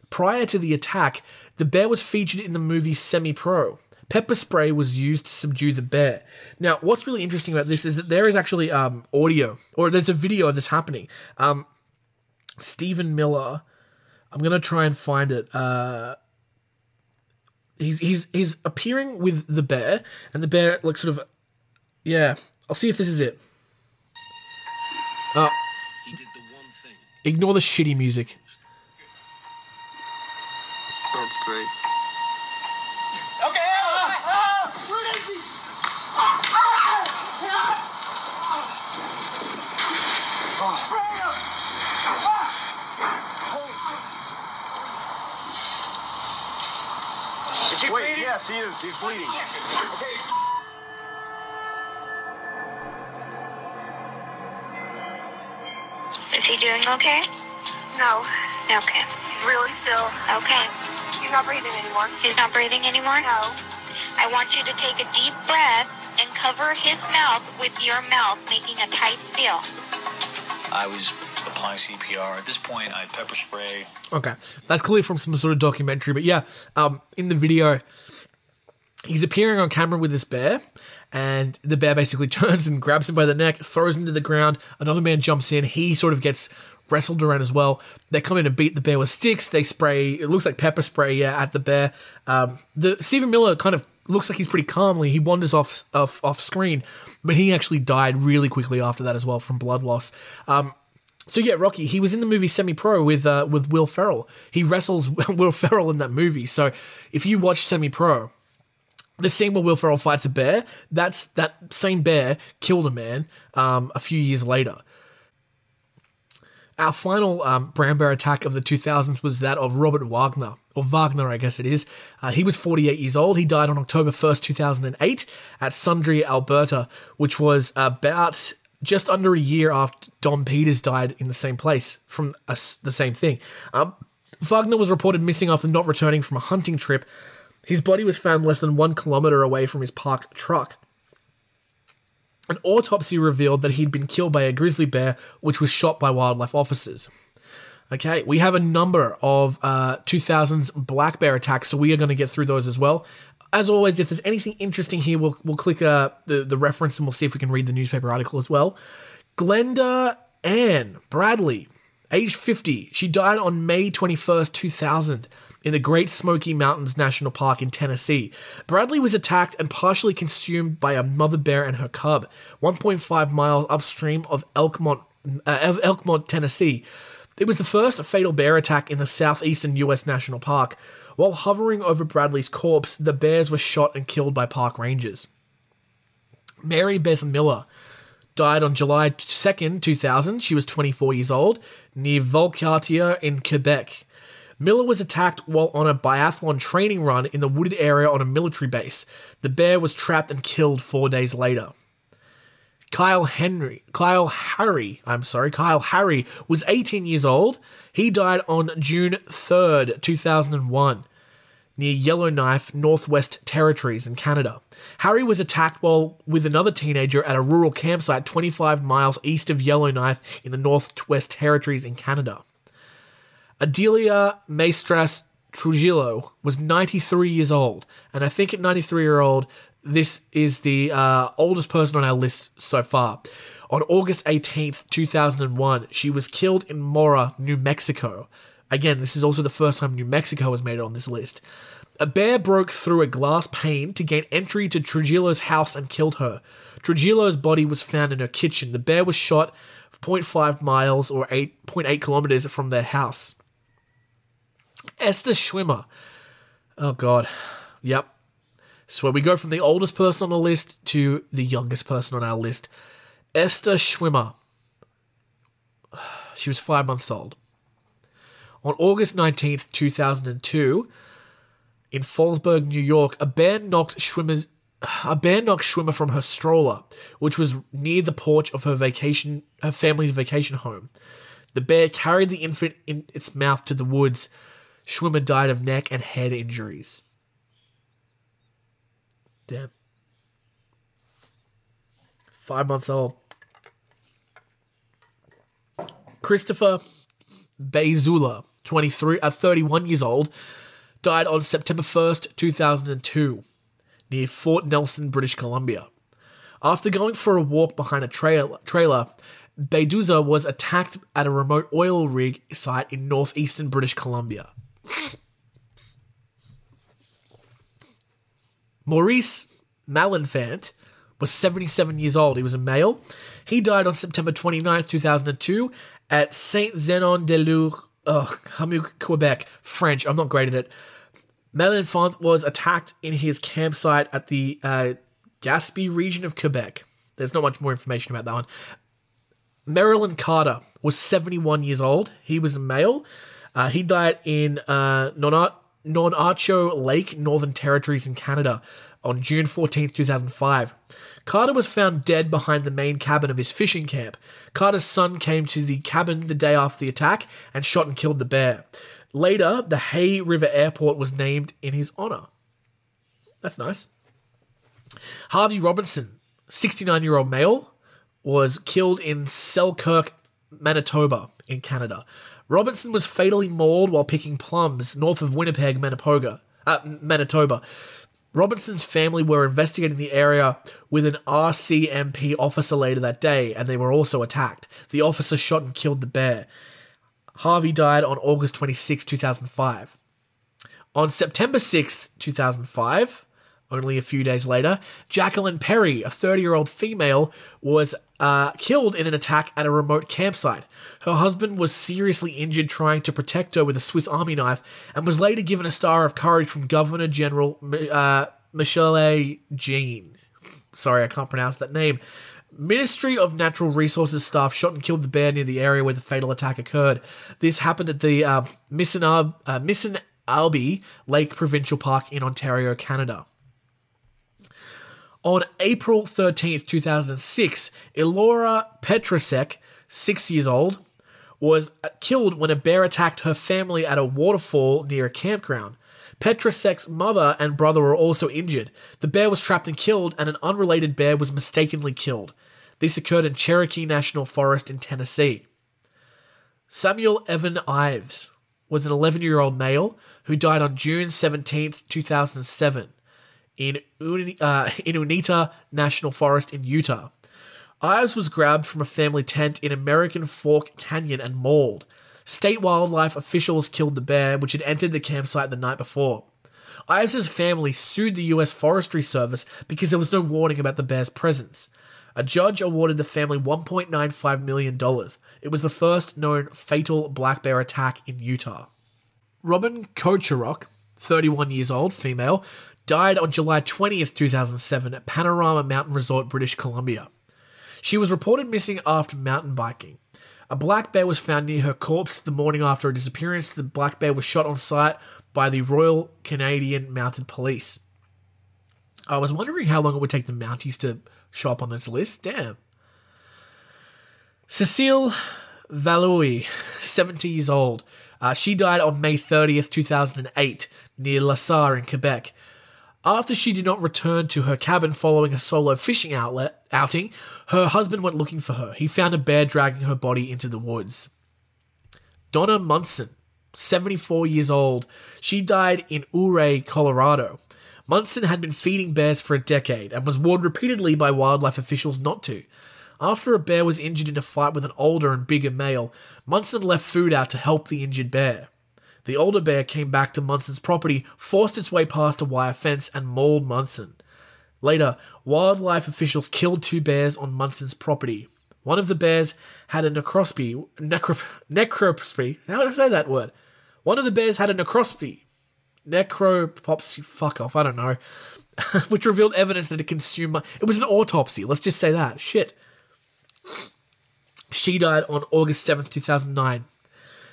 Prior to the attack, the bear was featured in the movie Semi Pro. Pepper spray was used to subdue the bear. Now, what's really interesting about this is that there is actually um, audio, or there's a video of this happening. Um, Stephen Miller, I'm gonna try and find it. Uh, he's he's he's appearing with the bear, and the bear like sort of, yeah. I'll see if this is it. Oh, ignore the shitty music. That's great. Is he Wait, bleeding? yes, he is. He's bleeding. Okay. Is he doing okay? No. Okay. Really still. Okay. He's not breathing anymore. He's not breathing anymore? No. I want you to take a deep breath and cover his mouth with your mouth, making a tight seal. I was applying CPR. At this point, I pepper spray. Okay, that's clearly from some sort of documentary, but yeah, um, in the video, he's appearing on camera with this bear, and the bear basically turns and grabs him by the neck, throws him to the ground. Another man jumps in. He sort of gets wrestled around as well. They come in and beat the bear with sticks. They spray. It looks like pepper spray, yeah, at the bear. Um, the Stephen Miller kind of looks like he's pretty calmly. He wanders off off off screen, but he actually died really quickly after that as well from blood loss. Um, so yeah, Rocky. He was in the movie Semi Pro with uh, with Will Ferrell. He wrestles Will Ferrell in that movie. So if you watch Semi Pro, the scene where Will Ferrell fights a bear, that's that same bear killed a man um, a few years later. Our final um, brown bear attack of the 2000s was that of Robert Wagner, or Wagner, I guess it is. Uh, he was 48 years old. He died on October 1st, 2008, at Sundre, Alberta, which was about just under a year after Don Peters died in the same place from a, the same thing. Um, Wagner was reported missing after not returning from a hunting trip. His body was found less than one kilometer away from his parked truck. An autopsy revealed that he'd been killed by a grizzly bear, which was shot by wildlife officers. Okay, we have a number of uh, 2000s black bear attacks, so we are going to get through those as well. As always, if there's anything interesting here, we'll, we'll click uh, the, the reference and we'll see if we can read the newspaper article as well. Glenda Ann Bradley, age 50, she died on May 21st, 2000 in the Great Smoky Mountains National Park in Tennessee. Bradley was attacked and partially consumed by a mother bear and her cub, 1.5 miles upstream of Elkmont, uh, Elkmont, Tennessee. It was the first fatal bear attack in the southeastern U.S. National Park. While hovering over Bradley's corpse, the bears were shot and killed by park rangers. Mary Beth Miller died on July 2nd, 2000. She was 24 years old, near Valcartier in Quebec. Miller was attacked while on a biathlon training run in the wooded area on a military base. The bear was trapped and killed four days later. Kyle Henry, Kyle Harry, I'm sorry, Kyle Harry was 18 years old. He died on June 3rd, 2001, near Yellowknife, Northwest Territories in Canada. Harry was attacked while with another teenager at a rural campsite 25 miles east of Yellowknife in the Northwest Territories in Canada. Adelia Maestras Trujillo was 93 years old, and I think at 93 year old, this is the uh, oldest person on our list so far. On August 18th, 2001, she was killed in Mora, New Mexico. Again, this is also the first time New Mexico has made it on this list. A bear broke through a glass pane to gain entry to Trujillo's house and killed her. Trujillo's body was found in her kitchen. The bear was shot 0.5 miles or 8.8 kilometers from their house. Esther Schwimmer. Oh, God. Yep. So we go from the oldest person on the list to the youngest person on our list. Esther Schwimmer. She was five months old. On August 19th, 2002, in Fallsburg, New York, a bear knocked Schwimmer's a bear knocked Schwimmer from her stroller, which was near the porch of her vacation her family's vacation home. The bear carried the infant in its mouth to the woods. Schwimmer died of neck and head injuries. Damn. Five months old. Christopher Bezula, 23, uh, 31 years old, died on September 1st, 2002, near Fort Nelson, British Columbia. After going for a walk behind a trail, trailer, Bayduza was attacked at a remote oil rig site in northeastern British Columbia. Maurice Malenfant was 77 years old. He was a male. He died on September 29, 2002, at Saint Zenon de Lure, oh, Quebec, French. I'm not great at it. Malenfant was attacked in his campsite at the uh, Gaspé region of Quebec. There's not much more information about that one. Merlyn Carter was 71 years old. He was a male. Uh, he died in uh, Nonacho Lake, Northern Territories in Canada on June 14, 2005. Carter was found dead behind the main cabin of his fishing camp. Carter's son came to the cabin the day after the attack and shot and killed the bear. Later, the Hay River Airport was named in his honor. That's nice. Harvey Robinson, 69 year old male, was killed in Selkirk, Manitoba in Canada. Robinson was fatally mauled while picking plums north of Winnipeg, Manitoba. Uh, Manitoba. Robinson's family were investigating the area with an RCMP officer later that day, and they were also attacked. The officer shot and killed the bear. Harvey died on August 26, 2005. On September 6, 2005, only a few days later, Jacqueline Perry, a 30 year old female, was uh, killed in an attack at a remote campsite. Her husband was seriously injured trying to protect her with a Swiss Army knife and was later given a Star of Courage from Governor General uh, Michaëlle Jean. Sorry, I can't pronounce that name. Ministry of Natural Resources staff shot and killed the bear near the area where the fatal attack occurred. This happened at the uh, Missinab- uh, Lake Provincial Park in Ontario, Canada. On April 13th, 2006, Elora Petrasek, six years old, was killed when a bear attacked her family at a waterfall near a campground. Petrasek's mother and brother were also injured. The bear was trapped and killed, and an unrelated bear was mistakenly killed. This occurred in Cherokee National Forest in Tennessee. Samuel Evan Ives was an 11 year old male who died on June 17th, 2007 in, Uni- uh, in Uinta National Forest in Utah. Ives was grabbed from a family tent in American Fork Canyon and mauled. State wildlife officials killed the bear, which had entered the campsite the night before. Ives's family sued the U.S. Forestry Service because there was no warning about the bear's presence. A judge awarded the family $1.95 million. It was the first known fatal black bear attack in Utah. Robin Kocherok, 31 years old, female, died on July 20th, 2007 at Panorama Mountain Resort, British Columbia. She was reported missing after mountain biking. A black bear was found near her corpse the morning after her disappearance. The black bear was shot on sight by the Royal Canadian Mounted Police. I was wondering how long it would take the Mounties to show up on this list. Damn. Cecile Valois, 70 years old. Uh, she died on May 30th, 2008, near La Sarre in Quebec. After she did not return to her cabin following a solo fishing outlet outing, her husband went looking for her. He found a bear dragging her body into the woods. Donna Munson, 74 years old, she died in Ouray, Colorado. Munson had been feeding bears for a decade and was warned repeatedly by wildlife officials not to. After a bear was injured in a fight with an older and bigger male, Munson left food out to help the injured bear. The older bear came back to Munson's property, forced its way past a wire fence, and mauled Munson. Later, wildlife officials killed two bears on Munson's property. One of the bears had a necropsy. Necro, necropsy. How do I say that word? One of the bears had a necropsy. Necropsy. Fuck off. I don't know. Which revealed evidence that it consumed. It was an autopsy. Let's just say that. Shit. She died on August 7th, 2009.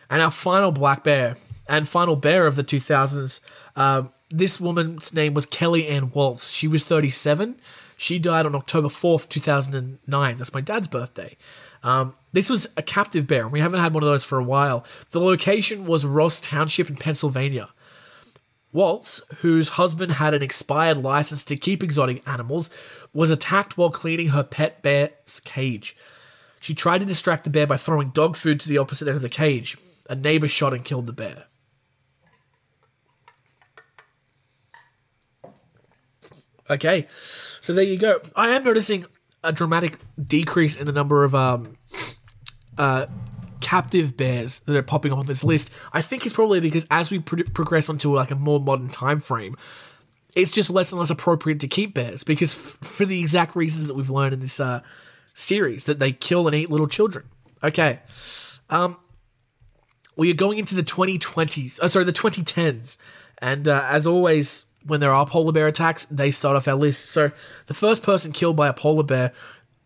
And our final black bear and final bear of the 2000s, uh, this woman's name was Kelly Ann Walz. She was 37. She died on October 4th, 2009. That's my dad's birthday. Um, this was a captive bear, and we haven't had one of those for a while. The location was Ross Township in Pennsylvania. Walz, whose husband had an expired license to keep exotic animals, was attacked while cleaning her pet bear's cage. She tried to distract the bear by throwing dog food to the opposite end of the cage. A neighbor shot and killed the bear. Okay, so there you go. I am noticing a dramatic decrease in the number of um, uh, captive bears that are popping up on this list. I think it's probably because as we pro- progress onto like a more modern time frame, it's just less and less appropriate to keep bears because f- for the exact reasons that we've learned in this uh, series that they kill and eat little children. Okay, um, we are going into the 2020s. Oh, sorry, the 2010s, and uh, as always, when there are polar bear attacks, they start off our list. So the first person killed by a polar bear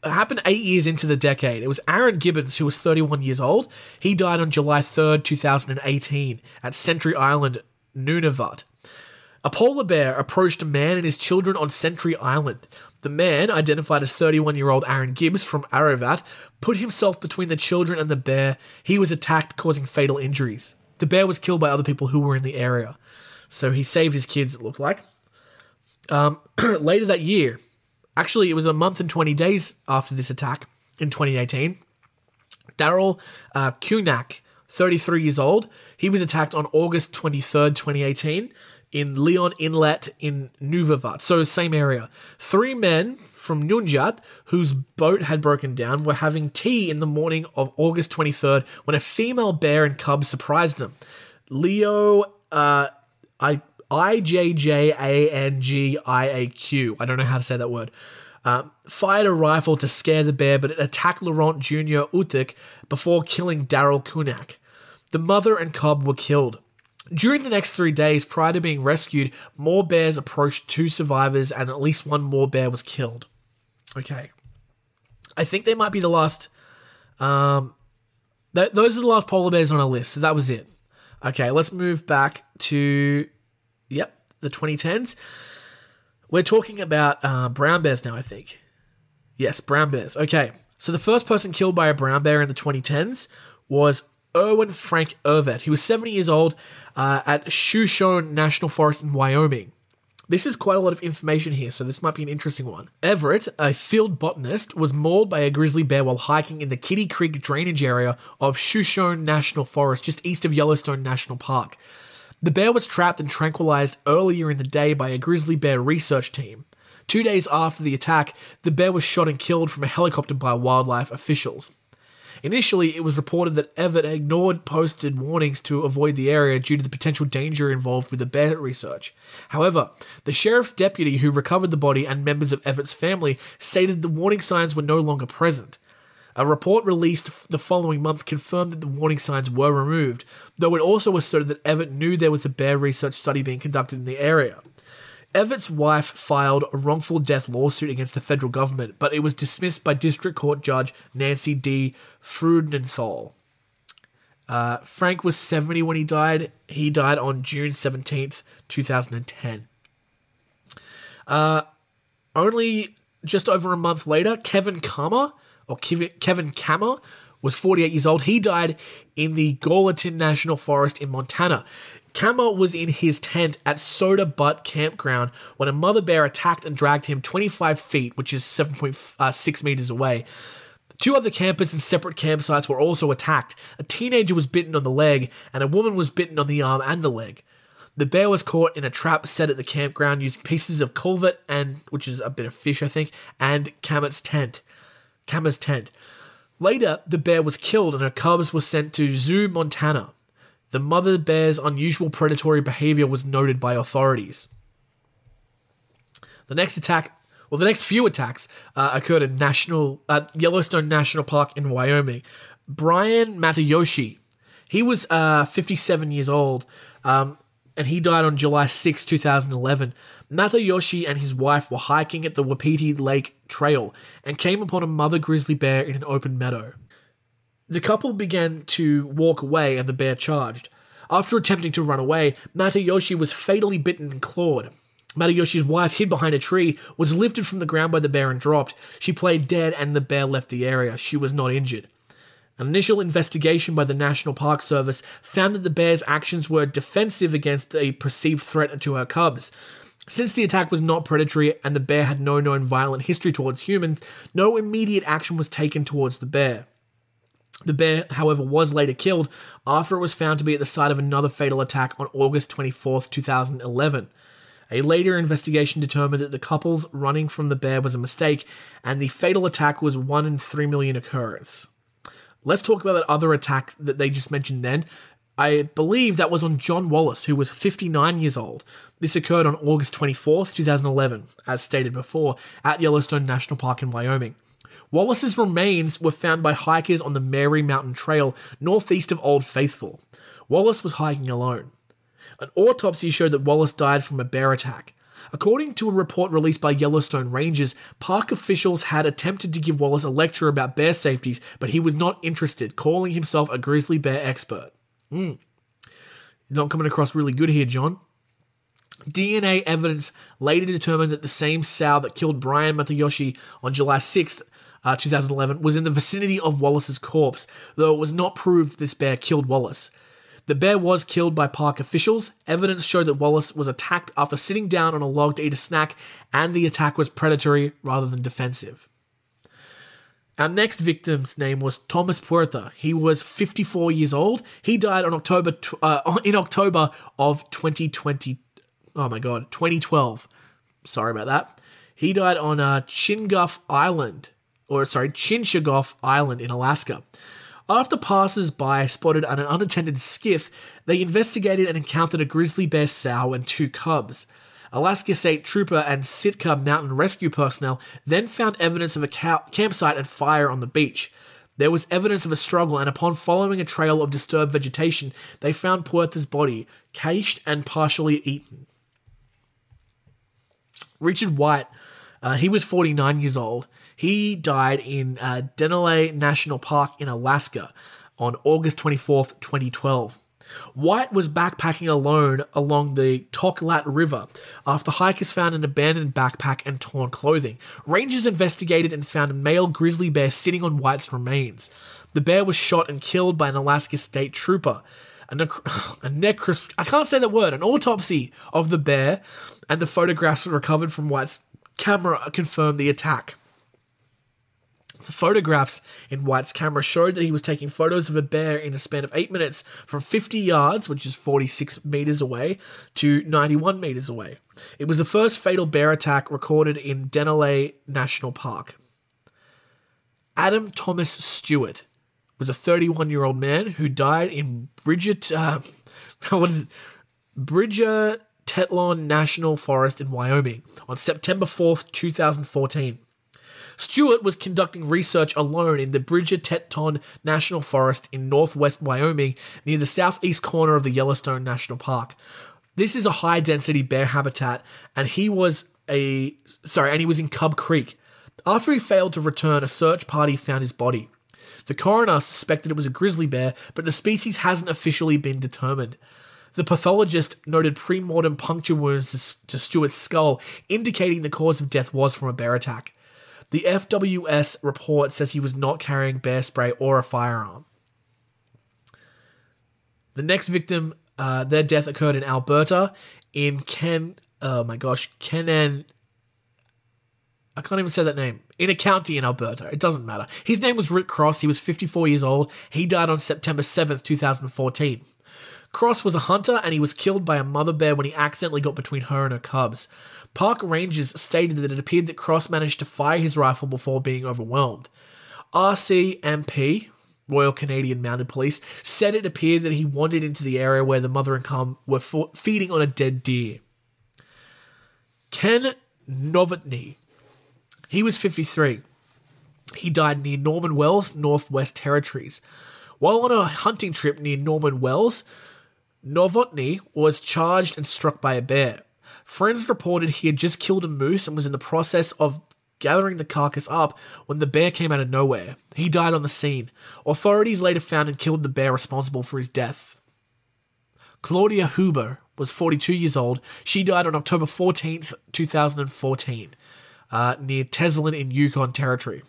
happened eight years into the decade. It was Aaron Gibbons, who was 31 years old. He died on July 3rd, 2018, at Sentry Island, Nunavut. A polar bear approached a man and his children on Sentry Island. The man, identified as 31 year old Aaron Gibbs from Arviat, put himself between the children and the bear. He was attacked, causing fatal injuries. The bear was killed by other people who were in the area. So he saved his kids, it looked like. Um, later that year, actually, it was a month and 20 days after this attack in 2018, Daryl uh, Kaunak, 33 years old, he was attacked on August 23rd, 2018, in Lyon Inlet in Nuvavat, so same area. Three men from Nunjat, whose boat had broken down, were having tea in the morning of August 23rd when a female bear and cub surprised them. Leo, uh, I, I J J A N G I A Q. I don't know how to say that word. Um, fired a rifle to scare the bear, but it attacked Laurent Jr. Utik before killing Daryl Kaunak. The mother and cub were killed. During the next three days, prior to being rescued, more bears approached two survivors, and at least one more bear was killed. Okay. I think they might be the last. Um, th- those are the last polar bears on our list, so that was it. Okay, let's move back to, yep, the 2010s. We're talking about uh, brown bears now, I think. Yes, brown bears. Okay, so the first person killed by a brown bear in the 2010s was Erwin Frank Evert. He was 70 years old uh, at Shoshone National Forest in Wyoming. This is quite a lot of information here, so this might be an interesting one. Everett, a field botanist, was mauled by a grizzly bear while hiking in the Kitty Creek drainage area of Shoshone National Forest, just east of Yellowstone National Park. The bear was trapped and tranquilized earlier in the day by a grizzly bear research team. Two days after the attack, the bear was shot and killed from a helicopter by wildlife officials. Initially, it was reported that Everett ignored posted warnings to avoid the area due to the potential danger involved with the bear research. However, the sheriff's deputy who recovered the body and members of Everett's family stated the warning signs were no longer present. A report released the following month confirmed that the warning signs were removed, though it also asserted that Everett knew there was a bear research study being conducted in the area. Everett's wife filed a wrongful death lawsuit against the federal government, but it was dismissed by District Court Judge Nancy D. Freudenthal. Uh, Frank was 70 when he died. He died on June 17th, 2010. Uh, only just over a month later, Kevin Kammer, or Kevin Kammer, was 48 years old. He died in the Gallatin National Forest in Montana. Kammer was in his tent at Soda Butt Campground when a mother bear attacked and dragged him 25 feet, which is 7.6 uh, meters away. Two other campers in separate campsites were also attacked. A teenager was bitten on the leg, and a woman was bitten on the arm and the leg. The bear was caught in a trap set at the campground using pieces of culvert and, which is a bit of fish, I think, and Kammer's tent. Kammer's tent. Later, the bear was killed and her cubs were sent to Zoo, Montana. The mother bear's unusual predatory behavior was noted by authorities. The next attack, well, the next few attacks uh, occurred in National uh, Yellowstone National Park in Wyoming. Brian Matayoshi, he was uh, 57 years old, um, and he died on July 6, 2011. Matayoshi and his wife were hiking at the Wapiti Lake Trail and came upon a mother grizzly bear in an open meadow. The couple began to walk away and the bear charged. After attempting to run away, Matayoshi was fatally bitten and clawed. Matayoshi's wife hid behind a tree, was lifted from the ground by the bear and dropped. She played dead and the bear left the area. She was not injured. An initial investigation by the National Park Service found that the bear's actions were defensive against a perceived threat to her cubs. Since the attack was not predatory and the bear had no known violent history towards humans, no immediate action was taken towards the bear. The bear, however, was later killed after it was found to be at the site of another fatal attack on August 24, 2011. A later investigation determined that the couple's running from the bear was a mistake, and the fatal attack was 1 in 3 million occurrence. Let's talk about that other attack that they just mentioned then. I believe that was on John Wallace, who was 59 years old. This occurred on August 24th, 2011, as stated before, at Yellowstone National Park in Wyoming. Wallace's remains were found by hikers on the Mary Mountain Trail northeast of Old Faithful. Wallace was hiking alone. An autopsy showed that Wallace died from a bear attack. According to a report released by Yellowstone Rangers, park officials had attempted to give Wallace a lecture about bear safeties, but he was not interested, calling himself a grizzly bear expert. Hmm. Not coming across really good here, John. DNA evidence later determined that the same sow that killed Brian Matayoshi on July 6th uh, 2011, was in the vicinity of Wallace's corpse, though it was not proved this bear killed Wallace. The bear was killed by park officials. Evidence showed that Wallace was attacked after sitting down on a log to eat a snack, and the attack was predatory rather than defensive. Our next victim's name was Thomas Puerta. He was 54 years old. He died on October uh, in October of 2020. Oh my god, 2012. Sorry about that. He died on uh, Chinguff Island, or sorry, Chinchagoff Island in Alaska. After passers-by spotted an unattended skiff, they investigated and encountered a grizzly bear sow and two cubs. Alaska State Trooper and Sitka Mountain Rescue personnel then found evidence of a ca- campsite and fire on the beach. There was evidence of a struggle, and upon following a trail of disturbed vegetation, they found Puerta's body, caged and partially eaten. Richard White, uh, he was 49 years old. He died in uh, Denali National Park in Alaska on August 24th, 2012. White was backpacking alone along the Toklat River after hikers found an abandoned backpack and torn clothing. Rangers investigated and found a male grizzly bear sitting on White's remains. The bear was shot and killed by an Alaska state trooper. A, nec- a necros- I can't say that word. An autopsy of the bear and the photographs recovered from White's camera confirmed the attack. The photographs in White's camera showed that he was taking photos of a bear in a span of 8 minutes from 50 yards, which is 46 meters away, to 91 meters away. It was the first fatal bear attack recorded in Denali National Park. Adam Thomas Stewart was a 31 year old man who died in Bridget, uh, what is it? Bridger Teton National Forest in Wyoming on September 4th, 2014. Stewart was conducting research alone in the Bridger Teton National Forest in northwest Wyoming near the southeast corner of the Yellowstone National Park. This is a high density bear habitat, and he was a sorry, and he was in Cub Creek. After he failed to return, a search party found his body. The coroner suspected it was a grizzly bear, but the species hasn't officially been determined. The pathologist noted pre-mortem puncture wounds to Stewart's skull, indicating the cause of death was from a bear attack. The FWS report says he was not carrying bear spray or a firearm. The next victim, uh, their death occurred in Alberta, in Ken, oh my gosh, Kenan, I can't even say that name, in a county in Alberta. It doesn't matter. His name was Rick Cross. He was 54 years old. He died on September 7th, 2014. Cross was a hunter and he was killed by a mother bear when he accidentally got between her and her cubs. Park rangers stated that it appeared that Cross managed to fire his rifle before being overwhelmed. RCMP, Royal Canadian Mounted Police, said it appeared that he wandered into the area where the mother and cub were fo- feeding on a dead deer. Ken Novotny, he was 53. He died near Norman Wells, Northwest Territories. While on a hunting trip near Norman Wells, Novotny was charged and struck by a bear. Friends reported he had just killed a moose and was in the process of gathering the carcass up when the bear came out of nowhere. He died on the scene. Authorities later found and killed the bear responsible for his death. Claudia Huber was 42 years old. She died on October 14th, 2014, uh, near Teslin in Yukon Territory.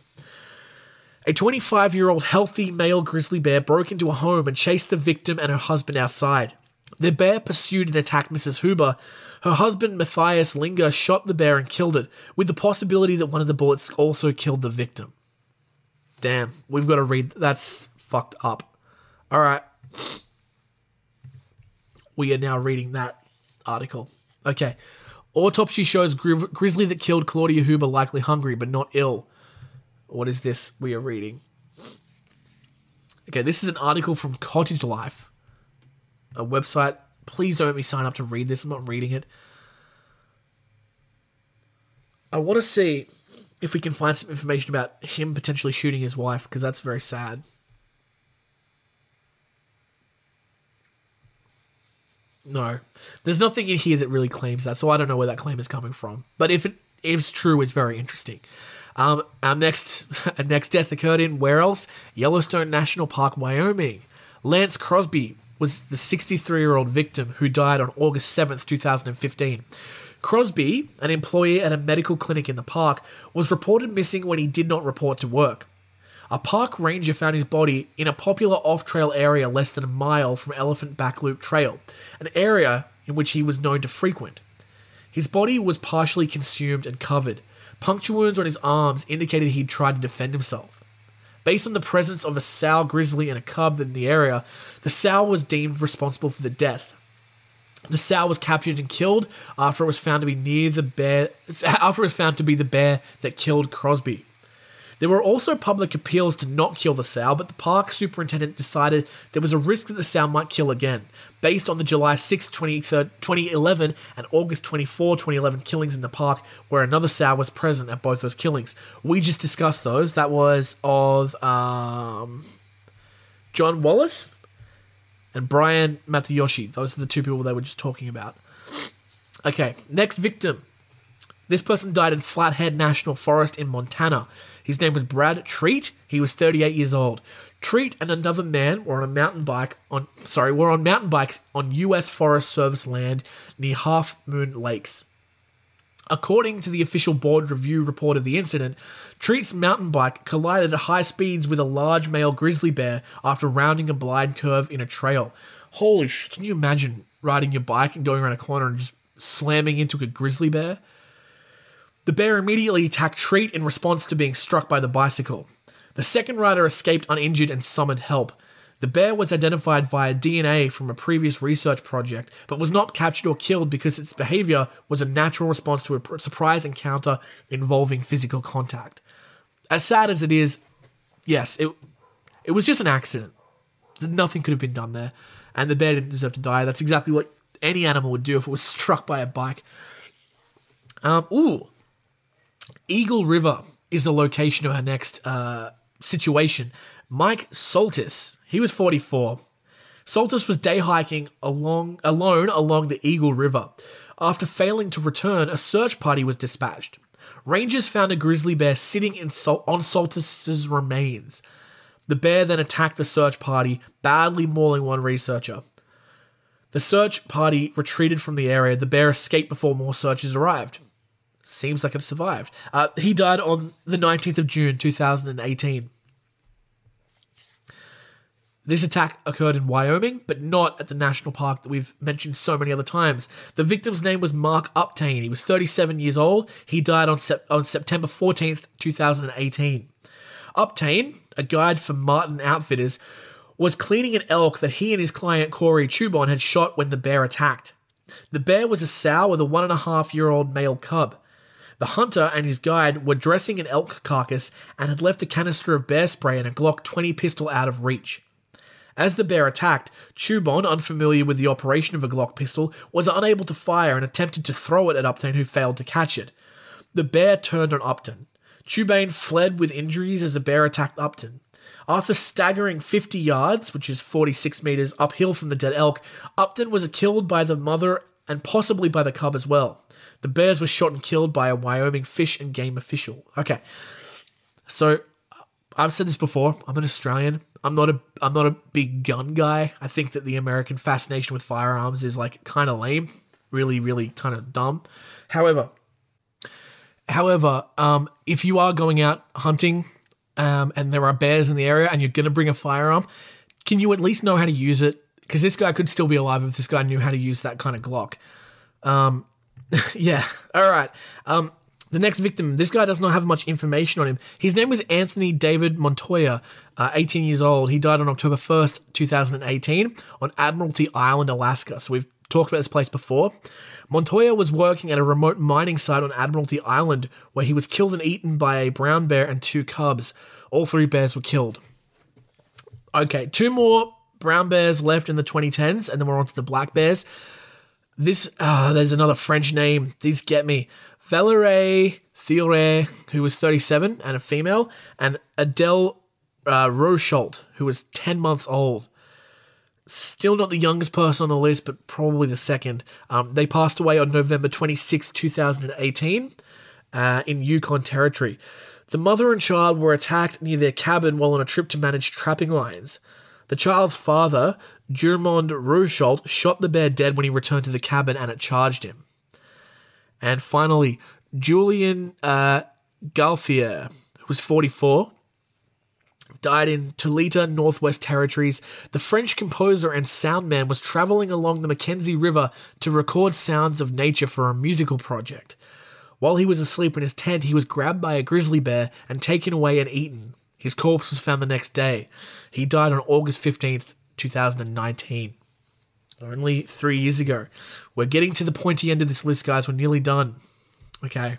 A 25 year old healthy male grizzly bear broke into a home and chased the victim and her husband outside. The bear pursued and attacked Mrs. Huber. Her husband, Matthias Liniger, shot the bear and killed it, with the possibility that one of the bullets also killed the victim. Damn, we've got to read. That's fucked up. All right. We are now reading that article. Okay. Autopsy shows gri- grizzly that killed Claudia Huber likely hungry but not ill. What is this we are reading? Okay, this is an article from Cottage Life, a website. Please don't make me sign up to read this. I'm not reading it. I want to see if we can find some information about him potentially shooting his wife, because that's very sad. No, there's nothing in here that really claims that, so I don't know where that claim is coming from. But if it is true, it's very interesting. Um, our next our next death occurred in where else? Yellowstone National Park, Wyoming. Lance Crosby was the 63 year old victim who died on August 7th, 2015. Crosby, an employee at a medical clinic in the park, was reported missing when he did not report to work. A park ranger found his body in a popular off trail area less than a mile from Elephant Back Loop Trail, an area in which he was known to frequent. His body was partially consumed and covered. Puncture wounds on his arms indicated he'd tried to defend himself. Based on the presence of a sow grizzly and a cub in the area, the sow was deemed responsible for the death. The sow was captured and killed after it was found to be near the bear. After it was found to be the bear that killed Crosby. There were also public appeals to not kill the sow, but the park superintendent decided there was a risk that the sow might kill again, based on the July 6, 2011 and August 24, 2011 killings in the park, where another sow was present at both those killings. We just discussed those. That was of um, John Wallace and Brian Matayoshi. Those are the two people they were just talking about. Okay, next victim. This person died in Flathead National Forest in Montana. His name was Brad Treat. He was 38 years old. Treat and another man were on a mountain bike on sorry, were on mountain bikes on US Forest Service land near Half Moon Lakes. According to the official board review report of the incident, Treat's mountain bike collided at high speeds with a large male grizzly bear after rounding a blind curve in a trail. Holy sh! Can you imagine riding your bike and going around a corner and just slamming into a grizzly bear? The bear immediately attacked Treat in response to being struck by the bicycle. The second rider escaped uninjured and summoned help. The bear was identified via DNA from a previous research project, but was not captured or killed because its behavior was a natural response to a surprise encounter involving physical contact. As sad as it is, yes, it it was just an accident. Nothing could have been done there, and the bear didn't deserve to die. That's exactly what any animal would do if it was struck by a bike. Um, ooh, Eagle River is the location of our next uh, situation. Mike Soltis, he was 44. Soltis was day hiking along alone along the Eagle River. After failing to return, a search party was dispatched. Rangers found a grizzly bear sitting in Sol- on Soltis's remains. The bear then attacked the search party, badly mauling one researcher. The search party retreated from the area. The bear escaped before more searchers arrived. Seems like it survived. Uh, he died on the 19th of June, 2018. This attack occurred in Wyoming, but not at the national park that we've mentioned so many other times. The victim's name was Mark Uptain. He was 37 years old. He died on, sep- on September 14th, 2018. Uptain, a guide for Martin Outfitters, was cleaning an elk that he and his client Corey Chubon had shot when the bear attacked. The bear was a sow with a one and a half year old male cub. The hunter and his guide were dressing an elk carcass and had left a canister of bear spray and a Glock 20 pistol out of reach. As the bear attacked, Chubon, unfamiliar with the operation of a Glock pistol, was unable to fire and attempted to throw it at Uptain, who failed to catch it. The bear turned on Uptain. Chubon fled with injuries as the bear attacked Uptain. After staggering 50 yards, which is 46 meters uphill from the dead elk, Uptain was killed by the mother and possibly by the cub as well. The bears were shot and killed by a Wyoming fish and game official. Okay. So I've said this before. I'm an Australian. I'm not a I'm not a big gun guy. I think that the American fascination with firearms is like kind of lame, really really kind of dumb. However, however, um, if you are going out hunting um, and there are bears in the area and you're going to bring a firearm, can you at least know how to use it? Because this guy could still be alive if this guy knew how to use that kind of Glock. Um, yeah. All right. Um, the next victim, this guy does not have much information on him. His name was Anthony David Montoya, uh, 18 years old. He died on October 1st, 2018, on Admiralty Island, Alaska. So we've talked about this place before. Montoya was working at a remote mining site on Admiralty Island where he was killed and eaten by a brown bear and two cubs. All three bears were killed. Okay, two more brown bears left in the 2010s, and then we're on to the black bears. This, uh, there's another French name. These get me. Valerie Théorêt, who was 37 and a female, and Adele uh, who was 10 months old. Still not the youngest person on the list, but probably the second. Um, they passed away on November 26, 2018, uh, in Yukon Territory. The mother and child were attacked near their cabin while on a trip to manage trapping lions. The child's father, Germond Rochult, shot the bear dead when he returned to the cabin and it charged him. And finally, Julian uh, Gauthier, who was 44, died in Tulita, Northwest Territories. The French composer and soundman was traveling along the Mackenzie River to record sounds of nature for a musical project. While he was asleep in his tent, he was grabbed by a grizzly bear and taken away and eaten. His corpse was found the next day. He died on August 15th, 2019. Only three years ago. We're getting to the pointy end of this list, guys. We're nearly done. Okay.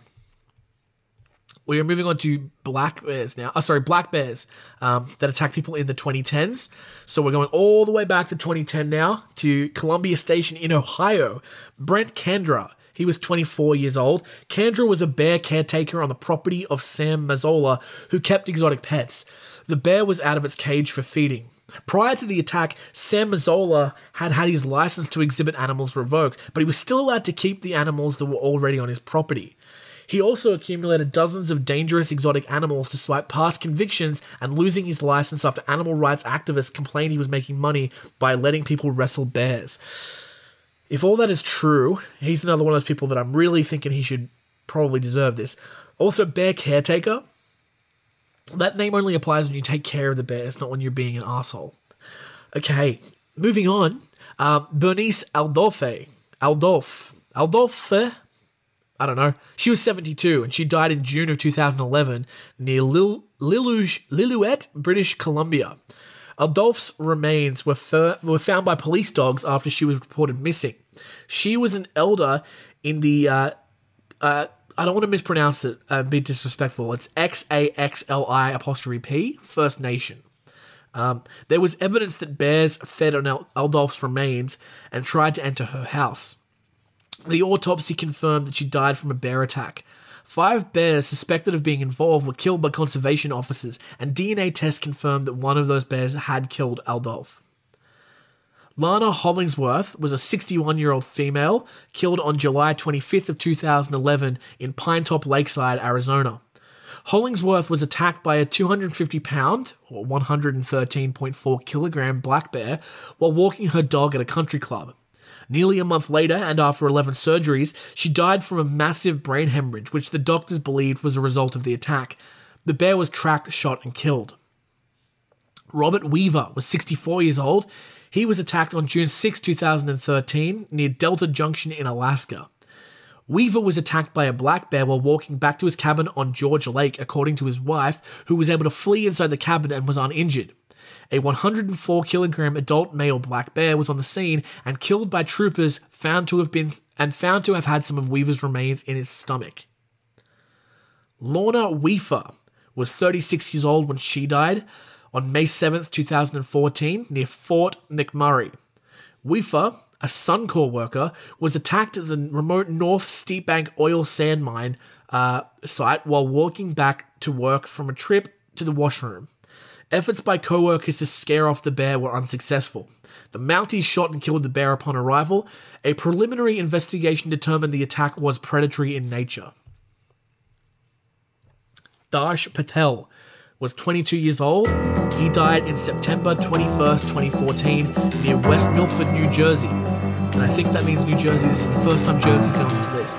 We are moving on to black bears now. Oh, sorry, black bears um, that attack people in the 2010s. So we're going all the way back to 2010 now to Columbia Station in Ohio. Brent Kandra, he was 24 years old. Kandra was a bear caretaker on the property of Sam Mazzola, who kept exotic pets. The bear was out of its cage for feeding. Prior to the attack, Sam Mazzola had had his license to exhibit animals revoked, but he was still allowed to keep the animals that were already on his property. He also accumulated dozens of dangerous exotic animals despite past convictions and losing his license after animal rights activists complained he was making money by letting people wrestle bears. If all that is true, he's another one of those people that I'm really thinking he should probably deserve this. Also, bear caretaker. That name only applies when you take care of the bears, not when you're being an asshole. Okay, moving on. Uh, Bernice Aldolfe. Aldolf. Aldolfe? I don't know. She was 72 and she died in June of 2011 near Lil- Liluge, Lillooet, British Columbia. Adolph's remains were, fir- were found by police dogs after she was reported missing. She was an elder in the, uh, uh, I don't want to mispronounce it and be disrespectful. It's X A X L I apostrophe P, First Nation. Um, there was evidence that bears fed on Aldolph's remains and tried to enter her house. The autopsy confirmed that she died from a bear attack. Five bears suspected of being involved were killed by conservation officers, and DNA tests confirmed that one of those bears had killed Aldolph. Lana Hollingsworth was a 61-year-old female killed on July 25th of 2011 in Pine Top Lakeside, Arizona. Hollingsworth was attacked by a 250 pound, or 113.4 kilogram black bear while walking her dog at a country club. Nearly a month later, and after 11 surgeries, she died from a massive brain hemorrhage, which the doctors believed was a result of the attack. The bear was tracked, shot, and killed. Robert Weaver was 64 years old. He was attacked on June 6, 2013, near Delta Junction in Alaska. Weaver was attacked by a black bear while walking back to his cabin on George Lake, according to his wife, who was able to flee inside the cabin and was uninjured. A 104 kilogram adult male black bear was on the scene and killed by troopers found to have been and found to have had some of Weaver's remains in his stomach. Lorna Weaver was 36 years old when she died on May 7th, 2014, near Fort McMurray. Weaver, a Suncor worker, was attacked at the remote North Steepbank oil sand mine uh, site while walking back to work from a trip to the washroom. Efforts by co workers to scare off the bear were unsuccessful. The Mounties shot and killed the bear upon arrival. A preliminary investigation determined the attack was predatory in nature. Darsh Patel was 22 years old. He died in September 21st, 2014, near West Milford, New Jersey. And I think that means New Jersey. This is the first time Jersey's been on this list.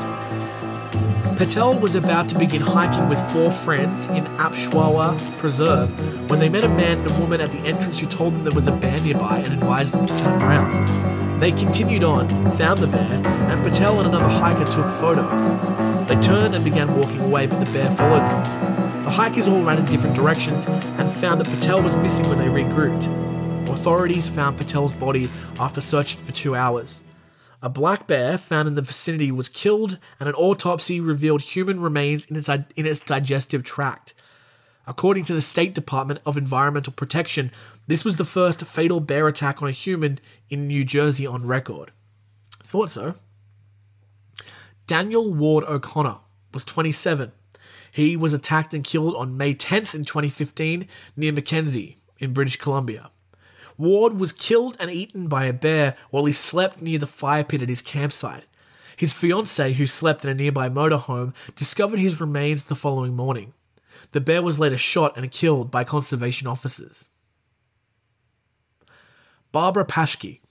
Patel was about to begin hiking with four friends in Apshawa Preserve when they met a man and a woman at the entrance who told them there was a bear nearby and advised them to turn around. They continued on, found the bear, and Patel and another hiker took photos. They turned and began walking away, but the bear followed them. The hikers all ran in different directions and found that Patel was missing when they regrouped. Authorities found Patel's body after searching for two hours. A black bear found in the vicinity was killed, and an autopsy revealed human remains in its, in its digestive tract. According to the State Department of Environmental Protection, this was the first fatal bear attack on a human in New Jersey on record. Thought so. Daniel Ward O'Connor was 27. He was attacked and killed on May 10th in 2015 near Mackenzie in British Columbia. Ward was killed and eaten by a bear while he slept near the fire pit at his campsite. His fiancee, who slept in a nearby motorhome, discovered his remains the following morning. The bear was later shot and killed by conservation officers. Barbara Paschke.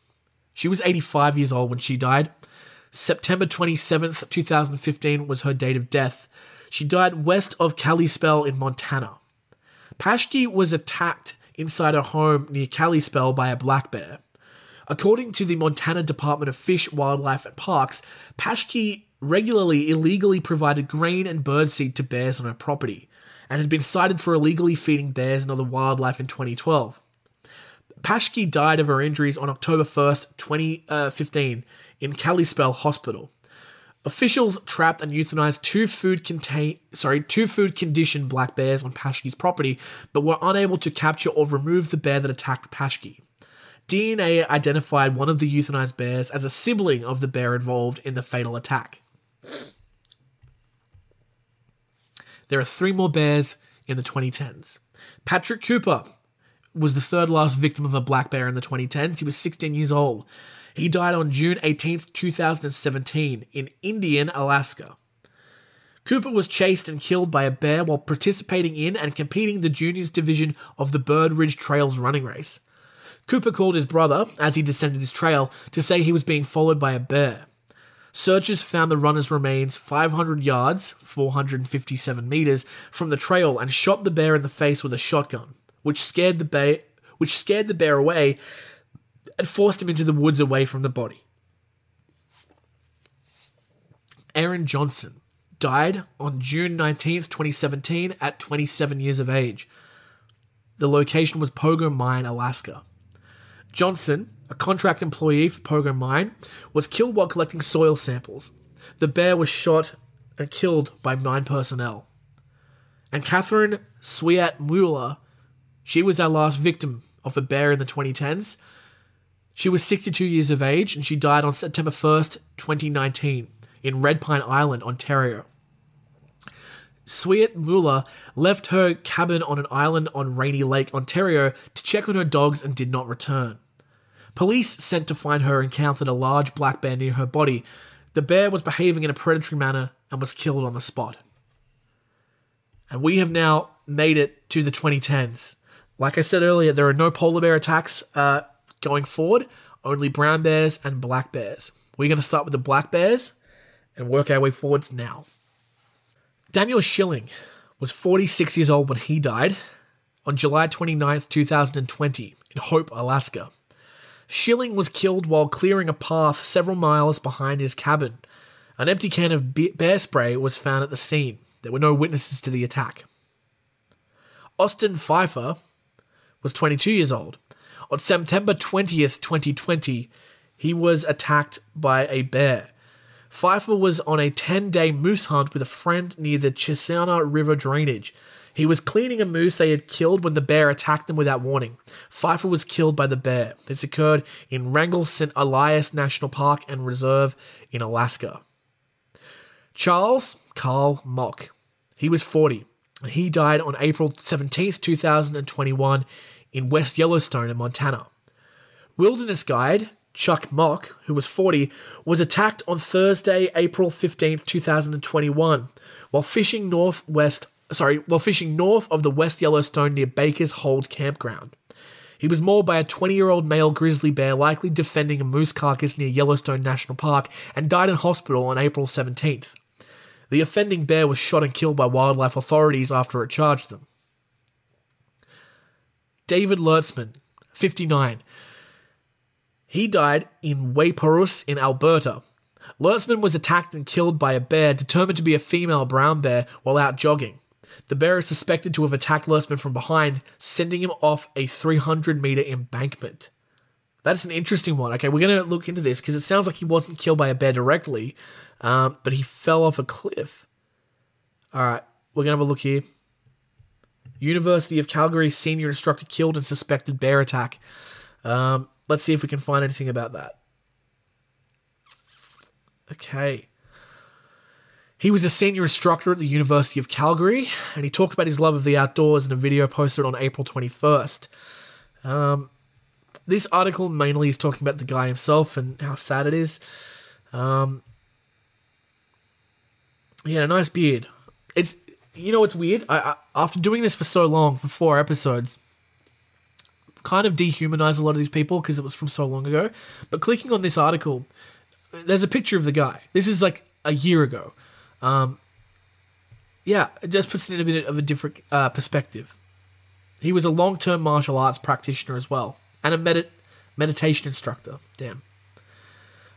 She was 85 years old when she died. September 27th, 2015 was her date of death. She died west of Kalispell in Montana. Paschke was attacked inside a home near Kalispell by a black bear. According to the Montana Department of Fish, Wildlife and Parks, Paschke regularly illegally provided grain and birdseed to bears on her property. and had been cited for illegally feeding bears and other wildlife in 2012. Paschke died of her injuries on October 1st, 2015, uh, in Kalispell Hospital. Officials trapped and euthanized two food contain sorry two food conditioned black bears on Paschke's property, but were unable to capture or remove the bear that attacked Paschke. DNA identified one of the euthanized bears as a sibling of the bear involved in the fatal attack. There are three more bears in the 2010s. Patrick Cooper was the third last victim of a black bear in the 2010s. He was 16 years old. He died on June 18, 2017, in Indian, Alaska. Cooper was chased and killed by a bear while participating in and competing the juniors division of the Bird Ridge Trails running race. Cooper called his brother, as he descended his trail, to say he was being followed by a bear. Searchers found the runner's remains 500 yards, 457 meters, from the trail and shot the bear in the face with a shotgun, which scared the bear, which scared the bear away and forced him into the woods away from the body. Aaron Johnson died on June 19th, 2017, at 27 years of age. The location was Pogo Mine, Alaska. Johnson, a contract employee for Pogo Mine, was killed while collecting soil samples. The bear was shot and killed by mine personnel. And Catherine Swiat Mueller, she was our last victim of a bear in the 2010s. She was 62 years of age and she died on September 1st, 2019, in Red Pine Island, Ontario. Sweet Muller left her cabin on an island on Rainy Lake, Ontario, to check on her dogs and did not return. Police sent to find her encountered a large black bear near her body. The bear was behaving in a predatory manner and was killed on the spot. And we have now made it to the 2010s. Like I said earlier, there are no polar bear attacks uh, going forward, only brown bears and black bears. We're going to start with the black bears and work our way forwards now. Daniel Schilling was 46 years old when he died on July 29th, 2020, in Hope, Alaska. Schilling was killed while clearing a path several miles behind his cabin. An empty can of bear spray was found at the scene. There were no witnesses to the attack. Austin Pfeiffer was 22 years old. On September 20th, 2020, he was attacked by a bear. Pfeiffer was on a 10 day moose hunt with a friend near the Chisana River drainage. He was cleaning a moose they had killed when the bear attacked them without warning. Pfeiffer was killed by the bear. This occurred in Wrangell St. Elias National Park and Reserve in Alaska. Charles Carl Mock. He was 40. He died on April 17th, 2021, in West Yellowstone in Montana. Wilderness guide Chuck Mock, who was 40, was attacked on Thursday, April 15, 2021, while fishing northwest sorry, while fishing north of the West Yellowstone near Baker's Hole campground. He was mauled by a 20 year old male grizzly bear likely defending a moose carcass near Yellowstone National Park and died in hospital on April 17th. The offending bear was shot and killed by wildlife authorities after it charged them. David Lertzman, 59. He died in Waiporous in Alberta. Lertzman was attacked and killed by a bear determined to be a female brown bear while out jogging. The bear is suspected to have attacked Lertzman from behind, sending him off a 300 meter embankment. That's an interesting one. Okay, we're going to look into this because it sounds like he wasn't killed by a bear directly, um, but he fell off a cliff. All right, we're going to have a look here. University of Calgary senior instructor killed in suspected bear attack. Um, let's see if we can find anything about that. Okay. He was a senior instructor at the University of Calgary, and he talked about his love of the outdoors in a video posted on April 21st. Um, this article mainly is talking about the guy himself and how sad it is. Um, he had a nice beard. It's you know what's weird. I, I, after doing this for so long, for four episodes, kind of dehumanized a lot of these people because it was from so long ago. But clicking on this article, there's a picture of the guy. This is like a year ago. Um, yeah, it just puts it in a bit of a different uh, perspective. He was a long term martial arts practitioner as well, and a medit- meditation instructor. Damn.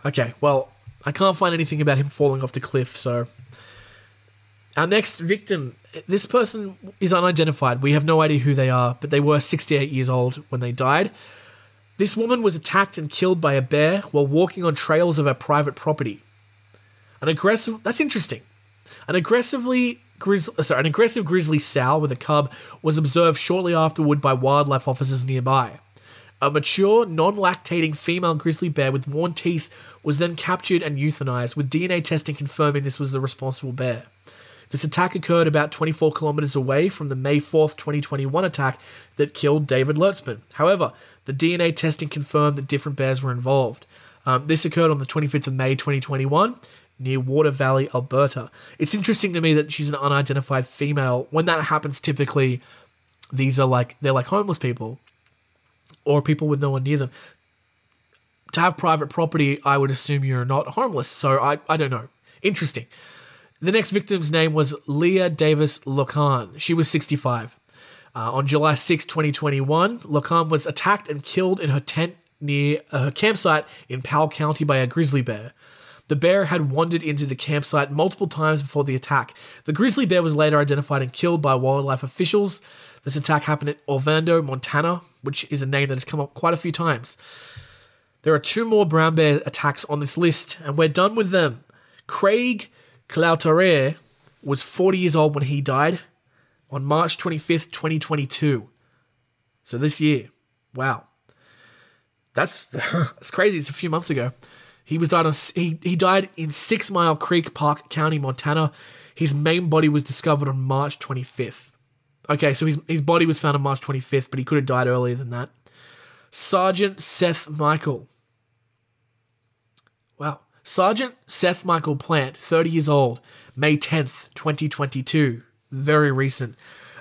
Okay, well, I can't find anything about him falling off the cliff, so Our next victim, this person is unidentified. We have no idea who they are, but they were 68 years old when they died. This woman was attacked and killed by a bear while walking on trails of her private property. An aggressive, that's interesting. An aggressively grizz, sorry, an aggressive grizzly sow with a cub was observed shortly afterward by wildlife officers nearby. A mature, non-lactating female grizzly bear with worn teeth was then captured and euthanized, with DNA testing confirming this was the responsible bear. This attack occurred about 24 kilometers away from the May 4th, 2021 attack that killed David Lertzman. However, the DNA testing confirmed that different bears were involved. Um, this occurred on the 25th of May, 2021, near Water Valley, Alberta. It's interesting to me that she's an unidentified female. When that happens, typically these are like they're like homeless people or people with no one near them. To have private property, I would assume you're not homeless. So I, I don't know. Interesting. The next victim's name was Leah Davis Lokan. She was 65. Uh, on July 6, 2021, Lokan was attacked and killed in her tent near uh, her campsite in Powell County by a grizzly bear. The bear had wandered into the campsite multiple times before the attack. The grizzly bear was later identified and killed by wildlife officials. This attack happened at Ovando, Montana, which is a name that has come up quite a few times. There are two more brown bear attacks on this list, and we're done with them. Craig Clouatre was 40 years old when he died on March 25th, 2022. So this year. Wow. That's that's crazy. It's a few months ago. He was died on he, he died in Six Mile Creek Park County, Montana. His main body was discovered on March 25th. Okay, so his, his body was found on March 25th, but he could have died earlier than that. Sergeant Seth Michael. Wow. Sergeant Seth Michael Plant, 30 years old, May 10th, 2022. Very recent.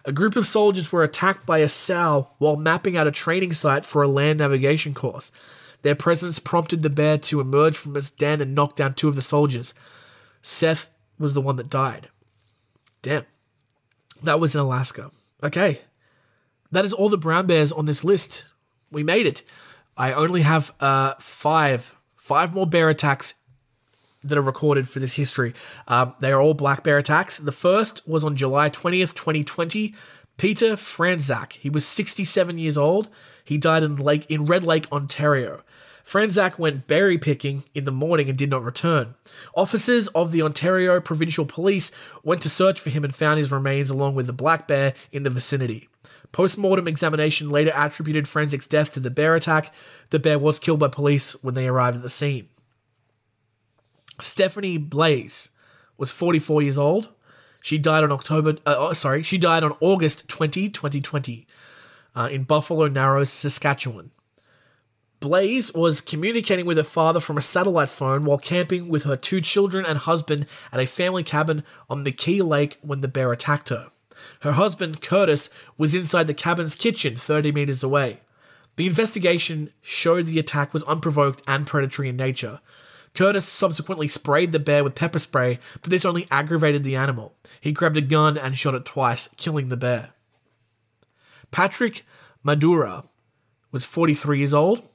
A group of soldiers were attacked by a sow while mapping out a training site for a land navigation course. Their presence prompted the bear to emerge from its den and knock down two of the soldiers. Seth was the one that died. Damn. That was in Alaska. Okay. That is all the brown bears on this list. We made it. I only have uh, five, five more bear attacks that are recorded for this history. Um, they are all black bear attacks. The first was on July 20th, 2020. Peter Franzak. He was 67 years old. He died in Lake in Red Lake, Ontario. Franzak went berry picking in the morning and did not return. Officers of the Ontario Provincial Police went to search for him and found his remains along with the black bear in the vicinity. Post-mortem examination later attributed Franzak's death to the bear attack. The bear was killed by police when they arrived at the scene. Stephanie Blais was 44 years old. She died on October, uh, oh, sorry, she died on August 20, 2020, uh, in Buffalo Narrows, Saskatchewan. Blais was communicating with her father from a satellite phone while camping with her two children and husband at a family cabin on McKee Lake when the bear attacked her. Her husband, Curtis, was inside the cabin's kitchen 30 meters away. The investigation showed the attack was unprovoked and predatory in nature. Curtis subsequently sprayed the bear with pepper spray, but this only aggravated the animal. He grabbed a gun and shot it twice, killing the bear. Patrick Madura was 43 years old,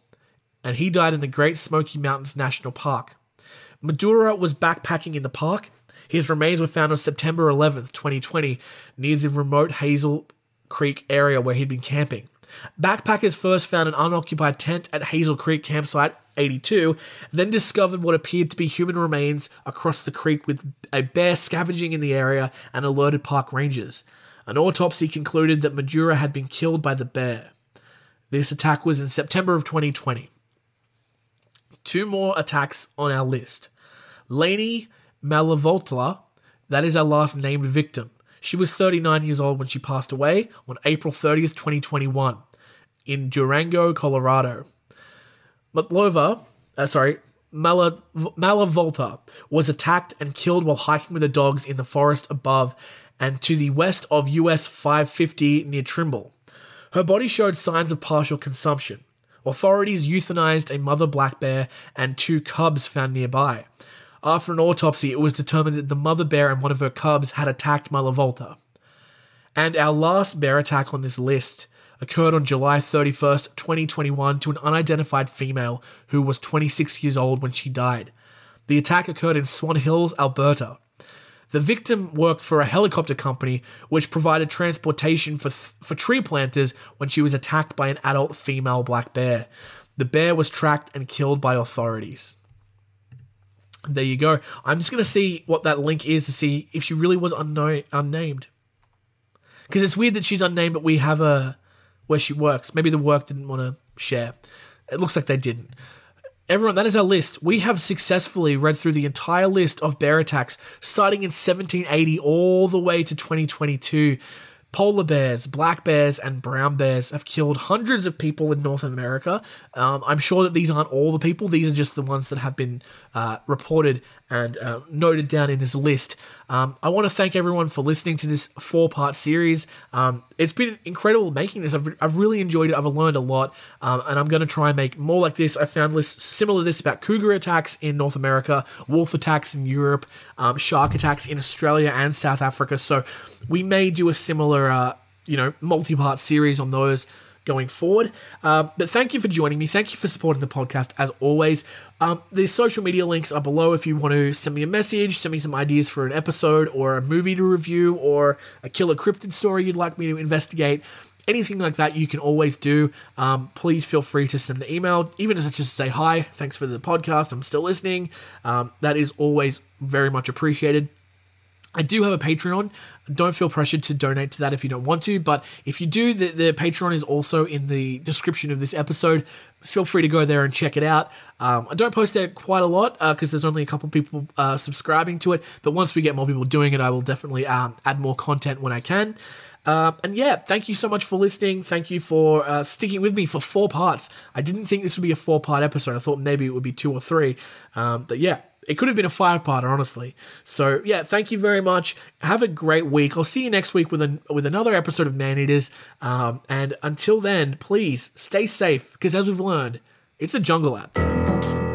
and he died in the Great Smoky Mountains National Park. Madura was backpacking in the park. His remains were found on September 11th, 2020, near the remote Hazel Creek area where he'd been camping. Backpackers first found an unoccupied tent at Hazel Creek Campsite 82, then discovered what appeared to be human remains across the creek with a bear scavenging in the area and alerted park rangers. An autopsy concluded that Madura had been killed by the bear. This attack was in September of 2020. Two more attacks on our list. Lainey Malavolta, that is our last named victim. She was 39 years old when she passed away on April 30th, 2021, in Durango, Colorado. Matlova, uh, sorry, Mala, Malavolta was attacked and killed while hiking with the dogs in the forest above and to the west of US 550 near Trimble. Her body showed signs of partial consumption. Authorities euthanized a mother black bear and two cubs found nearby. After an autopsy, it was determined that the mother bear and one of her cubs had attacked Malavolta. And our last bear attack on this list occurred on July 31st, 2021, to an unidentified female who was 26 years old when she died. The attack occurred in Swan Hills, Alberta. The victim worked for a helicopter company which provided transportation for, for tree planters when she was attacked by an adult female black bear. The bear was tracked and killed by authorities. There you go. I'm just going to see what that link is to see if she really was unknown, unnamed. Because it's weird that she's unnamed, but we have a where she works. Maybe the work didn't want to share. It looks like they didn't. Everyone, that is our list. We have successfully read through the entire list of bear attacks starting in 1780 all the way to 2022. Polar bears, black bears, and brown bears have killed hundreds of people in North America. Um, I'm sure that these aren't all the people, these are just the ones that have been uh, reported and uh, noted down in this list. Um, I want to thank everyone for listening to this four part series. Um, it's been incredible making this. I've, I've really enjoyed it. I've learned a lot, um, and I'm going to try and make more like this. I found lists similar to this about cougar attacks in North America, wolf attacks in Europe, um, shark attacks in Australia and South Africa. So we may do a similar, uh, you know, multi part series on those going forward. Um, but thank you for joining me. Thank you for supporting the podcast as always. Um, the social media links are below if you want to send me a message, send me some ideas for an episode or a movie to review or a killer cryptid story you'd like me to investigate. Anything like that, you can always do. Um, please feel free to send an email, even if it's just to say hi, thanks for the podcast, I'm still listening. Um, that is always very much appreciated. I do have a Patreon. Don't feel pressured to donate to that if you don't want to, but if you do, the, the Patreon is also in the description of this episode. Feel free to go there and check it out. Um, I don't post there quite a lot because uh, there's only a couple people uh, subscribing to it, but once we get more people doing it, I will definitely um, add more content when I can. Um, and yeah, thank you so much for listening. Thank you for uh, sticking with me for four parts. I didn't think this would be a four part episode. I thought maybe it would be two or three. Um, but yeah, it could have been a five parter, honestly. So yeah, thank you very much. Have a great week. I'll see you next week with an, with another episode of Man Eaters. Um, and until then, please stay safe because as we've learned, it's a jungle out there.